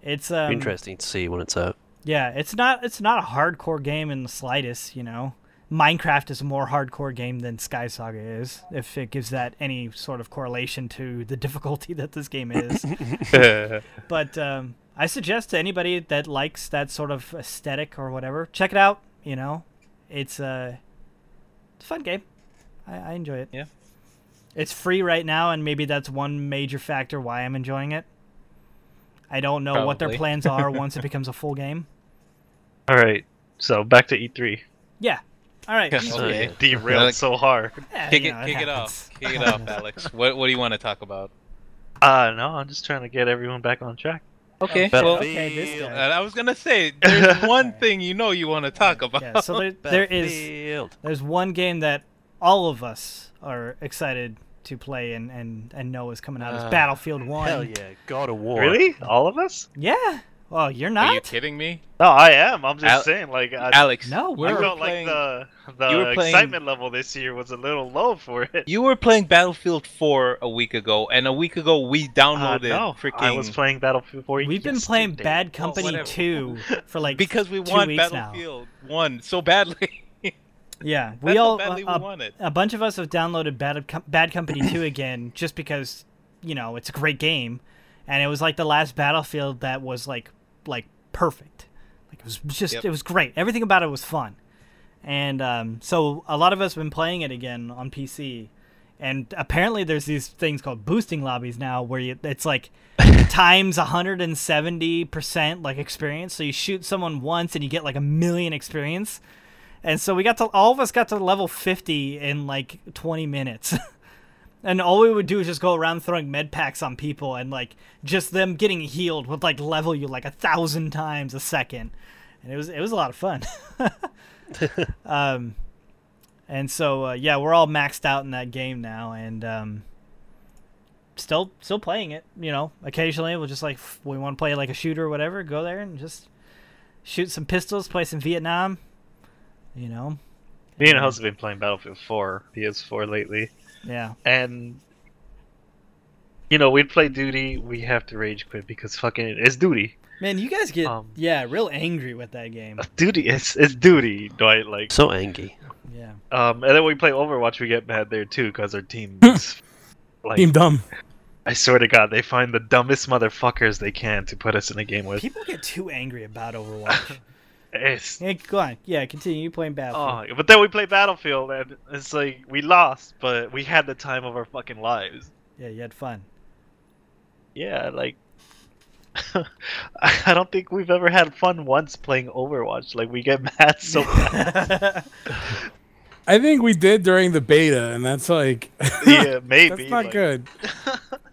It's um, Interesting to see when it's out. Yeah, it's not it's not a hardcore game in the slightest. You know, Minecraft is a more hardcore game than Sky Saga is, if it gives that any sort of correlation to the difficulty that this game is. but um, I suggest to anybody that likes that sort of aesthetic or whatever, check it out. You know, it's a, it's a fun game. I, I enjoy it. Yeah. It's free right now, and maybe that's one major factor why I'm enjoying it. I don't know what their plans are once it becomes a full game. All right. So back to E3. Yeah. All right. Yeah. E3. Okay. Derailed Like- so hard. Yeah, Kick you it, know, kick it happens. off. Kick it off, Alex. What what do you want to talk about? Uh no, I'm just trying to get everyone back on track. Okay. But- well, Okay, this. I was gonna say there's one thing you know you want to talk about. Yeah, so there, there is there's one game that all of us are excited to play and, and, and know is coming out. It's Uh, Battlefield One. Hell yeah, God of War. Really? All of us? Yeah. Well, you're not? Are you kidding me, No, I am. I'm just Al- saying, like, I, Alex? No, we I felt playing. like the you were the playing- excitement level this year was a little low for it. You were playing Battlefield 4 a week ago, and a week ago we Uh, downloaded no, freaking. I was playing Battlefield 4. We've been playing. Bad Company whatever. 2 for like because we two want weeks now. Battlefield 1 so badly. Yeah, That's we how all badly we a, it. a bunch of us have downloaded Bad Bad Company 2 again just because you know it's a great game, and it was like the last Battlefield that was like like perfect. Like it was just Yep. it was great. Everything about it was fun, and um, so a lot of us have been playing it again on PC. And apparently, there's these things called boosting lobbies now, where you, it's like times 170 percent like experience. So you shoot someone once and you get like a million experience. And so we got to all of us got to level 50 in like 20 minutes. And all we would do is just go around throwing med packs on people, and like just them getting healed would like level you like a thousand times a second, and it was it was a lot of fun. um, and so uh, yeah, we're all maxed out in that game now, and um, still still playing it. You know, occasionally we'll just like we want to play like a shooter or whatever, go there and just shoot some pistols, play some Vietnam. You know, Me and House have been playing Battlefield 4 PS4 lately, yeah. and you know we'd play duty. We have to rage quit because fucking it's duty. Man, you guys get Um, yeah real angry with that game. Duty, it's it's duty, right? Like, So angry. Yeah. um, and then when we play Overwatch, we get mad there too because our team. is, like, Team dumb. I swear to God, they find the dumbest motherfuckers they can to put us in a game with. People get too angry about Overwatch. It's yeah, go on. Yeah, continue. You playing Battlefield. Oh, but then we play Battlefield, and it's like we lost, but we had the time of our fucking lives. Yeah, you had fun. Yeah, like I don't think we've ever had fun once playing Overwatch. Like we get mad so bad. I think we did during the beta, and that's like yeah, maybe. that's not like- good.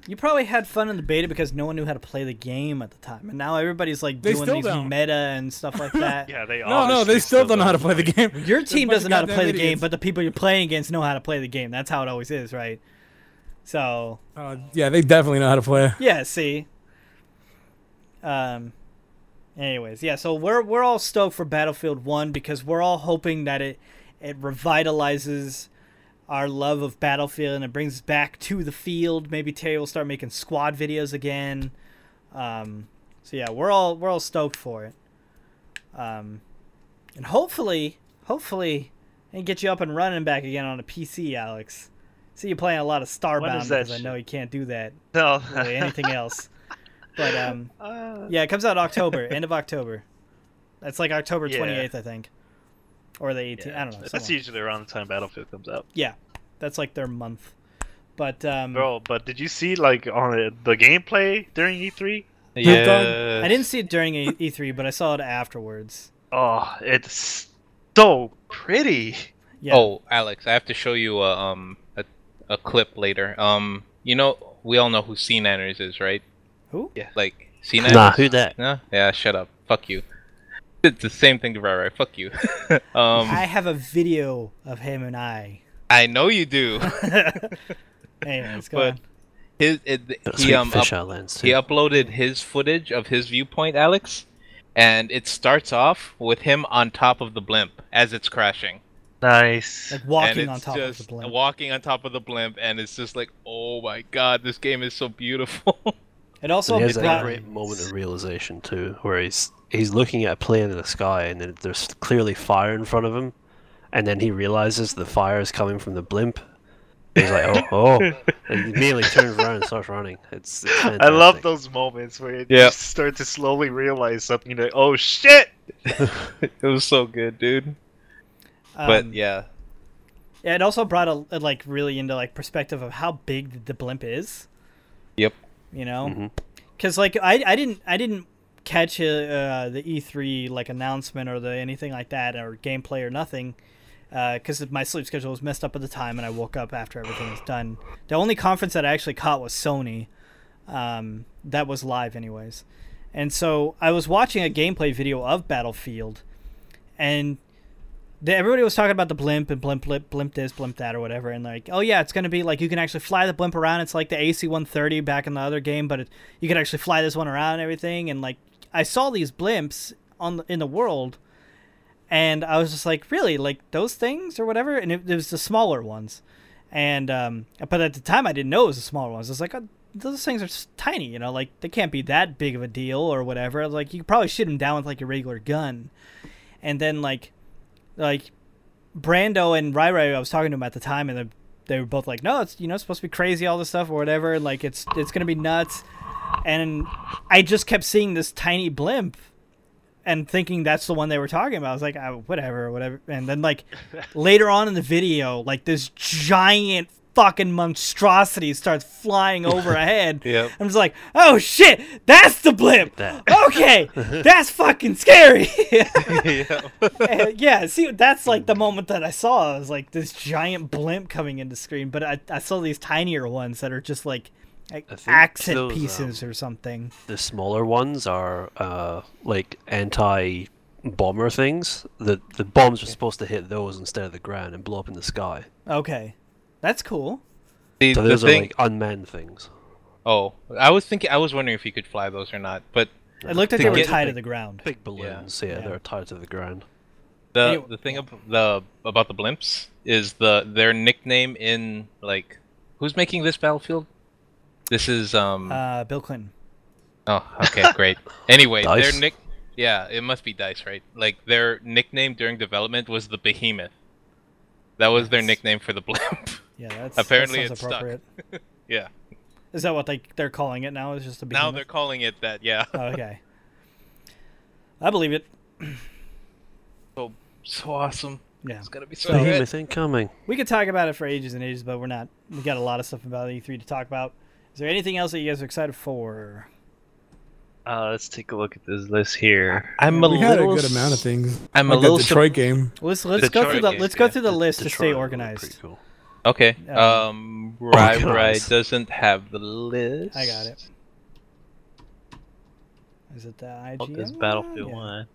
You probably had fun in the beta because no one knew how to play the game at the time, and now everybody's like They doing these don't. meta and stuff like that. Yeah, they are. No, no, they still don't know how to play the game. Your team doesn't know how to play the game, but the people you're playing against know how to play the game. That's how it always is, right? So Uh, yeah, they definitely know how to play. yeah, see. Um. Anyways, yeah. So we're we're all stoked for Battlefield One because we're all hoping that it it revitalizes our love of Battlefield and it brings us back to the field. Maybe Terry will start making squad videos again. Um. So yeah, we're all we're all stoked for it. Um. And hopefully, hopefully, and get you up and running back again on a PC, Alex. See you playing a lot of Starbound because I know you can't do that No. really anything else. But um, Uh, yeah, it comes out October, end of October. That's like October Yeah. twenty eighth, I think, or the eighteenth. yeah, I don't know. That's somewhere. usually around the time Battlefield comes out, Yeah, that's like their month. But um, bro. But did you see like on it, the gameplay during E E3? Yeah. I didn't see it during E three, but I saw it afterwards. Oh, it's so pretty. Yeah. Oh, Alex, I have to show you a um a, a clip later. Um, you know, we all know who SeaNanners is, right? who? Yeah, like SeaNanners. Nah, who that? No, yeah, shut up. Fuck you. It's the same thing to right, right. Fuck you. um, I have a video of him and I. I know you do. Anyways, go But- on. His it, he sweet um up, lens he uploaded his footage of his viewpoint, Alex, and it starts off with him on top of the blimp as it's crashing. Nice. Like walking on top just of the blimp. walking on top of the blimp, and it's just like, oh my god, this game is so beautiful. It also And he has that great moment of realization too, where he's he's looking at a plane in the sky, and then there's clearly fire in front of him, and then he realizes the fire is coming from the blimp. He's like, oh, oh, and he immediately turns around and starts running. It's, it's I love those moments where you Yeah. start to slowly realize something. You're like, oh shit! it was so good, dude. But um, yeah, Yeah, it also brought a, a, like really into like perspective of how big the blimp is. Yep. You know, because like I I didn't I didn't catch uh, uh, the E3 like announcement or the anything like that or gameplay or nothing because my sleep schedule was messed up at the time and I woke up after everything was done. The only conference that I actually caught was Sony. Um, that was live anyways, and so I was watching a gameplay video of Battlefield, and the, everybody was talking about the blimp and blimp, blimp, blimp this, blimp that, or whatever, and like, oh yeah, it's gonna be like you can actually fly the blimp around. It's like the AC-130 back in the other game, but it, you can actually fly this one around and everything. And like, I saw these blimps on the, in the world, and I was just like, really, like those things or whatever. And it, it was the smaller ones, and um, but at the time I didn't know it was the smaller ones. I was like, oh, those things are tiny, you know, like they can't be that big of a deal or whatever. I was like, you probably shoot them down with like a regular gun, and then like like Brando and Rai Rai, I was talking to them at the time, and they, they were both like, "No, it's you know it's supposed to be crazy, all this stuff or whatever. Like it's it's gonna be nuts." And I just kept seeing this tiny blimp, and thinking that's the one they were talking about. I was like, oh, "Whatever, whatever." And then like later on in the video, like this giant fucking monstrosity starts flying overhead. Yep. I'm just like, oh shit, that's the blimp. That. Okay, that's fucking scary. yeah. And, yeah, see, that's like the hmm. moment that I saw. I was like this giant blimp coming into screen, but I, I saw these tinier ones that are just like, like accent those, pieces um, or something. The smaller ones are uh, like anti bomber things. The the bombs are supposed to hit those instead of the ground and blow up in the sky. Okay, that's cool. The, So the those are like unmanned things. Oh, I was thinking. I was wondering if you could fly those or not. But It looked like they were get- tied to the ground. Big balloons, yeah, Yeah. they're tied to the ground. the Anyway- the thing ab- the about the blimps is the their nickname in like who's making this battlefield? This is um. Uh, Bill Clinton. oh, okay, great. Anyway, Dice? their nick. Yeah, it must be Dice, right? Like their nickname during development was the Behemoth. That was their nickname for the blimp. Yeah, that's Apparently that sounds it's stuck. appropriate. yeah. Is that what like they're calling it now? Is just a Now they're calling it that. Yeah. Oh, okay. I believe it. so so awesome. Yeah. It's gonna be so So- good. Incoming. We could talk about it for ages and ages, but we're not. We got a lot of stuff about E3 to talk about. Is there anything else that you guys are excited for? Uh, let's take a look at this list here. I'm a we had a good amount of things. I'm a little. the sup- Detroit game. Let's let's go Detroit through the games, let's go yeah. through the list to stay organized. Cool. Okay. Um, Um, Rai Rai doesn't have the list. I got it. Is it the IGN? Oh, this? Battlefield Yeah. one.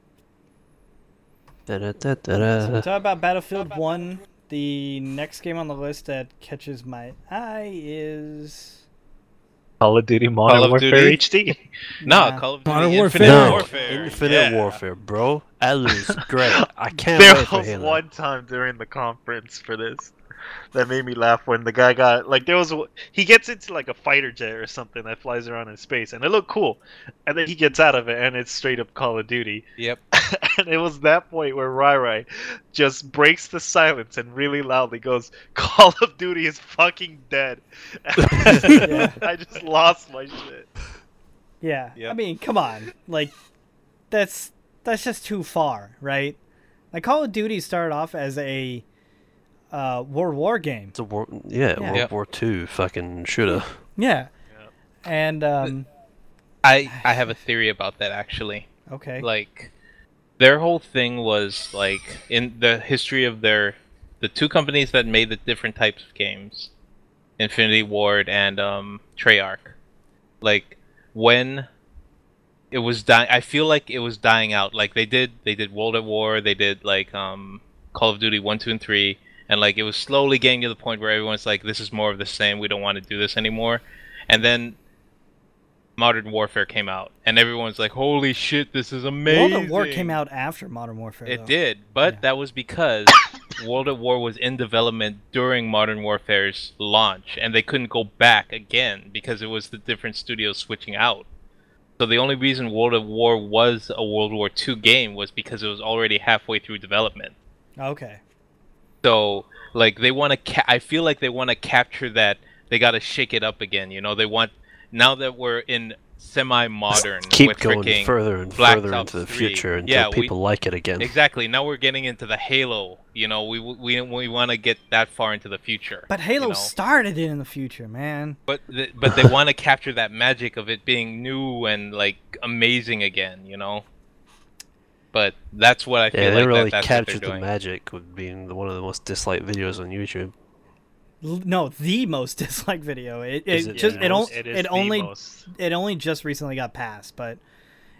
So we'll Da-da-da-da-da. talk about Battlefield One. The next game on the list that catches my eye is Call of Duty Modern Call of Warfare Duty? HD. No, Nah. Call of Duty Modern Infinite Warfare. Warfare. No, Infinite yeah. Warfare, bro. I lose. Great. I can't There wait for was Halo. one time during the conference for this that made me laugh when the guy got like there was he gets into like a fighter jet or something that flies around in space and it looked cool, and then he gets out of it and it's straight up Call of Duty. Yep. and it was that point where Rai Rai just breaks the silence and really loudly goes, "Call of Duty is fucking dead." Yeah. I just lost my shit. Yeah. I mean, come on. Like that's that's just too far, right? Like Call of Duty started off as a uh, World War game. It's a war, yeah, Yeah. World Yep. War Two fucking shooter. Yeah. And um I I have a theory about that actually. okay. Like their whole thing was like in the history of their the two companies that made the different types of games, Infinity Ward and um Treyarch. Like when it was dying I feel like it was dying out. Like they did they did World at War, they did like um Call of Duty 1, 2 and 3 and like it was slowly getting to the point where everyone's like this is more of the same, we don't want to do this anymore. And then Modern Warfare came out, and everyone's like, "Holy shit, this is amazing!" World at War came out after Modern Warfare. It though. did, but Yeah. that was because World at War was in development during Modern Warfare's launch, and they couldn't go back again because it was the different studios switching out. So the only reason World at War was a World War II game was because it was already halfway through development. Okay. So like they want to, ca- I feel like they want to capture that. They got to shake it up again. You know, they want now that we're in semi-modern. Keep with going further and Black further Ops into the 3. future until Yeah, we- people like it again. Exactly. Now we're getting into the Halo. You know, we we we want to get that far into the future. But Halo you know? started it in the future, man. But th- but they want to capture that magic of it being new and like amazing again. You know. But that's what I feel Yeah, they like really that, that's captured the magic of being the, one of the most disliked videos on YouTube. No, the most disliked video. It, Is it it just it, most? on, It is it only most. it only just recently got passed, but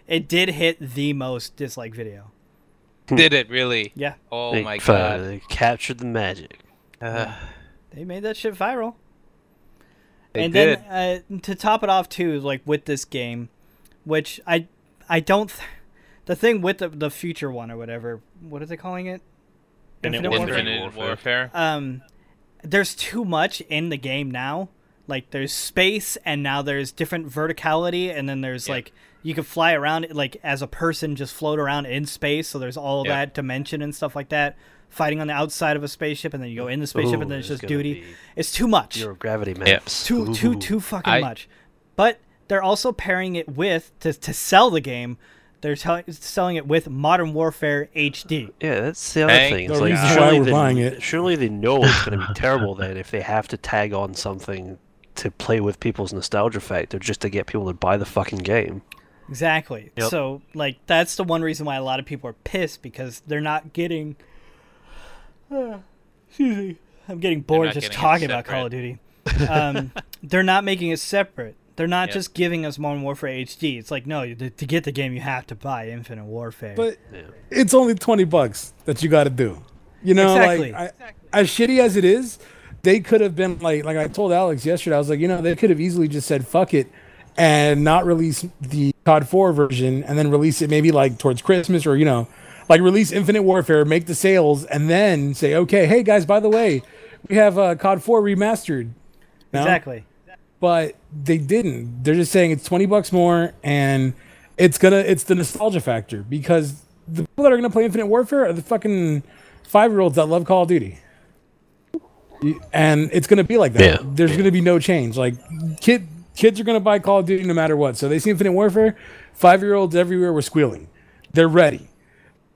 it did hit the most disliked video. Did it really? Yeah, Oh they, my god. They captured the magic. Uh, they made that shit viral. they and did. then uh, to top it off too, like with this game, which I I don't th- the thing with the the future one or whatever, what are they calling it? Infinite Warfare? Infinite Warfare. Warfare. um there's too much in the game now like there's space and now there's different verticality and then there's Yeah. like you can fly around like as a person just float around in space so there's all Yeah. that dimension and stuff like that fighting on the outside of a spaceship and then you go in the spaceship Ooh, and then it's there's just duty it's too much Zero gravity maps. too too Ooh. too fucking I- much but they're also pairing it with to, to sell the game They're tell- selling it with Modern Warfare HD. Yeah, that's the other Thank thing. It's the like reason why surely we're they, buying it. surely they know it's going to be terrible then if they have to tag on something to play with people's nostalgia factor just to get people to buy the fucking game. Exactly. Yep. So, like, that's the one reason why a lot of people are pissed because they're not getting. excuse me. I'm getting bored not just getting it talking about Call of Duty. Um, they're not making it separate. They're not Yep. just giving us Modern Warfare HD. It's like, no, to, to get the game, you have to buy Infinite Warfare. But it's only 20 bucks that you got to do. You know, Exactly. like I, as shitty as it is, they could have been like like I told Alex yesterday. I was like, you know, they could have easily just said fuck it and not release the COD 4 version and then release it maybe like towards Christmas or you know, like release Infinite Warfare, make the sales and then say, "Okay, hey guys, by the way, we have uh, COD 4 remastered." No? exactly. But they didn't. They're just saying it's twenty bucks more, and it's gonna it's the nostalgia factor because the people that are gonna play Infinite Warfare are the fucking five year olds that love Call of Duty, and it's gonna be like that. Yeah. There's gonna be no change. Like kid kids are gonna buy Call of Duty no matter what. So they see Infinite Warfare, five year olds everywhere were squealing. They're ready.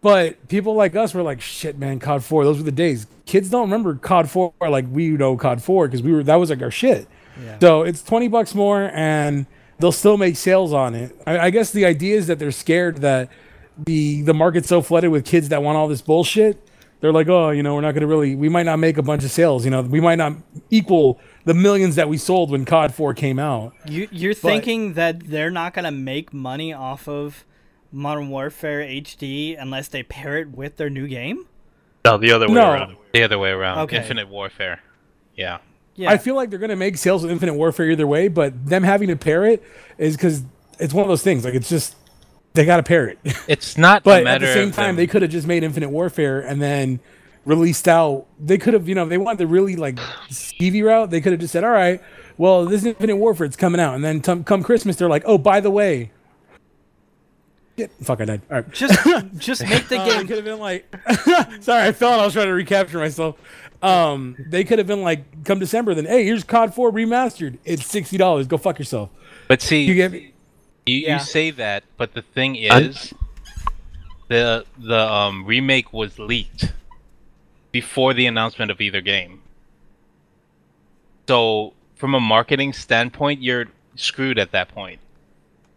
But people like us were like, shit, man, COD 4, those were the days. Kids don't remember COD 4 like we know COD 4 because we were that was like our shit. Yeah. So it's 20 bucks more and they'll still make sales on it. I, I guess the idea is that they're scared that the the market's so flooded with kids that want all this bullshit. They're like, oh, you know, we're not going to really, we might not make a bunch of sales. You know, we might not equal the millions that we sold when COD 4 came out. You, you're thinking that they're not going to make money off of Modern Warfare HD unless they pair it with their new game? No, the other way No. around. The other way around. Okay. Infinite Warfare. Yeah. Yeah. I feel like they're going to make sales with Infinite Warfare either way, but them having to pair it is because it's one of those things. Like, it's just, they got to pair it. It's not But at the same time, them- they could have just made Infinite Warfare and then released out. They could have, you know, if they wanted the really like skeevy route, they could have just said, "All right, well, this Infinite Warfare it's coming out," and then t- come Christmas, they're like, "Oh, by the way." Shit, fuck, I died. All right. just just make the Uh, game. could have been like, sorry, I felt I was trying to recapture myself. Um, they could have been like, come December, then hey, here's COD 4 remastered. It's sixty dollars. Go fuck yourself. But see, You get me? You, Yeah. you say that, but the thing I'm- is, the the um, remake was leaked before the announcement of either game. So, from a marketing standpoint, you're screwed at that point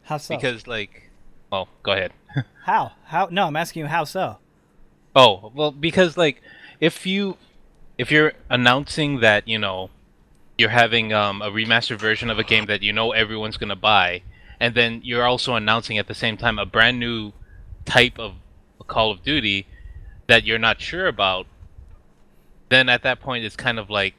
How so? because, like, oh, go ahead. how? How? No, I'm asking you how so. Oh, well, because like if you if you're announcing that, you know, you're having um, a remastered version of a game that you know everyone's going to buy and then you're also announcing at the same time a brand new type of Call of Duty that you're not sure about, then at that point it's kind of like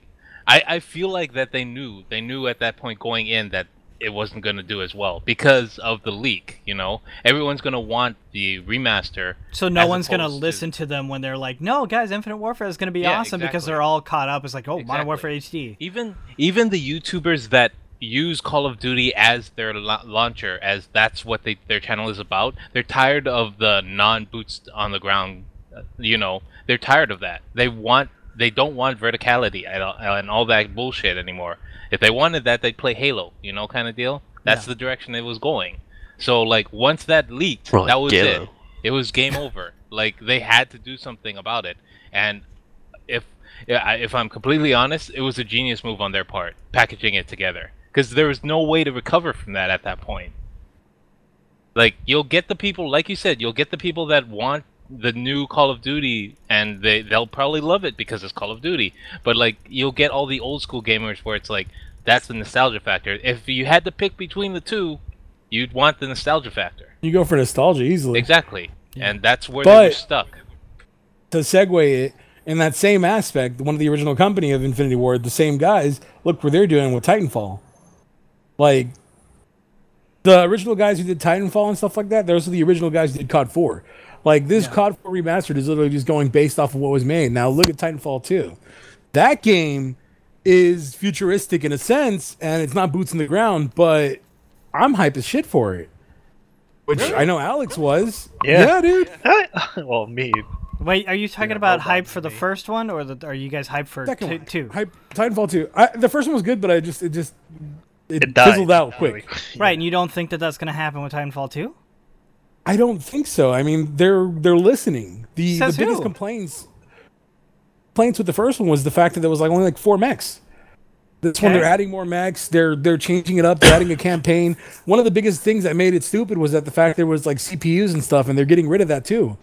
I, I feel like that they knew they knew at that point going in that it wasn't going to do as well because of the leak you know everyone's going to want the remaster So no one's gonna listen to them when they're like, "No, guys, Infinite Warfare is gonna be Yeah, awesome," because they're all caught up. It's like, "Oh, Modern Exactly. Warfare HD." even even the YouTubers that use Call of Duty as their la- launcher, as that's what they, their channel is about, they're tired of the non boots on the ground. uh, You know, they're tired of that. They want they don't want verticality and all that bullshit anymore. If they wanted that, they'd play Halo. You know, kind of deal. That's Yeah. the direction it was going. So like once that leaked, Right, that was it. Halo. It was game over. Like they had to do something about it. And if if I'm completely honest, it was a genius move on their part, packaging it together, because there was no way to recover from that at that point. Like you'll get the people, like you said, you'll get the people that want the new Call of Duty, and they they'll probably love it because it's Call of Duty. But like you'll get all the old school gamers where it's like that's the nostalgia factor. If you had to pick between the two, you'd want the nostalgia factor. You go for nostalgia easily. Exactly, and that's where But- they were stuck. to segue it in that same aspect, one of the original company of Infinity Ward, the same guys, look what they're doing with Titanfall. Like the original guys who did Titanfall and stuff like that, those are the original guys who did COD 4. Like this COD 4 remastered is literally just going based off of what was made. Now look at Titanfall 2. That game is futuristic in a sense, and it's not boots in the ground, but I'm hype as shit for it. Which I know Alex was. Yeah. dude. well, me. Wait, are you talking Yeah, about hype on, for the me. first one, or the, are you guys hype for Second two? one. two? Hype, Titanfall 2. I, the first one was good, but I just it just it, It died. fizzled out quick. Right, and you don't think that that's gonna happen with Titanfall 2? I don't think so. I mean, they're they're listening. The the biggest who? complaints complaints with the first one was the fact that there was like only like four mechs. This one they're adding more mechs. They're they're changing it up. They're adding a campaign. One of the biggest things that made it stupid was that the fact there was like CPUs and stuff, and they're getting rid of that too.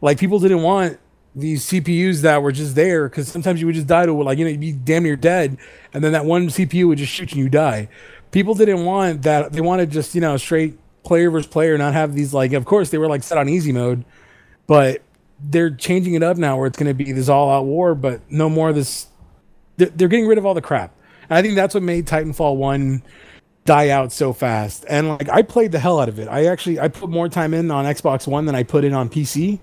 Like people didn't want these CPUs that were just there because sometimes you would just die to like you know you'd be damn near dead, and then that one CPU would just shoot you and you die. People didn't want that. They wanted just you know straight player versus player, not have these like. Of course they were like set on easy mode, but they're changing it up now where it's going to be this all out war, but no more of this. They're, getting rid of all the crap. And I think that's what made Titanfall one die out so fast. And like I played the hell out of it. I actually I put more time in on Xbox One than I put in on PC.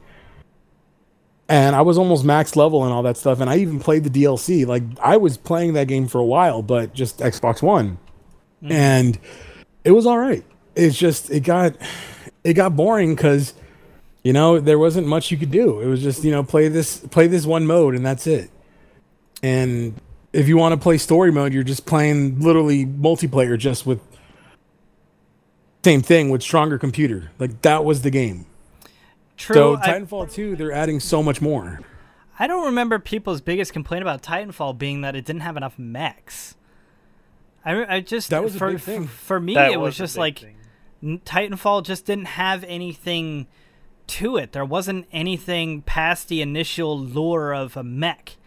And I was almost max level and all that stuff. And I even played the DLC. Like I was playing that game for a while, but just Xbox One. Mm. And it was all right. It's just it got it got boring because you know there wasn't much you could do. It was just you know play this play this one mode and that's it. And if you want to play story mode, you're just playing literally multiplayer just with same thing with stronger computer. Like that was the game. True. so I, Titanfall 2, they're adding so much more. I don't remember people's biggest complaint about Titanfall being that it didn't have enough mechs. I, I just That was a for, big thing. for me That it was a just like thing. Titanfall just didn't have anything to it. There wasn't anything past the initial lure of a mech.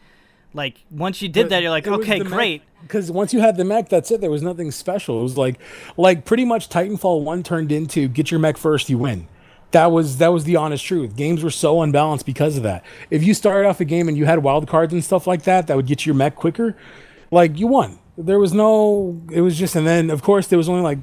Like once you did that, you're like, okay, great. Because once you had the mech, that's it. There was nothing special. It was like, like pretty much Titanfall one turned into get your mech first, you win. That was that was the honest truth. Games were so unbalanced because of that. If you started off a game and you had wild cards and stuff like that, that would get your mech quicker. Like you won. There was no. It was just, and then of course there was only like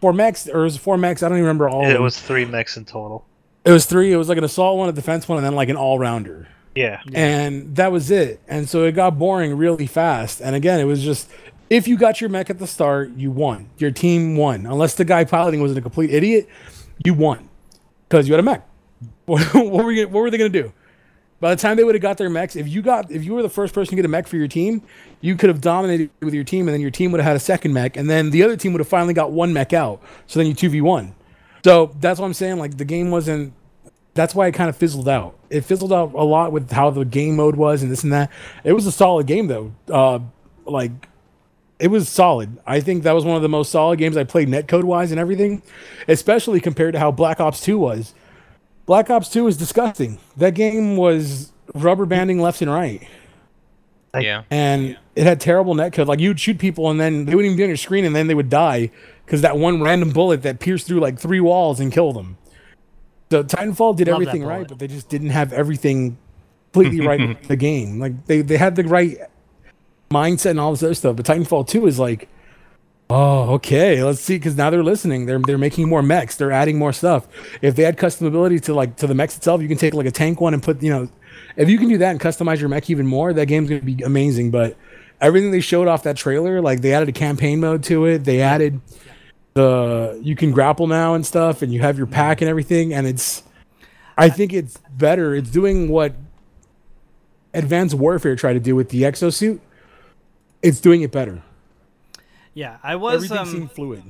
four mechs, or it was four mechs. I don't even remember all. of It them. was three mechs in total. It was three. It was like an assault one, a defense one, and then like an all rounder Yeah. and that was it. And so it got boring really fast. And again, it was just if you got your mech at the start, you won. Your team won. Unless the guy piloting was a complete idiot, you won because you had a mech. What, what were you, what were they going to do? By the time they would have got their mechs, if you got if you were the first person to get a mech for your team, you could have dominated with your team, and then your team would have had a second mech, and then the other team would have finally got one mech out. So then you two v one. So that's what I'm saying. Like the game wasn't that's why it kind of fizzled out. It fizzled out a lot with how the game mode was and this and that. It was a solid game though. Uh, like it was solid. I think that was one of the most solid games I played netcode wise and everything, especially compared to how Black Ops 2 was. Black Ops 2 is disgusting. That game was rubber banding left and right. Yeah. And it had terrible netcode. Like you'd shoot people and then they wouldn't even be on your screen and then they would die because that one random bullet that pierced through like three walls and killed them. So Titanfall did Love everything right, but they just didn't have everything completely right with the game. Like they, they had the right mindset and all this other stuff. But Titanfall 2 is like, oh, okay, let's see, because now they're listening. They're they're making more mechs. They're adding more stuff. If they had customability to like to the mechs itself, you can take like a tank one and put, you know, if you can do that and customize your mech even more, that game's gonna be amazing. But everything they showed off that trailer, like they added a campaign mode to it. They added the you can grapple now and stuff, and you have your pack and everything, and it's. I think it's better. It's doing what Advanced Warfare tried to do with the exosuit. It's doing it better. Yeah, I was Everything um, seemed fluid.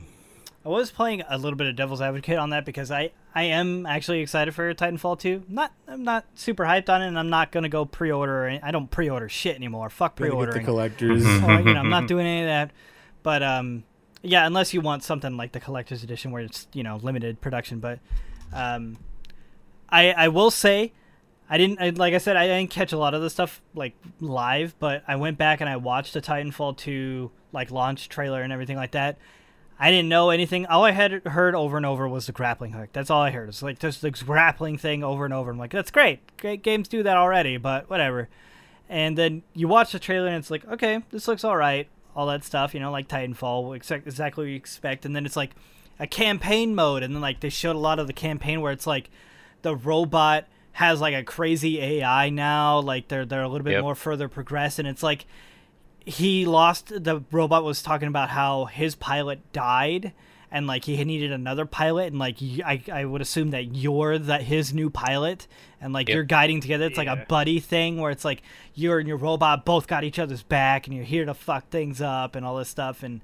I was playing a little bit of devil's advocate on that because I I am actually excited for Titanfall 2. Not I'm not super hyped on it, and I'm not gonna go pre-order. I don't pre-order shit anymore. Fuck Gonna get the collectors. So, you know, I'm not doing any of that. But um, yeah, unless you want something like the collector's edition where it's you know limited production. But um, I I will say. I didn't I, like I said I didn't catch a lot of the stuff like live, but I went back and I watched the Titanfall 2 like launch trailer and everything like that. I didn't know anything. All I had heard over and over was the grappling hook. That's all I heard. It's like just this grappling thing over and over. I'm like, that's great. Great games do that already, but whatever. And then you watch the trailer and it's like, okay, this looks all right. All that stuff, you know, like Titanfall, exact- exactly what you expect. And then it's like a campaign mode, and then like they showed a lot of the campaign where it's like the robot has like a crazy AI now. Like they're they're a little bit Yep. more further progressed, and it's like he lost the robot was talking about how his pilot died and like he needed another pilot and like I, I would assume that you're that his new pilot and like Yep. you're guiding together it's like a buddy thing where it's like you're and your robot both got each other's back and you're here to fuck things up and all this stuff and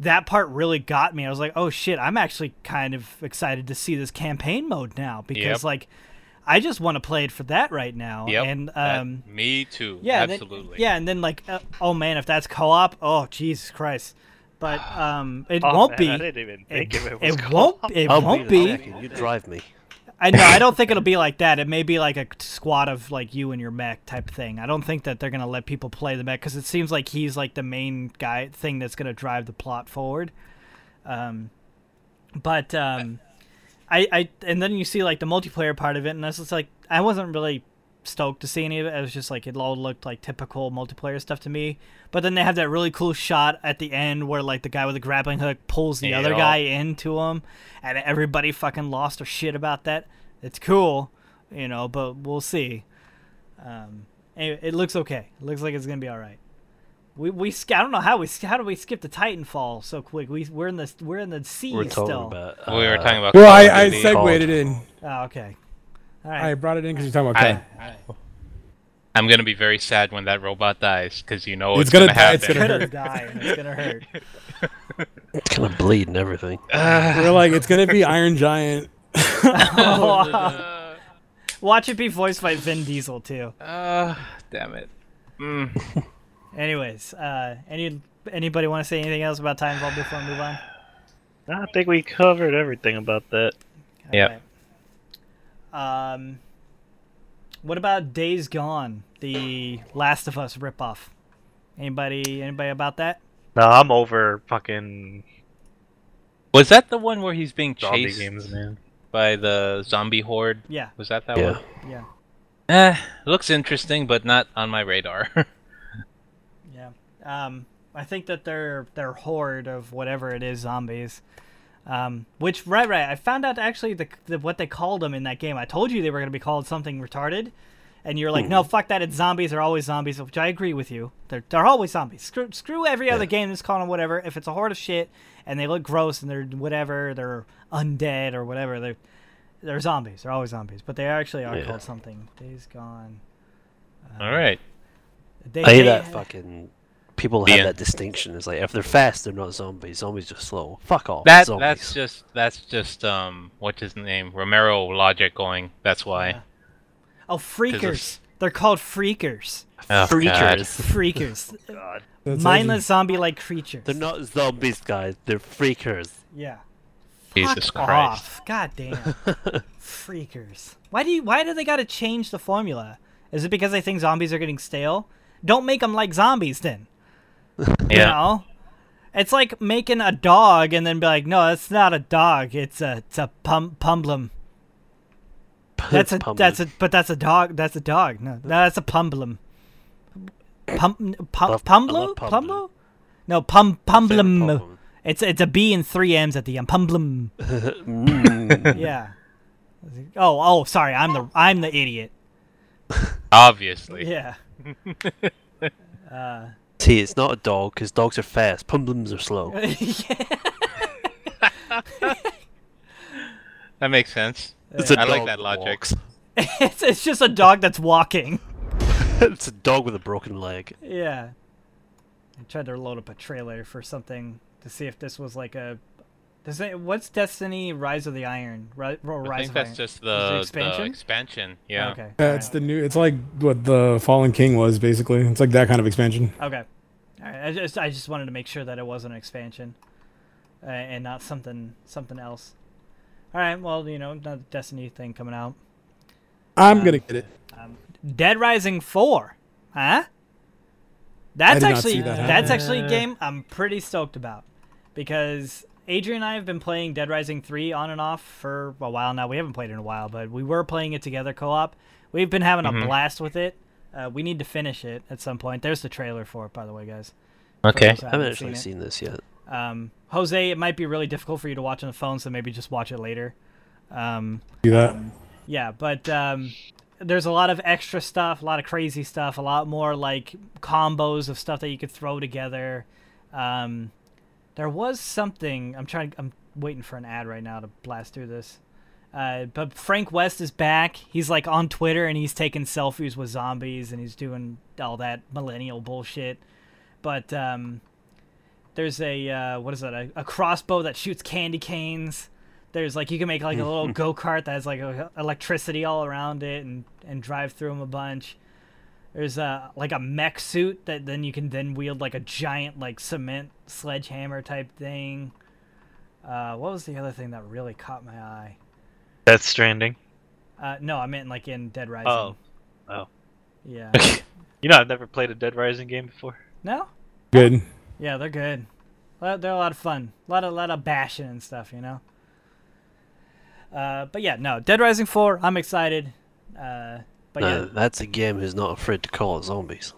that part really got me. I was like, oh shit, I'm actually kind of excited to see this campaign mode now because Yep. like I just want to play it for that right now. Yep. And that- um me too. yeah, and then- absolutely. yeah, and then like uh, oh man, if that's co-op, oh Jesus Christ. But um it Oh, won't man, be I didn't even think it, it was it won't it I'll won't be. be. second, You drive me. I know. I don't think it'll be like that. It may be like a squad of like you and your mech type thing. I don't think that they're gonna let people play the mech because it seems like he's like the main guy thing that's gonna drive the plot forward. Um, but um, I I and then you see like the multiplayer part of it, and that's just like I wasn't really stoked to see any of it. It was just like it all looked like typical multiplayer stuff to me. But then they have that really cool shot at the end where like the guy with the grappling hook pulls the other guy into him, and everybody fucking lost their shit about that. It's cool, you know, but we'll see. Um, anyway, it looks okay. It looks like it's gonna be all right. We we I don't know how we how do we skip the Titanfall so quick? We we're in the we're in the sea We're still. about. we were uh, talking about. Well, I, I Duty. segued it in. Oh, okay. All right. I brought it in because you're talking about I, Ken. I'm gonna be very sad when that robot dies because you know It's it's, gonna gonna, die, happen. it's gonna gonna hurt. die. and It's gonna hurt. kind of bleed and everything. We're like, it's gonna be Iron Giant. Watch it be voiced by Vin Diesel too. Uh, damn it. Mm. Anyways, uh, any anybody want to say anything else about Titanfall before we move on? I think we covered everything about that. Yep. Alright. Um, what about Days Gone, the Last of Us ripoff? Anybody? Anybody about that? No, I'm over fucking Was that the one where he's being zombie chased games, man. by the zombie horde? Yeah, Was that that Yeah. one? yeah, Eh, looks interesting, but not on my radar. yeah. Um, I think that their their horde of whatever it is zombies. Um, which right, right. I found out actually the, the what they called them in that game. I told you they were going to be called something retarded, and you're like, no, fuck that. It's zombies. They're always zombies. Which I agree with you. They're they're always zombies. Screw screw every other game that's calling them whatever. If it's a horde of shit and they look gross and they're whatever, they're undead or whatever. They're they're zombies. They're always zombies. But they actually are Yeah. called something. Days Gone. All right. They, I hate they- that fucking. People have end. that distinction. It's like if they're fast, they're not zombies. Zombies are slow. Fuck off. That zombies. that's just that's just um what's his name Romero logic going. That's why. Yeah. Oh, freakers. it's- They're called freakers. Oh, God. freakers. Freakers. God. That's Mindless zombie-like creatures. They're not zombies, guys. They're freakers. Yeah. Jesus Fuck Christ. off. God damn. Freakers. Why do you? Why do they got to change the formula? Is it because they think zombies are getting stale? Don't make them like zombies then. You Yeah. know? It's like making a dog and then be like, no, that's not a dog. It's a it's a pum pumblum. That's a that's a but that's a dog. That's a dog. No, that's a pumblum. Pum pum pumblo pumblum. pumblo? No pum pumblum. It's it's a B and three M's at the end. Pumblum. Mm. Yeah. Oh oh sorry. I'm the I'm the idiot. Obviously. Yeah. uh, See, it's not a dog because dogs are fast. Pumblums are slow. That makes sense. It's a I like dog that logic. walks. it's it's just a dog that's walking. it's a dog with a broken leg. Yeah. I tried to load up a trailer for something to see if this was like a. Does it, what's Destiny Rise of the Iron? Ri- or I think of that's Iron? just Is it the expansion? the expansion. Yeah. Okay. Yeah, it's the new. It's like what the Fallen King was basically. It's like that kind of expansion. Okay. All right. I just I just wanted to make sure that it was an expansion, uh, and not something something else. All right. Well, you know, another Destiny thing coming out. I'm Um, gonna get it. Dead Rising Four, huh? That's did not actually see that that's actually a game I'm pretty stoked about because Adrian and I have been playing Dead Rising Three on and off for a while now. We haven't played in a while, but we were playing it together co-op. We've been having a Mhm. blast with it. Uh, we need to finish it at some point. There's the trailer for it, by the way, guys. Okay. I haven't haven't actually seen seen this yet. Um, Jose, it might be really difficult for you to watch on the phone, so maybe just watch it later. Um, Do that. yeah, but um, there's a lot of extra stuff, a lot of crazy stuff, a lot more like combos of stuff that you could throw together. Um, there was something. I'm trying. I'm waiting for an ad right now to blast through this. Uh, but Frank West is back. He's like on Twitter and he's taking selfies with zombies and he's doing all that millennial bullshit. But um, There's a uh, what is that? A, a crossbow that shoots candy canes. There's like you can make like a little go kart that has like a, electricity all around it and and drive through them a bunch. There's a like a mech suit that then you can then wield like a giant like cement sledgehammer type thing. Uh, what was the other thing that really caught my eye? Death Stranding. Uh, no, I meant like in Dead Rising. Oh. Oh. Yeah. You know, I've never played a Dead Rising game before. no? Good. Yeah, they're good. They're a lot of fun. A lot of lot of bashing and stuff, you know. Uh, but yeah, no, Dead Rising Four. I'm excited. Uh, but No, yeah, Uh, that's a game who's not afraid to call it zombies.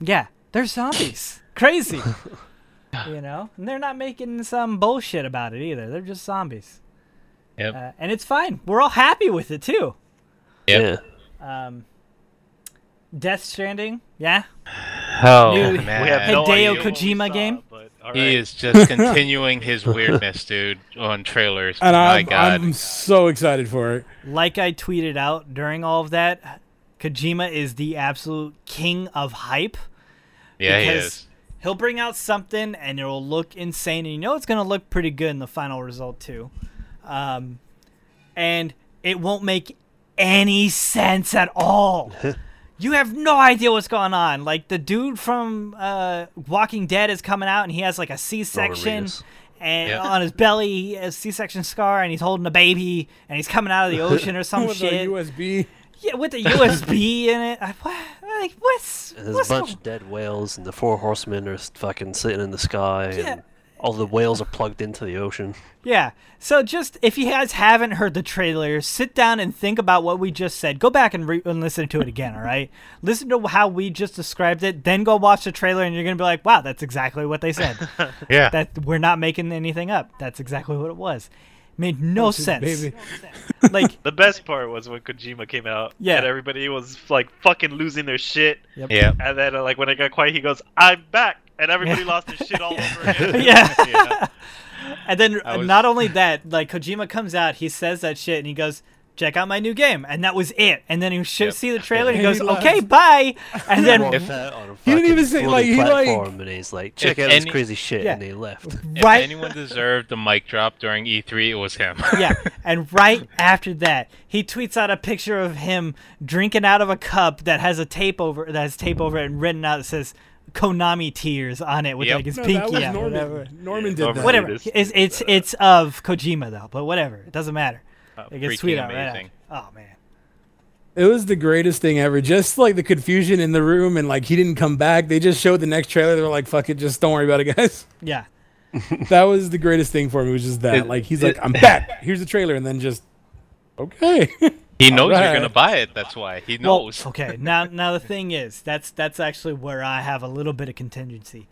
yeah, they're zombies. Crazy. you know, and they're not making some bullshit about it either. They're just zombies. Yep. Uh, and it's fine. We're all happy with it too. Yep. Yeah. Um, Death Stranding, yeah. Oh New- man, We have no Hideo idea Kojima saw, game? But, all he is just continuing his weirdness, dude, on trailers. And My I'm, God. I'm so excited for it. like I tweeted out during all of that, Kojima is the absolute king of hype. yeah, he is. He'll bring out something and it'll look insane, and you know it's gonna look pretty good in the final result too. Um, and it won't make any sense at all. you have no idea what's going on. Like the dude from uh, Walking Dead is coming out, and he has like a C-section. And Yeah. on his belly, he has a C-section scar, and he's holding a baby, and he's coming out of the ocean or some With the shit. USB. Yeah, with the USB in it. I, what, like, what's, And there's what's a bunch going- of dead whales, and the four horsemen are fucking sitting in the sky, Yeah. and all the whales are plugged into the ocean. Yeah. So just if you guys haven't heard the trailer, sit down and think about what we just said. Go back and, re- and listen to it again. All right. Listen to how we just described it. Then go watch the trailer, and you're gonna be like, "Wow, that's exactly what they said. Yeah. that we're not making anything up. That's exactly what it was. Made no That's sense. baby. Like, The best part was when Kojima came out. Yeah. And everybody was like fucking losing their shit. yeah. And then uh, like when it got quiet, he goes, "I'm back," and everybody lost their shit all over again. Yeah. yeah. and then was- not only that, like Kojima comes out, he says that shit, and he goes. Check out my new game, and that was it. And then he should Yep. see the trailer, and he goes, he "Okay, bye." And then If- on a He didn't even say- floating like, he, like- platform, and he's like, "Check If out this crazy shit," Yeah. and he left. If right anyone deserved the mic drop during E3, it was him. yeah, and right after that, he tweets out a picture of him drinking out of a cup that has a tape over that has tape over it and written out that says Konami tears on it with Yep. like his No, pinky that was out. Norman. Whatever. Norman did Norman that. Whatever. It's it's it's of Kojima though, but whatever. It doesn't matter. Uh, It gets freaking tweeted out right amazing. after. Oh man. It was the greatest thing ever. Just like the confusion in the room and like he didn't come back. They just showed the next trailer. They were like, fuck it, just don't worry about it, guys. Yeah. that was the greatest thing for me, It was just that. It- like he's it- like, I'm back. Here's the trailer, and then just okay. He knows Alright. you're gonna buy it. That's why he Well, knows. okay. Now now the thing is, that's that's actually where I have a little bit of contingency.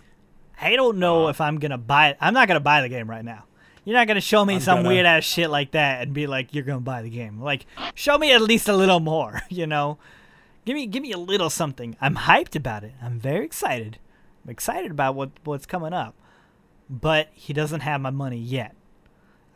I don't know Uh. if I'm gonna buy it. I'm not gonna buy the game right now. You're not gonna show me I'm some gonna. weird ass shit like that and be like, you're gonna buy the game. Like, show me at least a little more. You know, give me give me a little something. I'm hyped about it. I'm very excited. I'm excited about what what's coming up. But he doesn't have my money yet.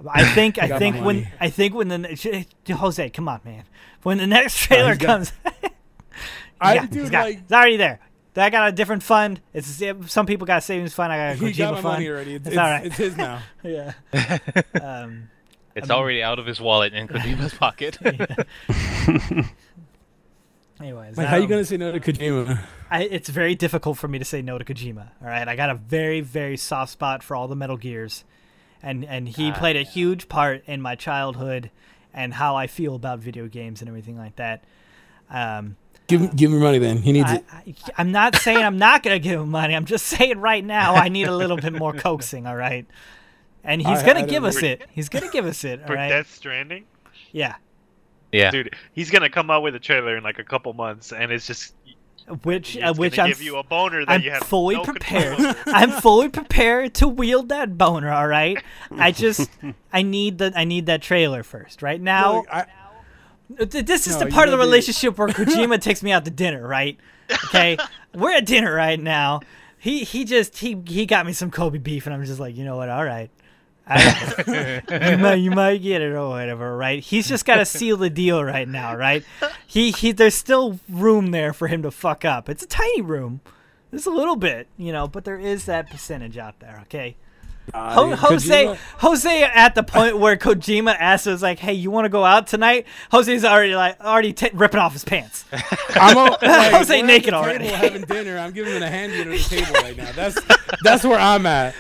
I think I got think when money. I think when the Jose, come on, man. When the next trailer got- comes, I yeah, dude got, like it's already there. I got a different fund. It's some people got a savings fund. I got a he Kojima got my fund. money already. It's, It's it's, all right. it's his now. Yeah. um, It's already out of his wallet in Kojima's pocket. anyways, Like, how you um, gonna say no to Kojima? I, it's very difficult for me to say no to Kojima. All right, I got a very very soft spot for all the Metal Gears, and and he Ah, played a huge part in my childhood and how I feel about video games and everything like that. Um, Give him, give him money then. He needs I, it. I, I'm not saying I'm not gonna give him money. I'm just saying right now I need a little bit more coaxing. All right, and he's gonna give us it. He's gonna give us it. All For right. Death Stranding, Yeah. yeah. dude, he's gonna come out with a trailer in like a couple months, and it's just Which it's uh, which I'm give you a boner that I'm you have fully no prepared. I'm fully prepared to wield that boner. All right. I just I need the I need that trailer first. Right now, Look, I, th- this is No, the part of the relationship where Kojima takes me out to dinner. Right. Okay. We're at dinner right now. He he just he he got me some Kobe beef, and I'm just like, you know what? All right. You might you might get it or whatever, right? He's just got to seal the deal right now, right? He he. There's still room there for him to fuck up. It's a tiny room. There's a little bit, you know, but there is that percentage out there. Okay. Uh, Ho- Jose, Kojima- Jose, at the point where Kojima asked us, like, "Hey, you want to go out tonight?" Jose's already like already t- ripping off his pants. I'm a, like, Jose we're at naked the already. Table having dinner. I'm giving him a hand at the table right now. That's that's where I'm at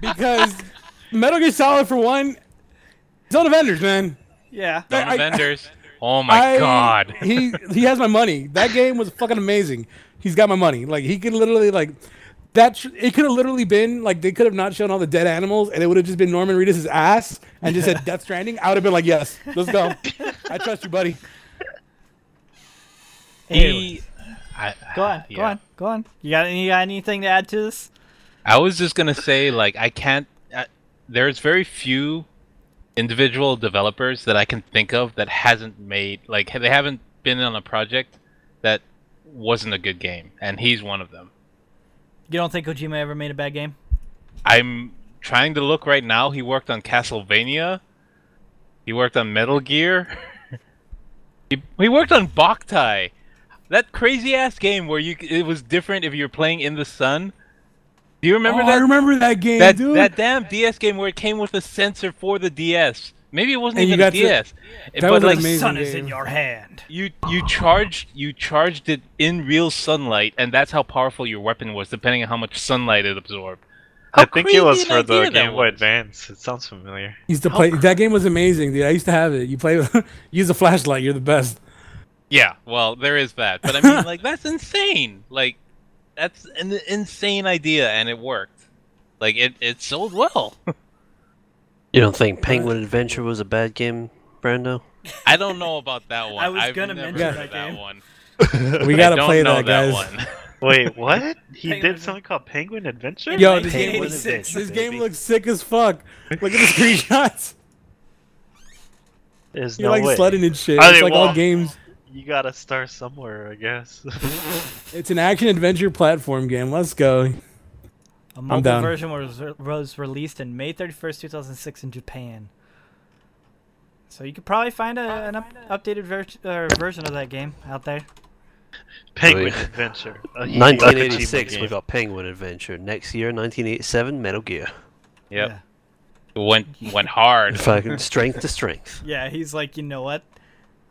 because Metal Gear Solid for one, it's on the vendors, man. Yeah. On I- the vendors. Oh my I- god. he he has my money. That game was fucking amazing. He's got my money. Like he could literally like that. Tr- it could have literally been like they could have not shown all the dead animals, and it would have just been Norman Reedus' ass and just said Death Stranding. I would have been like, yes, let's go. I trust you, buddy. He, I, Go on, go on, go on. You got any, you got anything to add to this? I was just gonna say, like, I can't. Uh, there's very few individual developers that I can think of that hasn't made like they haven't been on a project that wasn't a good game, and he's one of them. You don't think Kojima ever made a bad game? I'm trying to look right now. He worked on Castlevania. He worked on Metal Gear. he, he worked on Boktai. That crazy ass game where you it was different if you were playing in the sun. Do you remember oh, that? I remember that game, that dude. that damn DS game where it came with a sensor for the DS. Maybe it wasn't And you even a got to- DS. that but was like amazing Sun is in your hand. you you charged you charged it in real sunlight, and that's how powerful your weapon was, depending on how much sunlight it absorbed. How I think it was crazy for the Game Boy was. Advance. It sounds familiar. used to play. That game was amazing, dude. I used to have it. You play, use a flashlight. You're the best. Yeah, well, there is that, but I mean, like that's insane. Like that's an insane idea, and it worked. Like it it sold well. You don't think Penguin Adventure was a bad game, Brando? I don't know about that one. I was I've gonna never mention that that game. one. We gotta play that, guys. one. Wait, what? He Penguin did something called Penguin Adventure? Yo, this game, Penguin looks, Adventure, this game looks sick as fuck. Look at the screenshots. There's You're no like way. sledding and shit. I It's mean, like all games. You gotta start somewhere, I guess. It's an action adventure platform game. Let's go. A mobile down. version was was released in May 31st, 2006 in Japan. So you could probably find a, an up, updated ver- uh, version of that game out there. Penguin Wait. Adventure. 1986, we game. got Penguin Adventure. Next year, 1987, Metal Gear. Yep, Yeah. went went hard. Fucking strength to strength. Yeah, he's like, you know what?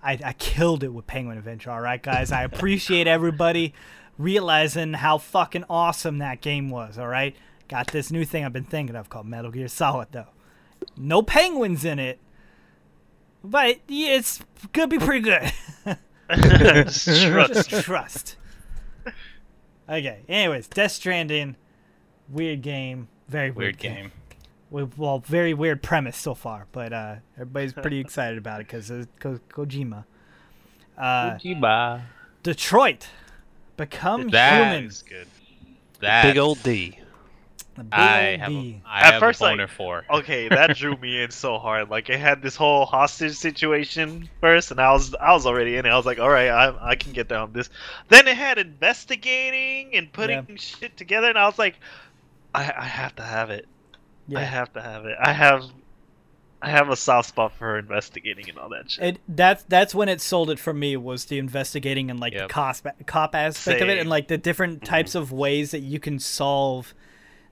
I, I killed it with Penguin Adventure, all right, guys? I appreciate everybody realizing how fucking awesome that game was, all right? Got this new thing I've been thinking of called Metal Gear Solid, though. No penguins in it, but yeah, it's gonna be pretty good. Trust. Just trust. Okay, anyways, Death Stranding, weird game, very weird, Weird game. Well, well, very weird premise so far, but uh, everybody's pretty excited about it because of Ko- Kojima. Uh, Kojima. Detroit, become That human. is good. That Big old D. Big I old have a, D. I At have first, a like- boner for. Okay, that drew me in so hard. Like it had this whole hostage situation first, and I was I was already in it. I was like, all right, I I can get down this. Then it had investigating and putting shit together, and I was like, I I have to have it. I have to have it. I have I have a soft spot for investigating and all that shit. it that's that's when it sold it for me was the investigating and like Yep. the cop cop aspect of it and like the different types of ways that you can solve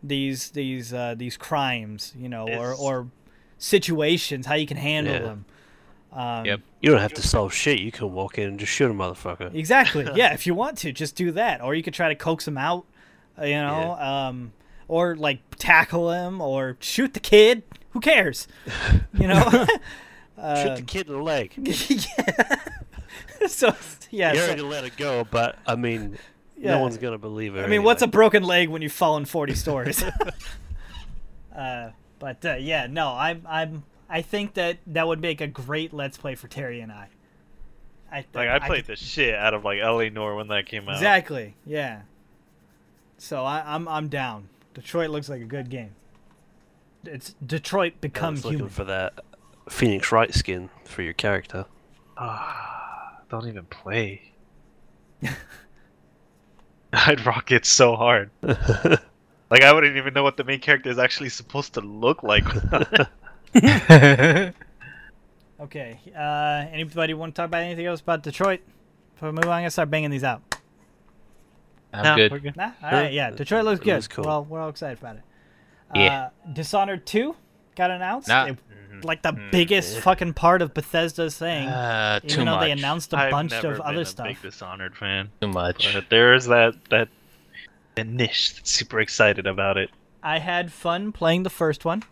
these these uh, these crimes, you know, or It's- or situations, how you can handle Yeah. them. Um, Yep. You don't have to solve shit. You can walk in and just shoot a motherfucker. Exactly. Yeah, if you want to, just do that, or you could try to coax him out, you know, um, or like tackle him, or shoot the kid. Who cares? You know. Shoot the kid in the leg. yeah. so yeah. You're so- already let it go, but I mean, Yeah. no one's gonna believe it. I mean, what's a broken leg when you've fallen forty stories? uh, but uh, yeah, no, I'm I'm I think that that would make a great let's play for Terry and I. I like I could- played the shit out of like L.A. Noire when that came out. Exactly. Yeah. So I, I'm I'm down. Detroit looks like a good game. It's Detroit I become was looking for that Phoenix Wright skin for your character. Ah, don't even play. I'd rock it so hard. Like I wouldn't even know what the main character is actually supposed to look like. Okay. Uh, anybody want to talk about anything else about Detroit? Before we move on, I'm gonna start banging these out. I'm No, good. we're good. Nah, all right, yeah. Detroit looks good. looks cool. We're we're all excited about it. Yeah. Uh, Dishonored two got announced. Nah. It- like the biggest fucking part of Bethesda's thing. Uh, too even though much. they announced a I've bunch never of been other a stuff. Big Dishonored fan. Too much. But there's that that that niche that's super excited about it. I had fun playing the first one.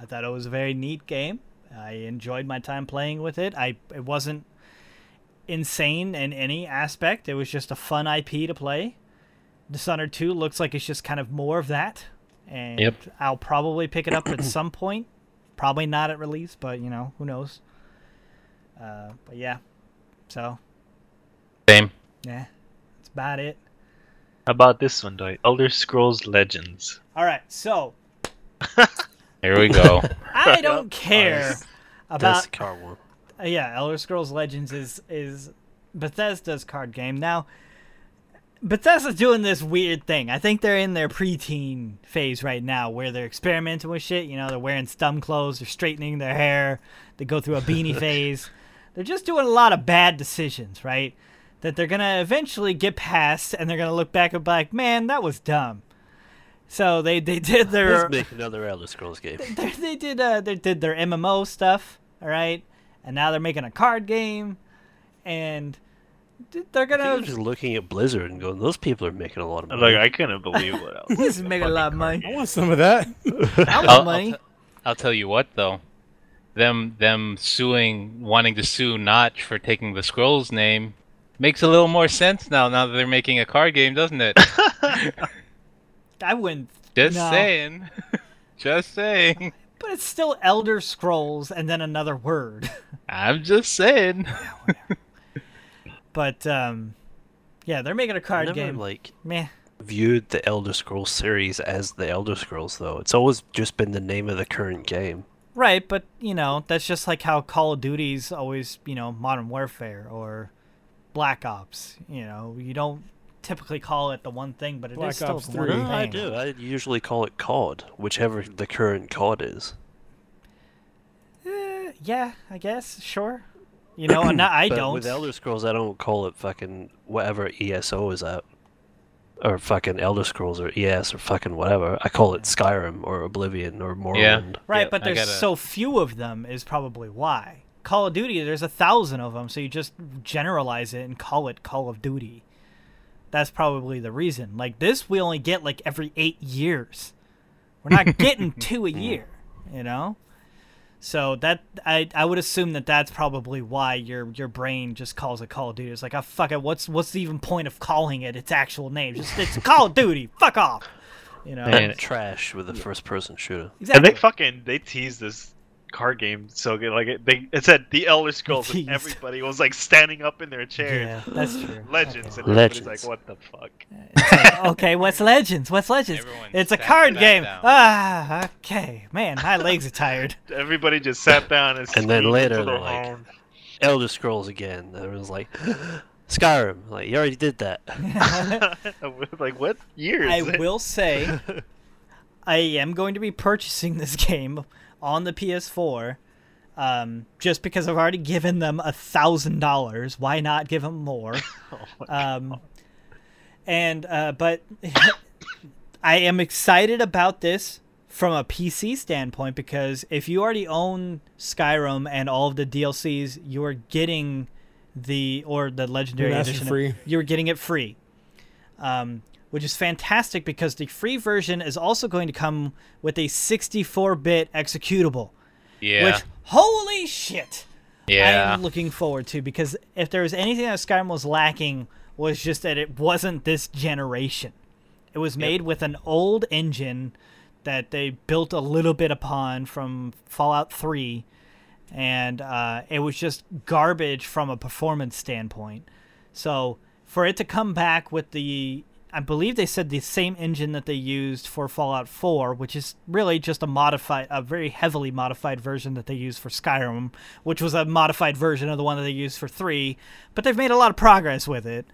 I thought it was a very neat game. I enjoyed my time playing with it. I it wasn't insane in any aspect. It was just a fun IP to play. Dishonored 2 looks like it's just kind of more of that. And Yep. I'll probably pick it up at some point. Probably not at release, but you know, who knows. Uh, but yeah. So, Same. yeah. That's about it. How about this one, Dwight? Elder Scrolls Legends. All right. So, Here we go. I don't care That's about the car one. Uh, yeah, Elder Scrolls Legends is is Bethesda's card game. Now, Bethesda's doing this weird thing. I think they're in their preteen phase right now, where they're experimenting with shit. You know, they're wearing stum clothes, they're straightening their hair, they go through a beanie phase. They're just doing a lot of bad decisions, right? That they're gonna eventually get past, and they're gonna look back and be like, "Man, that was dumb." So they they did their Let's make another Elder Scrolls game. they, they did uh they did their MMO stuff, all right, and now they're making a card game, and th- they're I think gonna I'm just looking at Blizzard and going, those people are making a lot of money. Like I couldn't believe what else. this is making a lot of money. I want some of that. I I'll, want I'll money. t- I'll tell you what though, them them suing, wanting to sue Notch for taking the Scrolls name, makes a little more sense now. Now that they're making a card game, doesn't it? I wouldn't, Just No. saying. Just saying. but it's still Elder Scrolls and then another word. I'm just saying. But um, yeah, they're making a I've card never, game. like Meh. viewed the Elder Scrolls series as the Elder Scrolls though. It's always just been the name of the current game. Right, but you know that's just like how Call of Duty's always, you know, Modern Warfare or Black Ops. You know, you don't typically call it the one thing, but it is Black still Ops the one 3. thing. No, I do. I usually call it COD, whichever the current COD is. Eh, yeah, I guess, sure. You know, and I But don't. With Elder Scrolls, I don't call it fucking whatever ESO is at. Or fucking Elder Scrolls or ES or fucking whatever. I call it Skyrim or Oblivion or Morrowind. Yeah. right, Yeah, but I there's gotta- so few of them is probably why. Call of Duty, there's a thousand of them, so you just generalize it and call it Call of Duty. That's probably the reason. Like this, we only get like every eight years. We're not getting two a year, you know. So that I I would assume that that's probably why your your brain just calls it Call of Duty. It's like, oh fuck it, what's what's the even point of calling it its actual name? Just it's Call of Duty. Fuck off. You know. Man, Trash with a first person shooter. Exactly. And they fucking they tease this card game so good. Like it, they it said the Elder Scrolls, and everybody was like standing up in their chairs. yeah, that's true. Legends, Okay. and everybody's Legends. like, "What the fuck?" Like, okay, what's Legends? What's Legends? Everyone It's a card game. down. Ah, okay. Man, my legs are tired. Everybody just sat down and, And then later the like- phone. Elder Scrolls again. Everyone's like, Skyrim. Like, you already did that. like what year I it? will say, I am going to be purchasing this game on the PS4, um, just because I've already given them a thousand dollars. Why not give them more? Oh Um, and uh, but I am excited about this from a PC standpoint because if you already own Skyrim and all of the DLCs, you are getting the or the Legendary Edition. free. You're getting it free, um, which is fantastic because the free version is also going to come with a 64-bit executable. Yeah. Which holy shit! Yeah. I am looking forward to because if there was anything that Skyrim was lacking was just that it wasn't this generation. It was made with an old engine that they built a little bit upon from Fallout 3 and uh, it was just garbage from a performance standpoint. So for it to come back with the I believe they said the same engine that they used for Fallout 4, which is really just a modified, a very heavily modified version that they used for Skyrim, which was a modified version of the one that they used for 3. But they've made a lot of progress with it.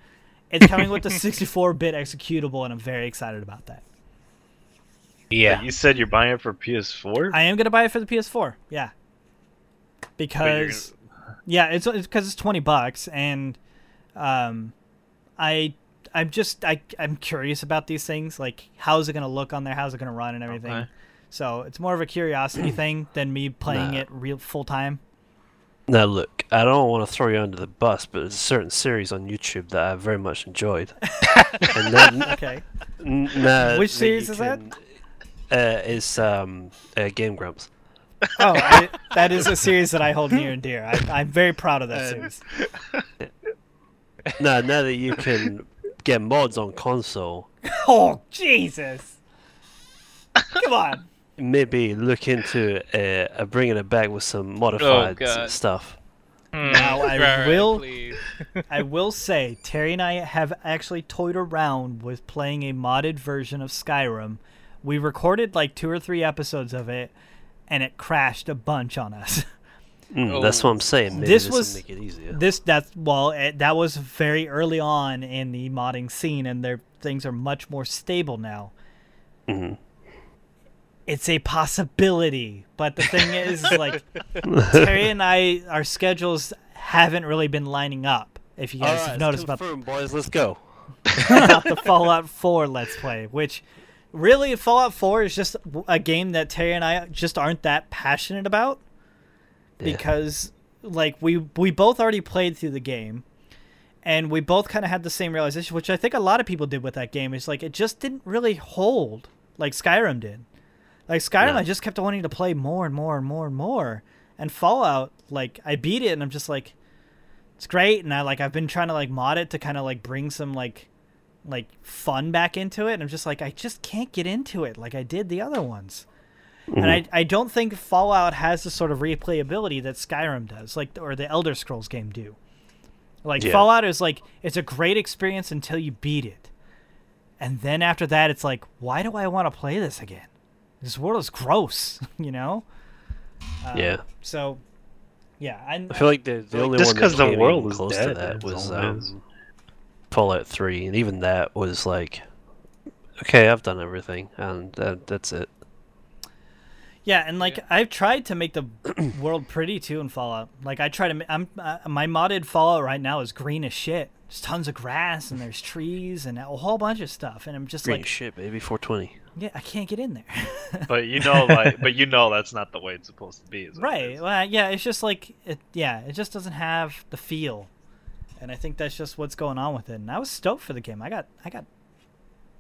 It's coming with the 64-bit executable, and I'm very excited about that. yeah. You said you're buying it for PS4. I am gonna buy it for the PS4. Yeah, because yeah, it's because it's, 20 bucks, and um, I I'm just I I'm curious about these things. Like, how's it gonna look on there? How's it gonna run and everything. Okay. So it's more of a curiosity thing than me playing Nah. it real full time. Now look, I don't want to throw you under the bus, but there's a certain series on YouTube that I very much enjoyed. and then, Okay. n- Which series is that? Uh, is um, uh, Game Grumps. Oh, I, that is a series that I hold near and dear. I, I'm very proud of that Uh, series. Now, now that you can get mods on console, Oh Jesus! Come on. maybe look into uh, uh, bringing it back with some modified s- God. stuff. Now, I Right, right, will- I will say, Terry and I have actually toyed around with playing a modded version of Skyrim. We recorded like two or three episodes of it, and it crashed a bunch on us. Mm, That's what I'm saying. Maybe This this, was- make it easier. this that's well, it, that was very early on in the modding scene, and their things are much more stable now. Mhm. It's a possibility, but the thing is, like Terry and I, our schedules haven't really been lining up. If you guys have noticed about confirmed, boys. Let's go. about the Fallout 4 Let's Play, which really Fallout 4 is just a game that Terry and I just aren't that passionate about Yeah. because like we we both already played through the game and we both kind of had the same realization which I think a lot of people did with that game is like it just didn't really hold like Skyrim did. Like Skyrim No. I just kept wanting to play more and more and more and more and Fallout like I beat it and I'm just like it's great and I like I've been trying to like mod it to kind of like bring some like like fun back into it and I'm just like I just can't get into it like I did the other ones. And I, I don't think Fallout has the sort of replayability that Skyrim does, like or the Elder Scrolls game do. Like Yeah. Fallout is like it's a great experience until you beat it. And then after that it's like, why do I want to play this again? This world is gross, you know? Uh, yeah. So yeah, I, I feel like the, the Like, only just one 'cause that the came world even is close dead, to that was all um, Fallout 3, and even that was like, okay, I've done everything, and that, that's it. Yeah, and like I've tried to make the world pretty too in Fallout. Like I try to, I'm uh, my modded Fallout right now is green as shit. There's tons of grass and there's trees and a whole bunch of stuff, and I'm just Green like, shit, baby, 420. yeah, I can't get in there. But you know, like, but you know that's not the way it's supposed to be. Is right? Well, yeah, it's just like it. Yeah, it just doesn't have the feel, and I think that's just what's going on with it. And I was stoked for the game. I got, I got,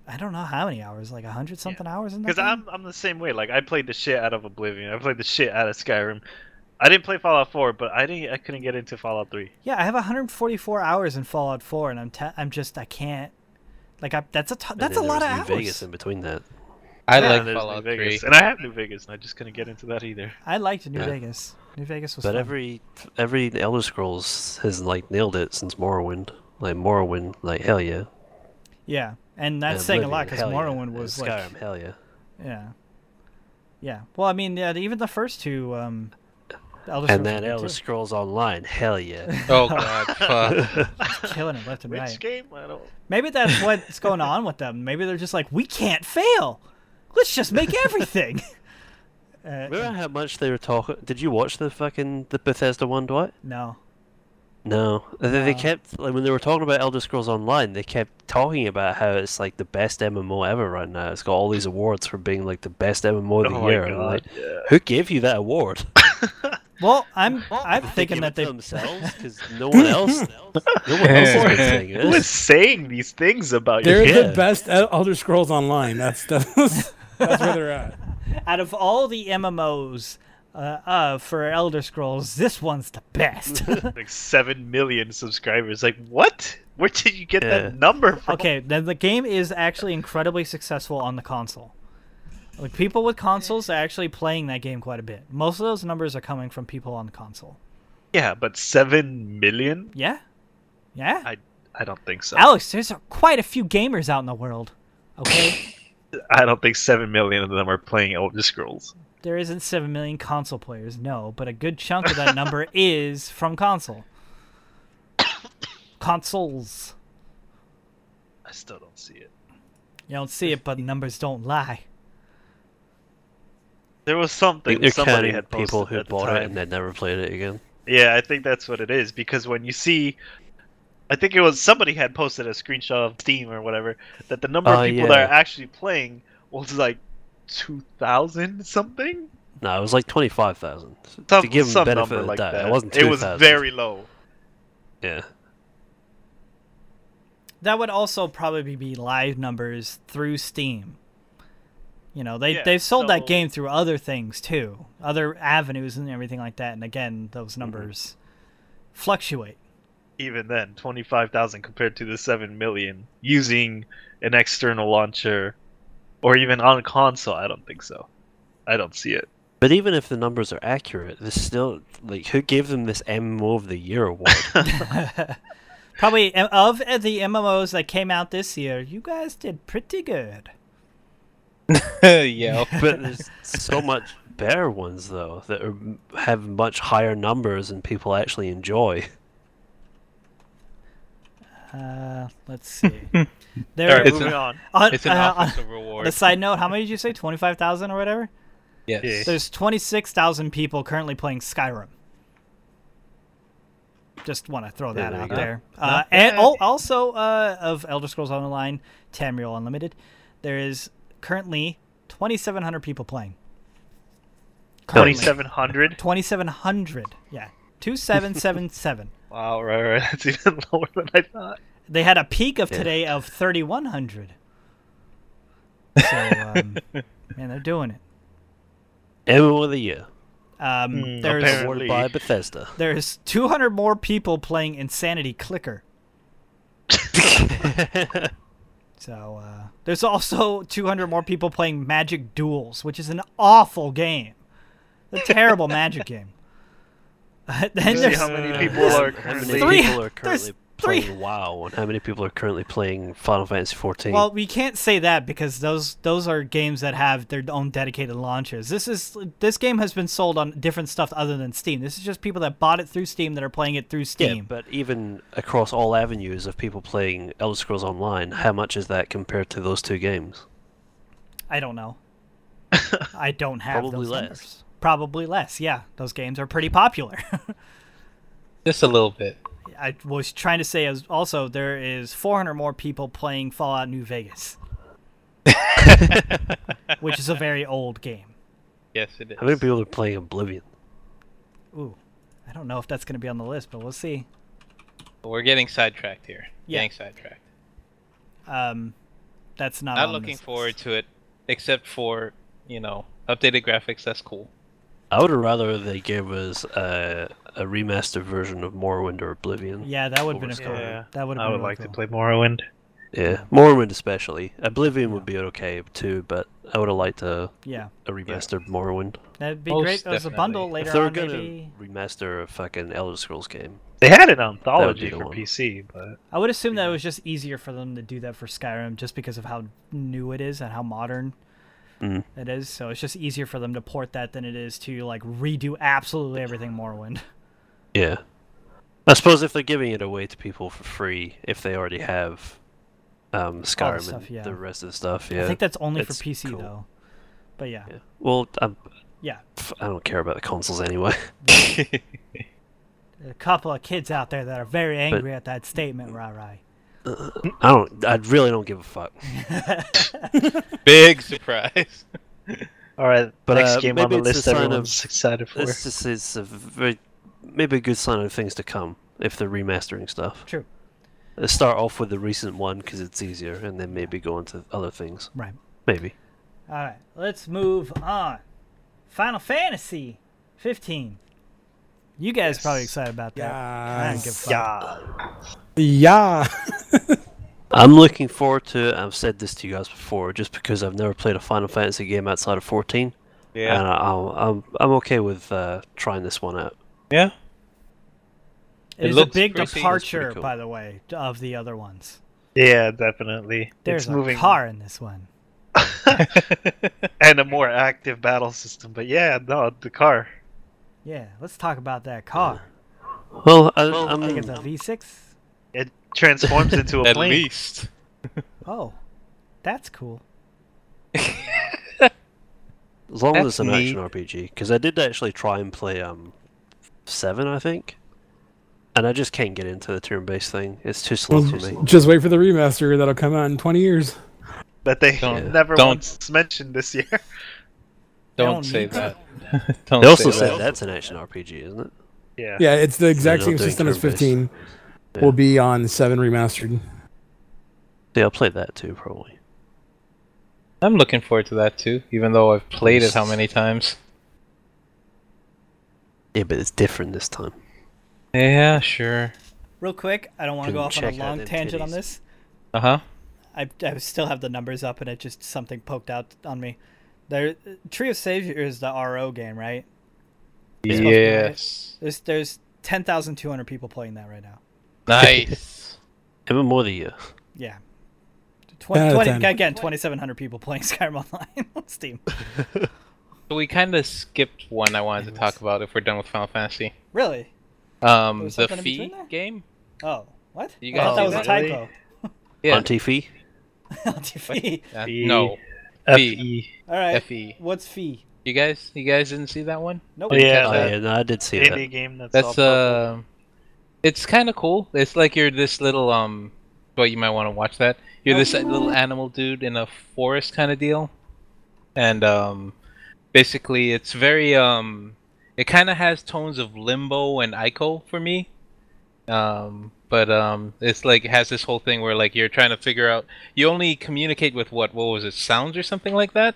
I don't know how many hours, like a hundred something hours in that. Because? I'm I'm the same way. Like I played the shit out of Oblivion. I played the shit out of Skyrim. I didn't play Fallout 4, but I didn't. I couldn't get into Fallout 3. Yeah, I have 144 hours in Fallout 4, and I'm te- I'm just I can't. Like I, that's a t- that's a then there lot was of New hours. Vegas in between that. I Yeah, like there's New Fallout Vegas, 3. and I have New Vegas, and I just couldn't get into that either. I liked New Yeah. Vegas. New Vegas was But fun. every every Elder Scrolls has like nailed it since Morrowind. Like Morrowind, like hell yeah. yeah, and that's And saying a lot because hell yeah. Morrowind And was Skyrim, like hell yeah. yeah, yeah. Well, I mean, yeah, even the first two um, Elder And Scrolls then Elder good, Scrolls Online, hell yeah. Oh god, fuck. too. killing it left and Which right. game? I don't. Maybe that's what's going on with them. Maybe they're just like, we can't fail. Let's just make everything. uh, Remember how much they were talking? Did you watch the fucking the Bethesda one, Dwight? no. No, they, they kept like when they were talking about Elder Scrolls Online, they kept talking about how it's like the best MMO ever right now. It's got all these awards for being like the best MMO of the Oh year. and god. like, yeah. who gave you that award? Well, I'm I'm They thinking that they themselves because no one else, no one else has been saying Who is saying these things about They're you? Yeah. the best Elder Scrolls Online. That's that's, that's where they're at. out of all the MMOs uh, uh, for Elder Scrolls, this one's the best. Like seven million subscribers. Like what? Where did you get Yeah. that number from? okay, then the game is actually incredibly successful on the console. Like people with consoles are actually playing that game quite a bit. Most of those numbers are coming from people on the console. Yeah, but seven million? Yeah, yeah. I I don't think so. Alex, there's quite a few gamers out in the world. Okay, I don't think seven million of them are playing Elder Scrolls. There isn't seven million console players, no, but a good chunk of that number is from console. Consoles. I still don't see it. You don't see it, but numbers don't lie. There was something think they're somebody had posted people who at the bought it time. and then never played it again. Yeah, I think that's what it is because when you see I think it was somebody had posted a screenshot of Steam or whatever that the number of Oh, people that are actually playing was like two thousand something. No, it was like twenty five thousand. Some, To give him some benefit of like doubt, that. it wasn't It was 2,000. very low. Yeah. That would also probably be live numbers through Steam. You know, they Yeah, they've sold that game through other things too, other avenues and everything like that. And again, Mm-hmm. those numbers fluctuate. Even then, twenty five thousand compared to the seven million using an external launcher, or even on console. I don't think so. I don't see it. But even if the numbers are accurate, this still like who gave them this MMO of the year award? Probably uh, of the MMOs that came out this year, you guys did pretty good. yeah. but there's so much better ones though that are, have much higher numbers and people actually enjoy. Uh, let's see. All There, right, It's moving a- on. on, It's an uh, on- offensive on reward. a side note, how many did you say? Twenty five thousand or whatever. Yes. Yeah. There's 26,000 people currently playing Skyrim. Just want to throw that there out there. Uh, and oh, also uh, of Elder Scrolls Online, Tamriel Unlimited, there is currently 2,700 people playing. Twenty Currently. seven hundred. 2,700. Yeah. 2777. Wow, right, right. That's even lower than I thought. They had a peak of Yeah. today of 3,100. So, um, man, they're doing it. MMO of the year, Um, Hmm, there's apparently. awarded by Bethesda. there's 200 more people playing Insanity Clicker. So uh, there's also 200 more people playing Magic Duels, which is an awful game, a terrible Magic game. then See there's how many uh, people are How currently. Three- people are currently three- playing WoW, and how many people are currently playing Final Fantasy 14? well, we can't say that because those those are games that have their own dedicated launches. This is this game has been sold on different stuff other than Steam. This is just people that bought it through Steam that are playing it through yeah, Steam. but even across all avenues of people playing Elder Scrolls Online, how much is that compared to those two games? I don't know. I don't have Probably those less. numbers. Probably less. Yeah, those games are pretty popular. Just a little bit. I was trying to say as also there is 400 more people playing Fallout New Vegas, which is a very old game. Yes, it is. How many people are playing Oblivion? Ooh, I don't know if that's going to be on the list, but we'll see. We're getting sidetracked here. Yeah. Getting sidetracked. Um, that's not. Not on looking this forward list. to it, except for you know updated graphics. That's cool. I would have rather they gave us a, a remastered version of Morrowind or Oblivion. Yeah, that would have been a cool. Yeah, That would have I would really like to play Morrowind. Yeah, Morrowind especially. Oblivion would be okay too, but I would have liked a, Yeah, a remastered Morrowind. that'd be Most great as a bundle later if they were on. gonna Maybe remaster a fucking Elder Scrolls game, They had an anthology for one. PC, but I would assume that it was just easier for them to do that for Skyrim, just because of how new it is and how modern Mm. it is. So it's just easier for them to port that than it is to like redo absolutely everything Morrowind. yeah. I suppose if they're giving it away to people for free, if they already have um, Skyrim stuff, and yeah. the rest of the stuff, yeah. I think that's only for PC cool. though. But yeah, yeah. Well, I'm, yeah. I don't care about the consoles anyway. A couple of kids out there that are very angry at that statement, Rai Rai. I don't. I really don't give a fuck. Big surprise. all right. But, next uh, game on the list sign of- everyone's excited for. This just is a very maybe a good sign of things to come if they're remastering stuff. True. Let's start off with the recent one because it's easier, and then maybe go into other things. Right. Maybe. All right, let's move on. Final Fantasy 15. You guys probably excited about that. I don't give a fuck. yeah. Yeah. I'm looking forward to it. I've said this to you guys before, just because I've never played a Final Fantasy game outside of 14, Yeah. and I, I'm I'm okay with uh, trying this one out. Yeah. It It is a big departure, cool. by the way, of the other ones. Yeah, definitely. There's it's a moving car in this one. and a more active battle system. But yeah, no, the car. Yeah, let's talk about that car. Well, I, Well, I'm, I think it's a V6. It transforms into a At plane. least. Oh, that's cool. as long as That's it's an action. RPG, because I did actually try and play um seven, I think, And I just can't get into the turn-based thing. It's too slow Well, for me. just wait for the remaster that'll come out in 20 years. That they Don't- never don't- once mentioned this year. Don't, don't say need that. don't They also say said that. that's an action RPG, isn't it? Yeah. Yeah, it's the exact not same doing system as turn-based. 15. Yeah. Will be on 7 remastered. Yeah, I'll play that too, probably. I'm looking forward to that too, even though I've played it how many times. Yeah, but it's different this time. Yeah, sure. Real quick, I don't want to go off on a long them tangent on this. Uh huh. I, I still have the numbers up, and it just something poked out on me. There, Tree of Savior is the RO game, right? supposed Yes. There's there's ten thousand two hundred people playing that right now. Nice. MMO of the year. Yeah. Tw- 10 out of 20, again, twenty seven hundred people playing Skyrim Online on Steam. so we kind of skipped one I wanted to talk about if we're done with Final Fantasy. Really? Um, was the something in Fee between there? game. Oh, what? You I thought that was a typo. Yeah. Anti-fee? LTV. Uh, Fee. no. F Fee. E. All right. Fe. What's fee? You guys, you guys didn't see that one? Nope. Oh, yeah. Oh, yeah, no, I did see Indie that. game that's, That's all uh, it's kind of cool. It's like you're this little um, but you might want to watch that. You're this little animal dude in a forest kind of deal, and um, basically it's very um, it kind of has tones of Limbo and Ico for me. Um, but um, it's like it has this whole thing where like you're trying to figure out. You only communicate with what? What was it? Sounds or something like that.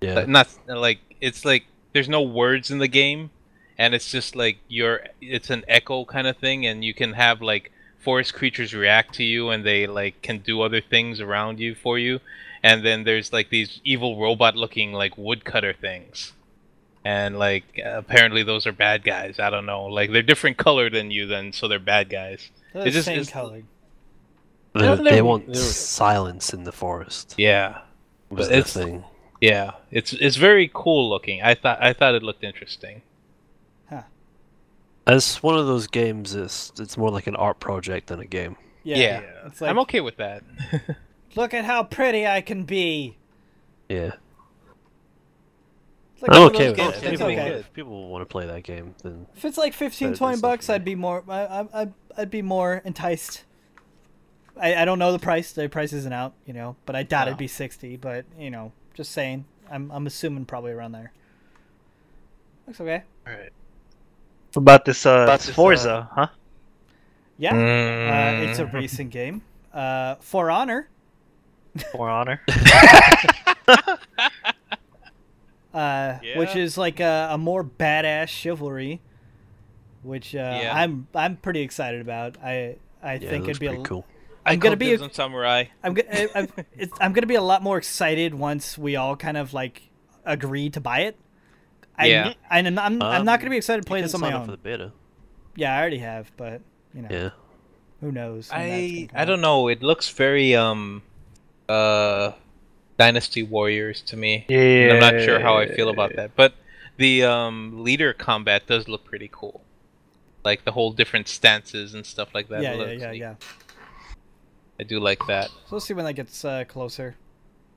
Yeah. Not like it's like there's no words in the game and it's just like you're it's an echo kind of thing and you can have like forest creatures react to you and they like can do other things around you for you. And then there's like these evil robot looking like woodcutter things. And like apparently those are bad guys. I don't know. Like they're different color than you then so they're bad guys. They're It the just same is- color. They, No, they want they're- silence in the forest. yeah. Was But the it's- thing. yeah. It's it's very cool looking. I thought i thought it looked interesting As one of those games, it's it's more like an art project than a game. Yeah. Yeah. It's like, i'm okay with that look at how pretty I can be. Yeah, like I'm okay with games- that. If people, okay. if people want to play that game, then If it's like 15, 20 bucks, I'd be more. I, I, I'd, I'd be more enticed. I, I don't know the price. The price isn't out, you know, but I doubt it'd be 60. But you know, just saying. I'm, I'm assuming probably around there. Looks okay. Alright. What about this uh About this, Forza, huh? Yeah. Uh, it's a Mm. racing game. Uh, For Honor. For Honor. uh, which is like a, a more badass chivalry, which uh, Yeah. I'm I'm pretty excited about. I I yeah, think it it'd be a, cool. I'm gonna be a- samurai. I'm gonna I'm, it's, I'm gonna be a lot more excited once we all kind of like agree to buy it. I, Yeah. I'm, I'm, I'm Um, not gonna be excited to play this can on my own. for the beta. Yeah, I already have, but you know, Yeah, who knows? I I don't know. It looks very um uh Dynasty Warriors to me. Yeah. And I'm not sure how I feel about that. But the um leader combat does look pretty cool. Like the whole different stances and stuff like that. Yeah, It yeah, yeah, neat. yeah. I do like that. So we'll see when that gets uh, closer.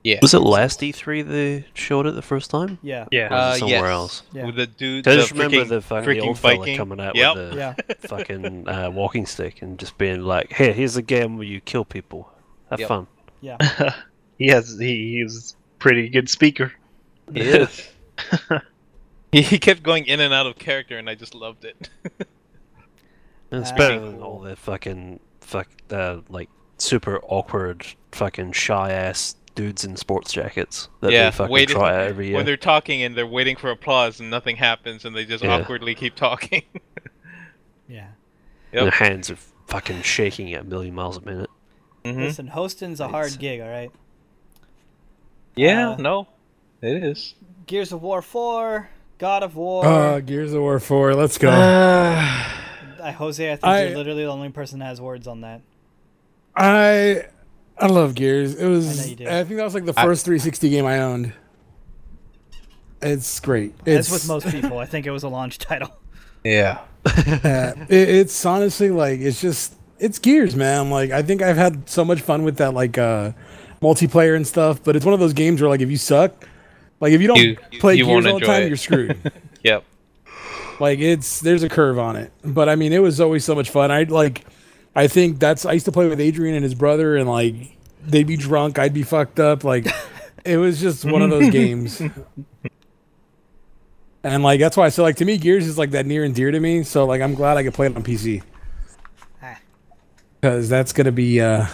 Yeah. was it last E3 they showed it the first time? Yeah, Yeah. Or was Uh, it somewhere yes. else? Yeah. With the dude. I the just remember the fucking the freaking old fella coming out Yep. with the yeah. fucking uh, walking stick and just being like, "Here, here's a game where you kill people. Have Yep. fun." Yeah. he has he, he's pretty good speaker. He is. he, he kept going in and out of character, and I just loved it. And it's Uh, better than all the fucking fuck uh, like super awkward fucking shy ass dudes in sports jackets that Yeah, they fucking waiting- try out every year. when they're talking and they're waiting for applause and nothing happens, and they just Yeah. awkwardly keep talking. Yeah. And Yep. Their hands are fucking shaking at a million miles a minute. Mhm. Listen, hosting's a hard It's- gig, all right. Yeah, Uh, no, it is. Gears of War 4, God of War. Uh, Gears of War 4, let's go. I, Jose, I think I- you're literally the only person that has words on that. I I love Gears. It was I I, know you do. think that was like the I- first 360 game I owned. It's great. As It's with most people, I think it was a launch title. Yeah. uh, it, it's honestly like it's just it's Gears, man. Like I think I've had so much fun with that like uh multiplayer and stuff, but it's one of those games where like if you suck, like if you don't You- play you Gears all the time, it. you're screwed. Yep. Like it's there's a curve on it. But I mean, it was always so much fun. I like I think that's I used to play with Adrian and his brother and like they'd be drunk, I'd be fucked up. Like it was just one of those games. And like that's why I said like to me Gears is like that near and dear to me. So like I'm glad I could play it on PC. Ah. Because that's gonna be uh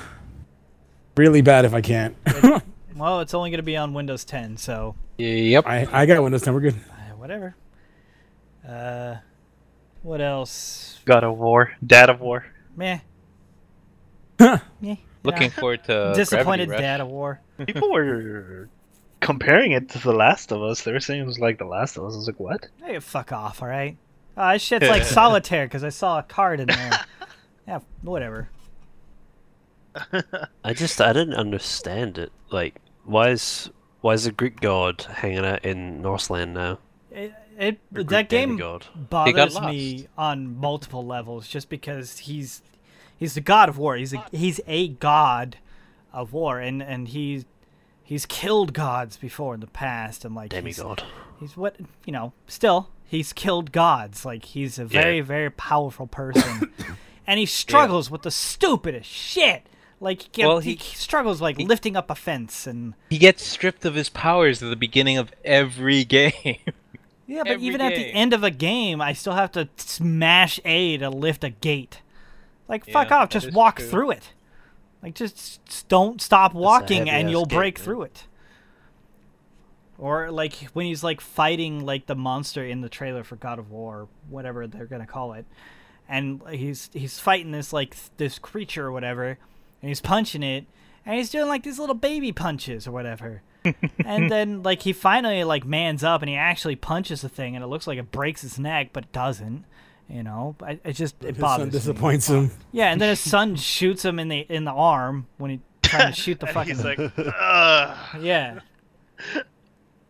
really bad if I can't. Well, it's only going to be on Windows 10, so Yep. I, I got Windows 10, we're good. uh, whatever. Uh, what else? God of War, Dad of War. Meh. Huh. Meh. Looking Yeah. forward to disappointed Gravity Rush. dad of war. People were comparing it to The Last of Us. They were saying it was like The Last of Us. I was like, what? Hey, fuck off, all right? Uh, this shit's like solitaire because I saw a card in there. yeah, whatever. I just I didn't understand it. Like, why is why is the Greek god hanging out in Northland now? It, it that Greek game demigod. bothers me on multiple levels just because he's he's the god of war. He's a he's a god of war, and and he's he's killed gods before in the past, and like he's- Demigod. he's what you know still he's killed gods. Like he's a very very powerful person. And he struggles with the stupidest shit. Like he, Well, he, he- struggles like lifting up a fence and He gets stripped of his powers at the beginning of every game. yeah but Every even at the end of a game i still have to smash a to lift a gate like fuck Yeah, off just walk true. through it like just don't stop walking and you'll break man. through it or like when he's like fighting like the monster in the trailer for God of War, whatever they're gonna call it, and he's he's fighting this like th- this creature or whatever, and he's punching it, and he's doing like these little baby punches or whatever, and then like he finally like mans up and he actually punches the thing, and it looks like it breaks his neck, but it doesn't. You know, I, it just it His son bothers me. disappoints him. Yeah, and then his son shoots him in the in the arm when he trying to shoot the And fucking he's like, Ugh. yeah.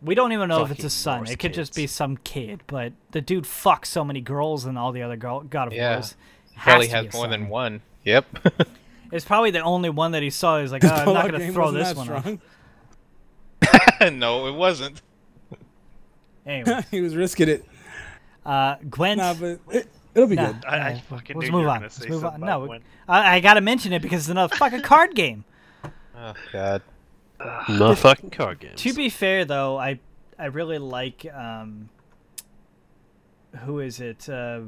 We don't even know if it's Fucking a son. It could just be some kid. But the dude fucks so many girls and all the other girl, God of Yeah. Wars. Probably to has more son. than one. Yep. It's probably the only one that he saw. He's like, oh, I'm not gonna throw this one. Off. strong. no, it wasn't. Anyway, he was risking it. Uh, Gwent. Nah, but it, it'll be Nah. good. I, I Yeah. fucking Let's move on. Let's move on. No, about we- when- I, I gotta mention it because it's another fucking card game. Oh God. No fucking card games. To be fair, though, I I really like um, who is it? Uh,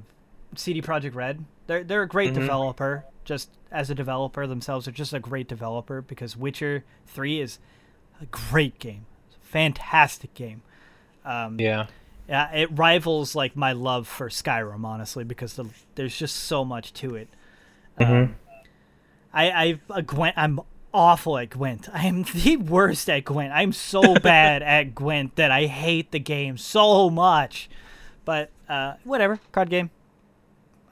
CD Projekt Red. They're they're a great Mhm. developer. Just as a developer themselves, they're just a great developer because Witcher Three is a great game, It's a fantastic game. Um, Yeah. Yeah, it rivals like my love for Skyrim, honestly, because the, there's just so much to it. Um, I I uh, Gwent. I'm awful at Gwent. I am the worst at Gwent. I'm so bad at Gwent that I hate the game so much. But uh, whatever, card game.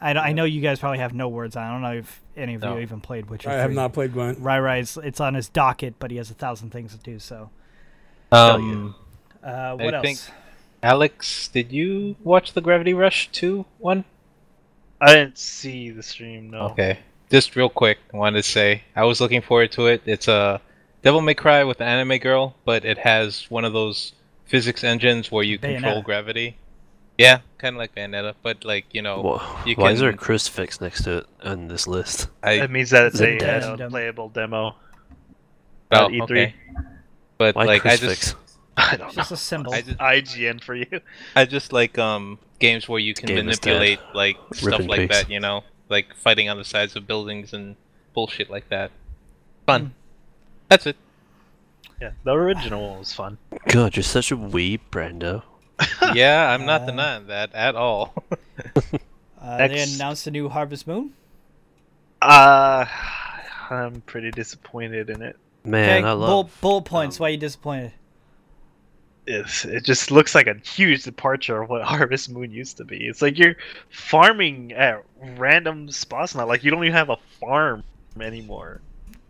I, don't- I know you guys probably have no words. on it. I don't know if any of No. you even played Witcher. I have 3. not played Gwent. Rai Rai's it's on his docket, but he has a thousand things to do. So, Um, uh, what I else? think- Alex, did you watch the Gravity Rush 2 one? I didn't see the stream. No. Okay. Just real quick, I wanted to say I was looking forward to it. It's a Devil May Cry with an anime girl, but it has one of those physics engines where you control gravity. Yeah, kind of like Bayonetta, but like you know, Wha- you why is there a can- crucifix next to it on this list? I That means that it's Is it a uh, playable demo. oh, E3. okay. But Why like I crucifix? just I don't It's know. just a symbol. I just IGN for you. I just like um games where you can Game manipulate like Rip stuff like peace. that, you know, like fighting on the sides of buildings and bullshit like that. Fun. That's it. Yeah, the original was fun. God, you're such a weeb, Brando. yeah, I'm not Uh, denying that at all. Uh, they announced a new Harvest Moon. Uh, I'm pretty disappointed in it. Man, I bull, love. bullet points. um, why are you disappointed? It's, it just looks like a huge departure of what Harvest Moon used to be. It's like you're farming at random spots now. Like you don't even have a farm anymore.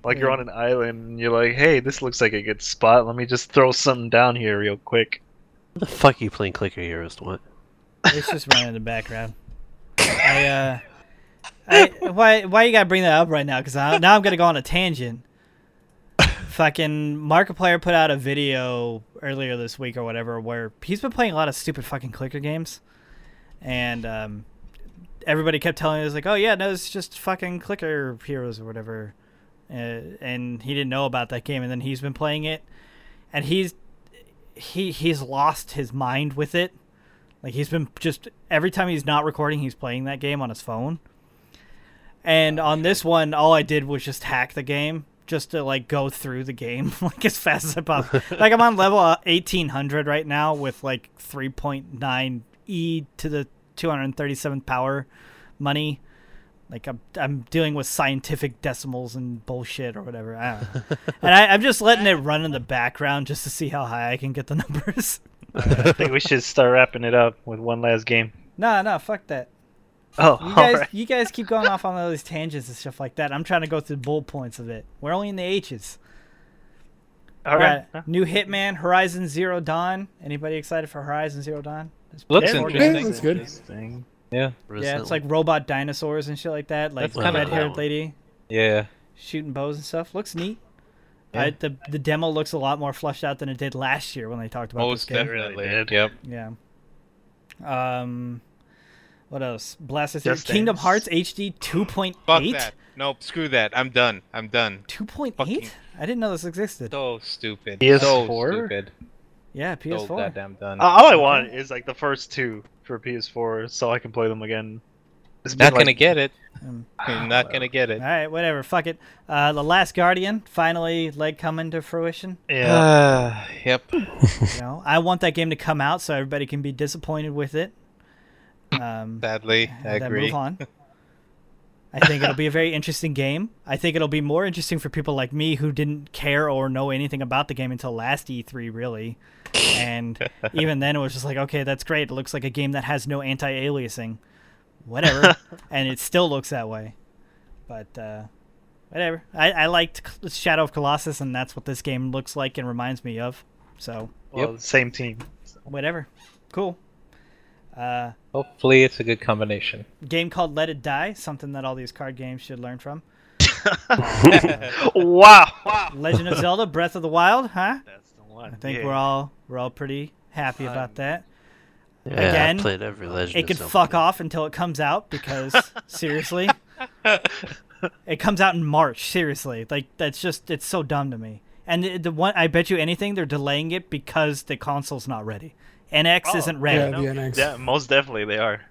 Like you're on an island and you're like, hey, this looks like a good spot. Let me just throw something down here real quick. What the fuck are you playing Clicker Heroes? What? It's just running in the background. I uh, I, why why you gotta bring that up right now? Because now I'm gonna go on a tangent. Fucking Markiplier put out a video earlier this week or whatever where he's been playing a lot of stupid fucking clicker games, and um, everybody kept telling us like, "Oh yeah, no, it's just fucking clicker heroes or whatever," uh, and he didn't know about that game. And then he's been playing it, and he's he he's lost his mind with it. Like he's been just every time he's not recording, he's playing that game on his phone. And on this one, all I did was just hack the game just to like go through the game like as fast as I possibly. like I'm on level uh, 1800 right now with like 3.9 e to the 237th power money. Like I'm I'm dealing with scientific decimals and bullshit or whatever. I don't know. and I, I'm just letting it run in the background just to see how high I can get the numbers. I think we should start wrapping it up with one last game. no, no, fuck that. Oh, You guys, alright. you guys keep going off on all these tangents and stuff like that. I'm trying to go through the bullet points of it. We're only in the H's. All right. Got New Hitman, Horizon Zero Dawn. Anybody excited for Horizon Zero Dawn? It's Looks interesting. cool. that's good. Interesting. Yeah. Yeah, it's like robot dinosaurs and shit like that. Like That's kinda red haired cool. lady Yeah. shooting bows and stuff. Looks neat. Yeah. I, the the demo looks a lot more fleshed out than it did last year when they talked about Most this game. definitely. did. Yep. Yeah. Um, what else? Blaster Just Kingdom Hearts HD 2.8. Fuck that. Nope. Screw that. I'm done. I'm done. 2.8? Fucking- I didn't know this existed. So stupid. PS4? So stupid. Yeah, PS4. goddamn done. Uh, all I want is like the first two for PS4, so I can play them again. It's not like- gonna get it. Um, You're not gonna get it. All right, whatever. Fuck it. Uh, the Last Guardian finally like coming to fruition. Yeah. Uh, yep. You know, I want that game to come out so everybody can be disappointed with it. Um, Sadly, I and then agree. move on. I think it'll be a very interesting game. I think it'll be more interesting for people like me who didn't care or know anything about the game until last E3, really. And even then, it was just like, okay, that's great. It looks like a game that has no anti-aliasing, whatever, and it still looks that way. But uh, whatever. I, I liked Shadow of Colossus, and that's what this game looks like and reminds me of. So well, same team. whatever, cool. Uh, Hopefully, it's a good combination. game called Let It Die, something that all these card games should learn from. wow. Wow. Legend of Zelda: Breath of the Wild, huh? That's the one. I think yeah. we're all we're all pretty happy about that. yeah, again, I played every Legend. It of could Zelda fuck off until it comes out because seriously, it comes out in March. Seriously, like that's just it's so dumb to me. And the, the one I bet you anything they're delaying it because the console's not ready. NX Oh, isn't Yeah, ready. the NX. Yeah, most definitely they are.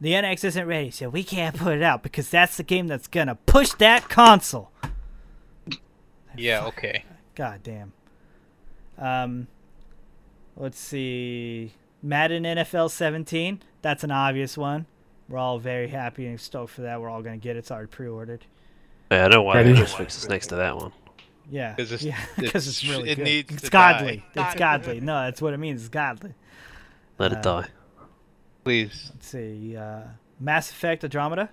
The NX isn't ready, so we can't put it out because that's the game that's gonna push that console. Yeah. Okay. God damn. Um, let's see. Madden NFL 17. That's an obvious one. We're all very happy and stoked for that. We're all gonna get it. It's already pre-ordered. Yeah, I don't know why Ready? Netflix is next to that one. Yeah, 'Cause it's- yeah, because it's, it's- really it good. needs it's to godly. die. It's godly. No, that's what it means. It's godly. Let Uh, it die. Please. Let's see. Uh, Mass Effect Andromeda.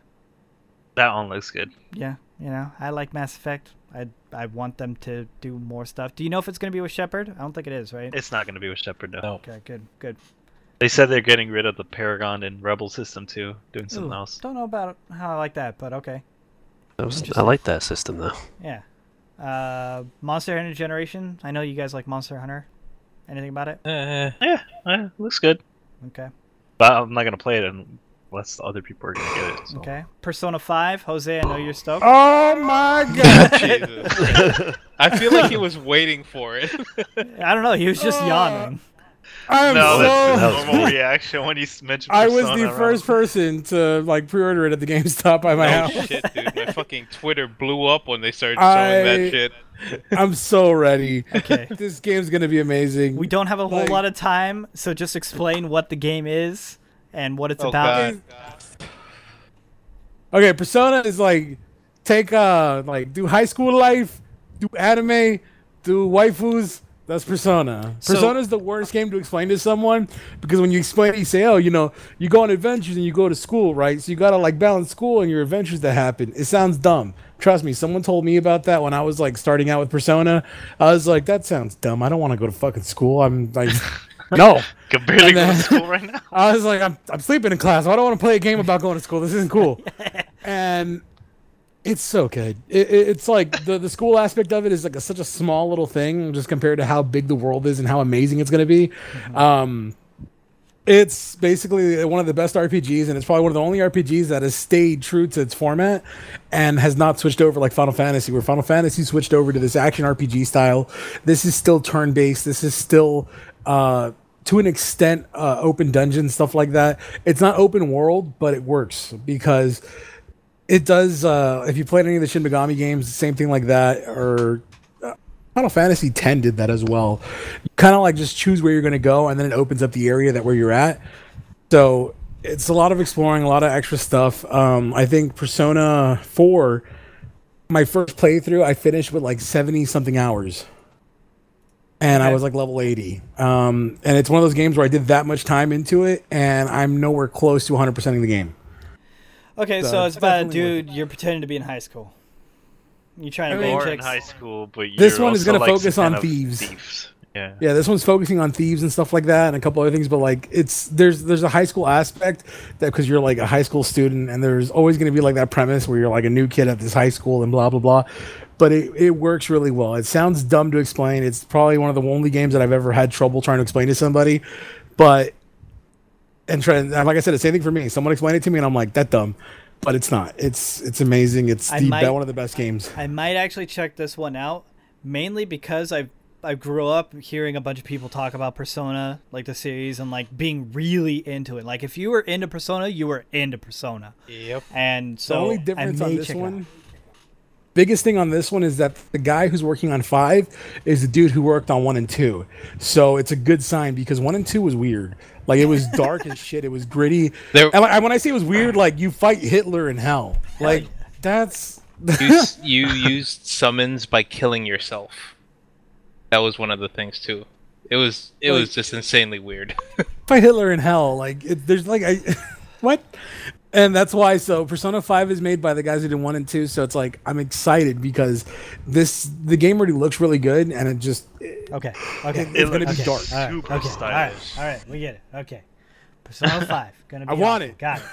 That one looks good. Yeah, you know, I like Mass Effect. I I want them to do more stuff. Do you know if it's gonna be with Shepard? I don't think it is, right? It's not going to be with Shepard though. No. Okay, good, good. They said they're getting rid of the Paragon and Rebel system too, doing something Ooh, else. Don't know about how I like that, but okay. That was, I like that system though. Yeah. Uh, Monster Hunter Generation. I know you guys like Monster Hunter. Anything about it? Uh, Yeah, yeah, looks good. Okay. But I'm not going to play it unless other people are going to get it. So. Okay. Persona 5. Jose, I know you're stoked. Oh my god! Jesus. I feel like he was waiting for it. I don't know. He was just Uh, yawning. I'm No, so. that's that normal reaction when you s- mentioned. I was the around- first person to like pre-order it at the GameStop by my oh house. shit, dude! My fucking Twitter blew up when they started showing I- that shit. I'm so ready. Okay. This game's gonna be amazing. We don't have a whole Like- lot of time, so just explain what the game is and what it's Oh about. god. Okay, Persona is like take uh like do high school life, do anime, do waifus. That's Persona. So- Persona is the worst game to explain to someone because when you explain, it, you say, "Oh, you know, you go on adventures and you go to school, right? So you gotta like balance school and your adventures that happen." It sounds dumb. Trust me, someone told me about that when I was like starting out with Persona. I was like, "That sounds dumb. I don't want to go to fucking school." I'm like, "No." Can barely And go to school right now. I was like, I'm, I'm sleeping in class. I don't want to play a game about going to school. This isn't cool. and it's so good. It, it, it's like the, the school aspect of it is like a, such a small little thing just compared to how big the world is and how amazing it's going to be. Um, It's basically one of the best RPGs, and it's probably one of the only RPGs that has stayed true to its format and has not switched over like Final Fantasy, where Final Fantasy switched over to this action RPG style. This is still turn based. This is still, uh, to an extent, uh, open dungeon stuff like that. It's not open world, but it works because it does. Uh, if you played any of the Shin Megami games, same thing like that, or uh, Final Fantasy X did that as well. Kind of like just choose where you're going to go, and then it opens up the area that where you're at. So it's a lot of exploring, a lot of extra stuff. Um, I think Persona Four, my first playthrough, I finished with like seventy something hours, and I was like level eighty. Um, and it's one of those games where I did that much time into it, and I'm nowhere close to 100 percenting the game. Okay, so, So it's it's about a dude you're pretending to be in high school. You're trying to I bang mean- in high school, but This you're one is also, gonna focus on thieves. thieves. Yeah. Yeah, this one's focusing on thieves and stuff like that, and a couple other things. But like, it's there's there's a high school aspect that because you're like a high school student, and there's always going to be like that premise where you're like a new kid at this high school and blah blah blah. But it, it works really well. It sounds dumb to explain. It's probably one of the only games that I've ever had trouble trying to explain to somebody. But and try and like I said, the same thing for me. Someone explained it to me, and I'm like, that dumb. But it's not. It's it's amazing. It's the might- one of the best games. I might actually check this one out, mainly because I I grew up hearing a bunch of people talk about Persona, like the series, and like being really into it. Like if you were into Persona, you were into Persona, Yep. and so the only difference on this check it out. one biggest thing on this one is that the guy who's working on five is the dude who worked on one and two so it's a good sign because one and two was weird like it was dark as shit it was gritty There- and like, when i say it was weird like you fight hitler in hell like that's you, you used summons by killing yourself. That was one of the things too. It was it Like- was just insanely weird. fight hitler in hell like it, there's like i what and that's why so persona 5 is made by the guys who did 1 and 2 so it's like i'm excited because this the game already looks really good and it just Okay, okay, It- it's gonna be okay. dark. All right, Super okay, all right, stylish. all right, we get it. Okay, Persona Five, gonna be. I want awesome. it. Got it.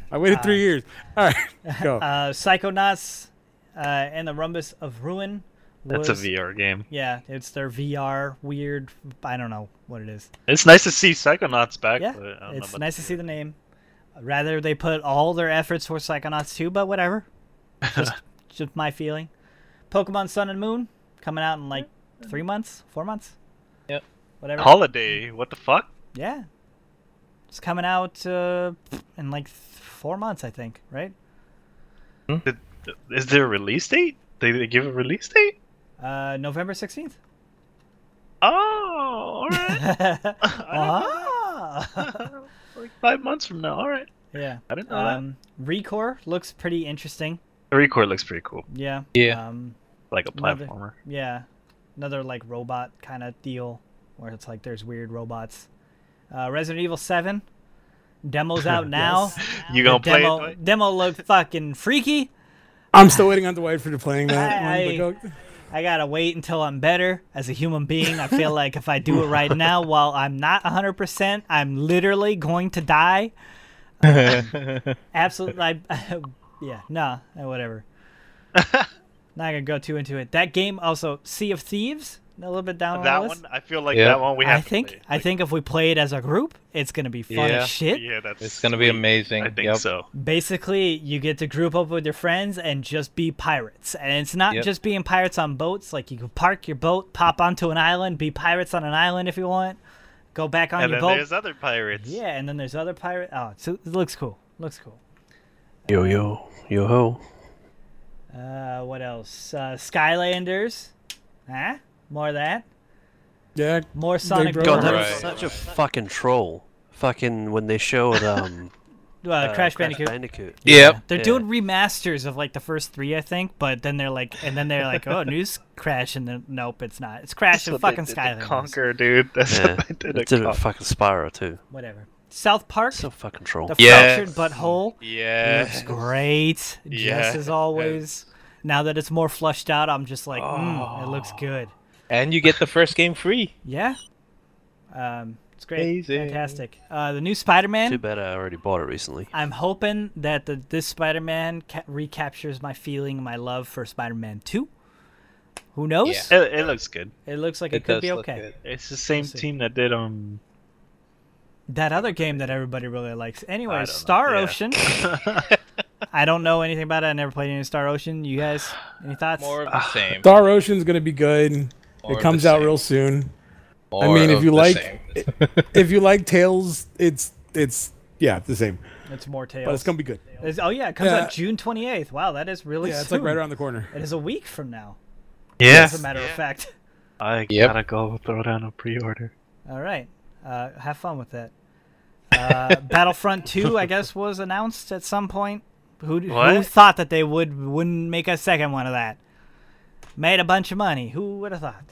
i waited three years all right go Uh, Psychonauts uh, and the Rhombus of Ruin. That's a VR game. Yeah, it's their VR weird. I don't know what it is. It's nice to see Psychonauts back. Yeah, but I don't it's about nice to see the name. Rather they put all their efforts for Psychonauts 2, but whatever. Just, just my feeling. Pokemon Sun and Moon coming out in like three months, four months. Yep. Whatever. Holiday. What the fuck? Yeah. It's coming out uh, in like th- four months, I think. Right? Is there a release date? They, they give a release date? Uh, November sixteenth. Oh, all right. ah. like five months from now. All right. yeah. I didn't know Um, Recore looks pretty interesting. that. The record looks pretty cool. Yeah. Yeah. Um, Like a Another- platformer. Yeah, another like robot kind of deal where it's like there's weird robots. Uh, Resident Evil Seven demos out now. You The gonna play demo, it? Dwight? Demo looked fucking freaky. I'm still waiting on Dwight for the playing that. I- one, go- I gotta wait until I'm better as a human being. I feel like if I do it right now, while I'm not 100%, I'm literally going to die. Absolutely. I, yeah, nah, eh, whatever. Not gonna go too into it. That game also, Sea of Thieves, a little bit down on that the list. one, I feel like Yeah. that one we have I to think play. I think if we play it as a group, it's gonna be fun Yeah. as shit. Yeah, that's It's gonna be amazing. I think Yep. so. Basically, you get to group up with your friends and just be pirates. And it's not Yep. just being pirates on boats. Like you can park your boat, pop onto an island, be pirates on an island if you want. Go back on And your then boat. there's other pirates. Yeah, and then there's other pirates. Oh, it's, it looks cool. Looks cool. Yo yo yo ho. Uh, what else? Uh, Skylanders. Huh? More of that. yeah, More Sonic. broke God, that was such a fucking troll. Fucking when they showed um Uh, uh, Crash Bandicoot. Bandicoot. Yep. They're Yeah. doing remasters of like the first three, I think, but then they're like, and then they're like, oh, news Crash, and then nope, it's not. It's Crash That's and what fucking did to Skylanders. Conquer, dude. That's Yeah. what they did They to did it fucking Spyro too. Whatever. South Park, So fucking troll. the Yes. fractured butthole, Yeah. looks great, just as always. Now that it's more flushed out, I'm just like, mm, it looks good. And you get the first game free. Yeah. Um, it's great, Amazing. fantastic. Uh, the new Spider-Man. Too bad I already bought it recently. I'm hoping that the, this Spider-Man ca- recaptures my feeling, my love for Spider-Man 2. Who knows? Yeah. It, it looks good. It looks like it, It could be okay. good. It's the same see. team that did um that other game that everybody really likes. Anyway, I don't know. Star Yeah. Ocean. I don't know anything about it. I never played any Star Ocean. You guys, any thoughts? More of the same. Star Ocean's gonna be good. More it comes out real soon. More I mean, if you like- if you like Tales, it's it's yeah the same, It's more Tales. but it's gonna be good. It's- oh yeah, it comes Yeah. out June 28th. Wow, that is really Yeah, it's like right around the corner. It is a week from now. Yeah. As a matter of fact. I Yep. gotta go throw down a pre-order. All right. Uh, have fun with that. Uh, Battlefront 2, I guess, was announced at some point. Who, who thought that they would wouldn't make a second one of that? Made a bunch of money. Who would have thought?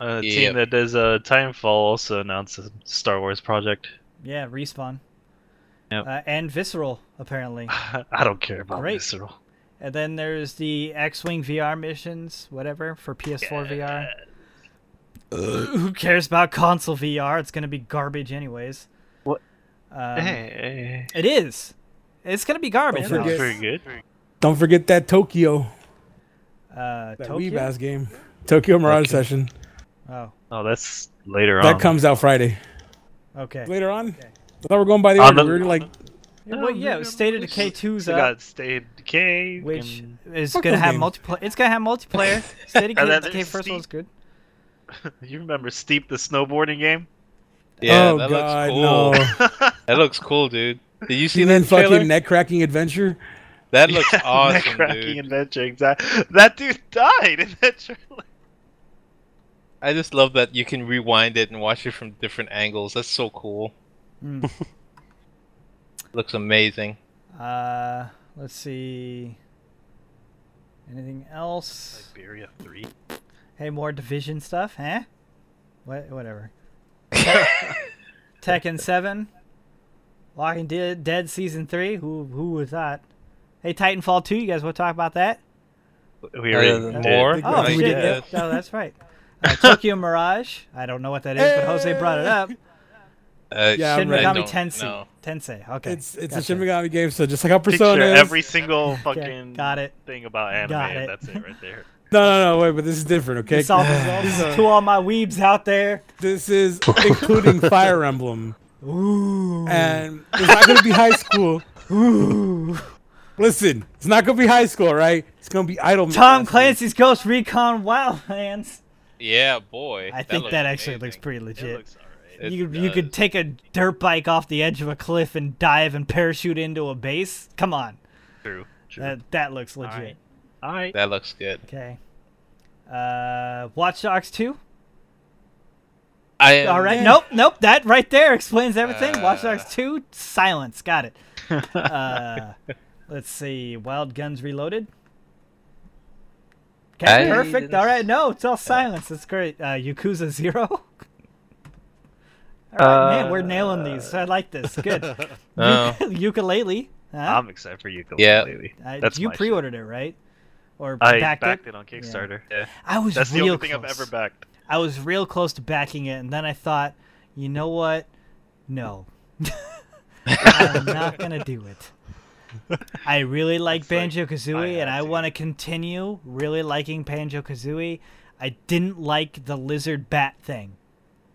A Yep. team that does uh, Titanfall also announced a Star Wars project. Yeah, respawn. Yep. Uh, and Visceral, apparently. I don't care about Great. Visceral. and then there's the X-wing VR missions, whatever, for PS4 VR. Who cares about console VR? It's gonna be garbage anyways. What? Um, hey, It is. It's gonna be garbage. Don't forget- very good. Don't forget that Tokyo, Uh, that Tokyo? Weebass game, Tokyo Mirage Okay. Session. Oh, Oh, that's later That on. That comes out Friday. okay. Later on. I thought we are going by the On order. the- we were like, well, yeah, State of Decay 2's So up, got State of Decay, which and- is gonna have games. multiplayer. It's gonna have multiplayer. State of And then Decay first of all good. you remember Steep the snowboarding game? Yeah, oh that god, looks cool. no. That looks cool, dude. Did you see You that mean trailer? fucking neck cracking adventure? That looks Yeah, awesome, neck-cracking adventure. Exactly. That dude died in that trailer. I just love that you can rewind it and watch it from different angles. That's so cool. Hmm. Looks amazing. Uh, let's see. Anything else? Syberia Three. Hey, more division stuff, huh? What? Whatever. Tekken Seven, Walking Dead, Dead Season Three. Who who would thought? Hey, Titanfall Two. You guys want to talk about that? We Uh, already did. more? Big Oh Right. shit! We yeah. did Oh, that's right. Uh, Tokyo Mirage. I don't know what that is, but Jose brought it up. Uh, Yeah, I'm Shin ready. I Megami Tensei. know. Tensei. Okay. It's it's Gotcha. a Shin Megami game, so just like how Picture Persona is. every single fucking got it. thing about anime. Got it. That's it right there. No, no, no, wait, but this is different, okay? This all- this is to all my weebs out there. This is including Fire Emblem, Ooh. and it's not gonna be high school. Ooh. Listen, it's not gonna be high school, right? It's gonna be Idol. Tom Clancy's Ghost Recon Wildlands. Yeah, boy. I think that, looks actually looks amazing. pretty It legit. looks alright. It you you could take a dirt bike off the edge of a cliff and dive and parachute into a base. Come on, True. True. that that looks legit. Alright. Alright. That looks good. Okay. Uh, Watch Dogs 2. I am, All right. Yeah. Nope. Nope. That right there explains everything. Watch Uh. Dogs 2. Silence. Got it. Uh, let's see. Wild Guns Reloaded. Okay. I- perfect. All right. No, it's all silence. That's great. Uh, Yakuza Zero. All right, man, we're nailing these. I like this. Good. Uk- Yooka-Laylee. Huh? I'm excited for Yooka-Laylee. Yeah. Uh, That's you pre-ordered it, right? Or I backed, backed it? it on Kickstarter. Yeah. I was That's the real only thing I've ever backed. I was real close to backing it, and then I thought, you know what? No, I'm not gonna do it. I really like Banjo Kazooie, and I want to continue really liking Banjo Kazooie. I didn't like the lizard bat thing.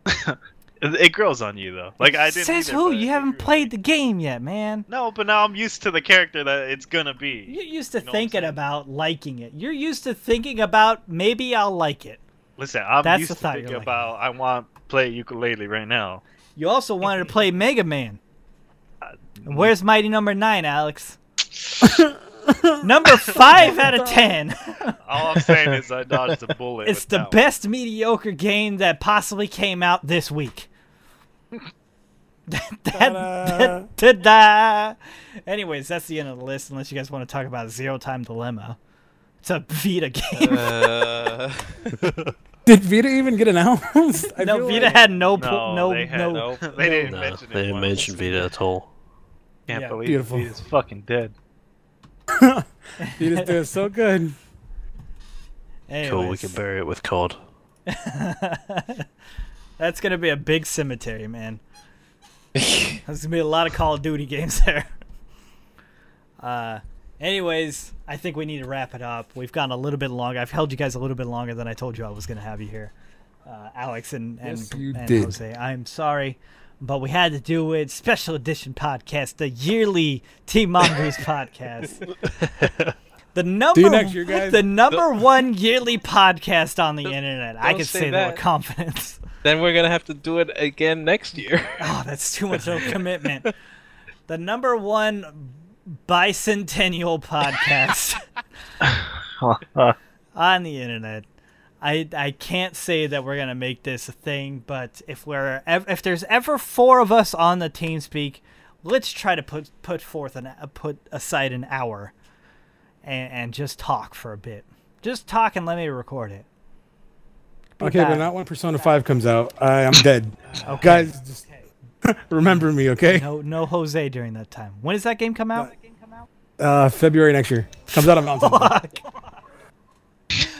It, it grows on you though. Like I didn't. Says either, who? You haven't played the game yet, man. No, but now I'm used to the character that it's gonna be. You're used to You know thinking about liking it. You're used to thinking about maybe I'll like it. Listen, I'm That's used to thought thinking like. about I want to play Yooka-Laylee right now. You also wanted to mm-hmm. play Mega Man. Uh, Where's Mighty Number Nine, Alex? number five out of ten. All I'm saying is I dodged a bullet. it's the that one. best mediocre game that possibly came out this week. that, Ta-da. that, ta-da. Anyways, that's the end of the list. Unless you guys want to talk about Zero Time Dilemma, it's a Vita game. Uh, Did Vita even get announced? I no, feel Vita like- had no, No, po- no, they no. no- they didn't No, mention it. they didn't once. mention Vita at all. Can't Yeah. believe Beautiful. Vita's fucking dead. Vita's doing so good. Cool, we can bury it with COD. That's gonna be a big cemetery, man. There's gonna be a lot of Call of Duty games there. Uh, anyways, I think we need to wrap it up. We've gone a little bit longer. I've held you guys a little bit longer than I told you I was gonna have you here, uh, Alex and and, Yes, and. Jose. I'm sorry. but we had to do it. Special edition podcast, the yearly Team Mongoose podcast. The number, next year, guys. the number one yearly podcast on the internet. I can say say that with confidence. Then we're gonna have to do it again next year. Oh, that's too much of a commitment. The number one bicentennial podcast on the internet. I I can't say that we're gonna make this a thing, but if we're if there's ever four of us on the team speak, let's try to put put forth an put aside an hour, and, and just talk for a bit. Just talk and let me record it. Be Okay, bad. but not when Persona 5 comes out. I am dead. Okay. Guys, just remember me, okay? No no Jose during that time. When does that game come out? Uh, February next year. Comes out on Mountain Time.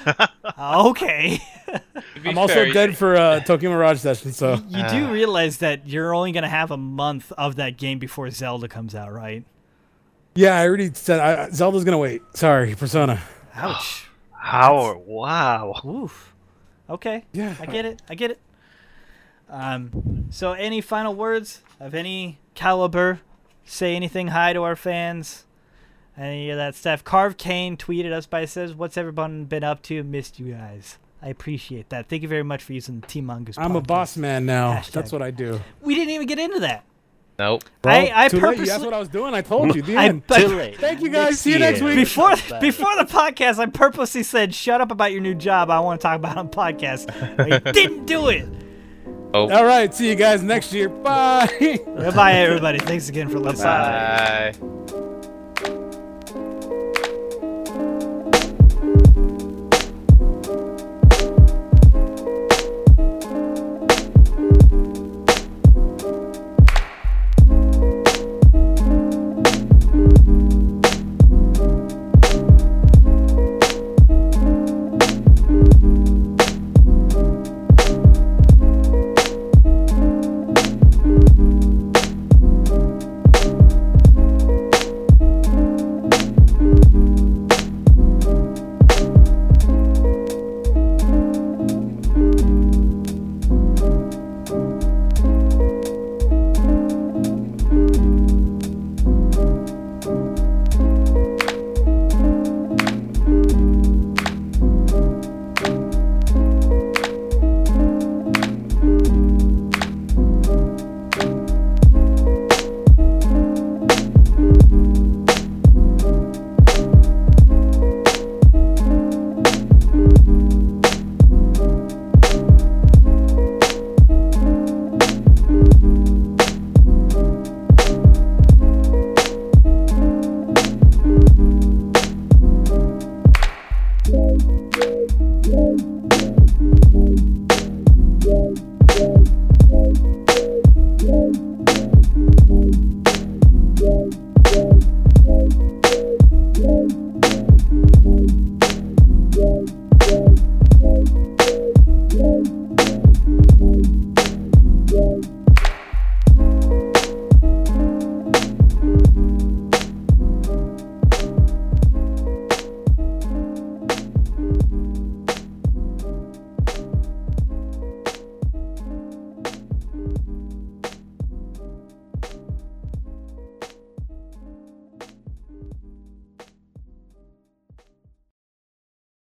okay. I'm also fair, dead for uh, Tokyo Mirage Session, so You do realize that you're only gonna have a month of that game before Zelda comes out, right? yeah, I already said I, Zelda's gonna wait. Sorry, Persona. Ouch. How? Wow. Oof. Okay. Yeah. I get it. I get it. Um. So, any final words of any caliber? Say anything hi to our fans. Any of that stuff. Carve Kane tweeted us by says, "What's everyone been up to? Missed you guys. I appreciate that. Thank you very much for using the Team Mongoose. I'm a boss man now. Hashtag. That's what I do. We didn't even get into that. Nope. I I too late. You asked purposely what I was doing. I told you. The I, end. I- Too late. Thank you guys. See you next week. before before the podcast, I purposely said, "Shut up about your new job. I want to talk about it on podcast." I didn't do it. Oh. All right. See you guys next year. Bye. Goodbye, everybody. Thanks again for listening. Bye.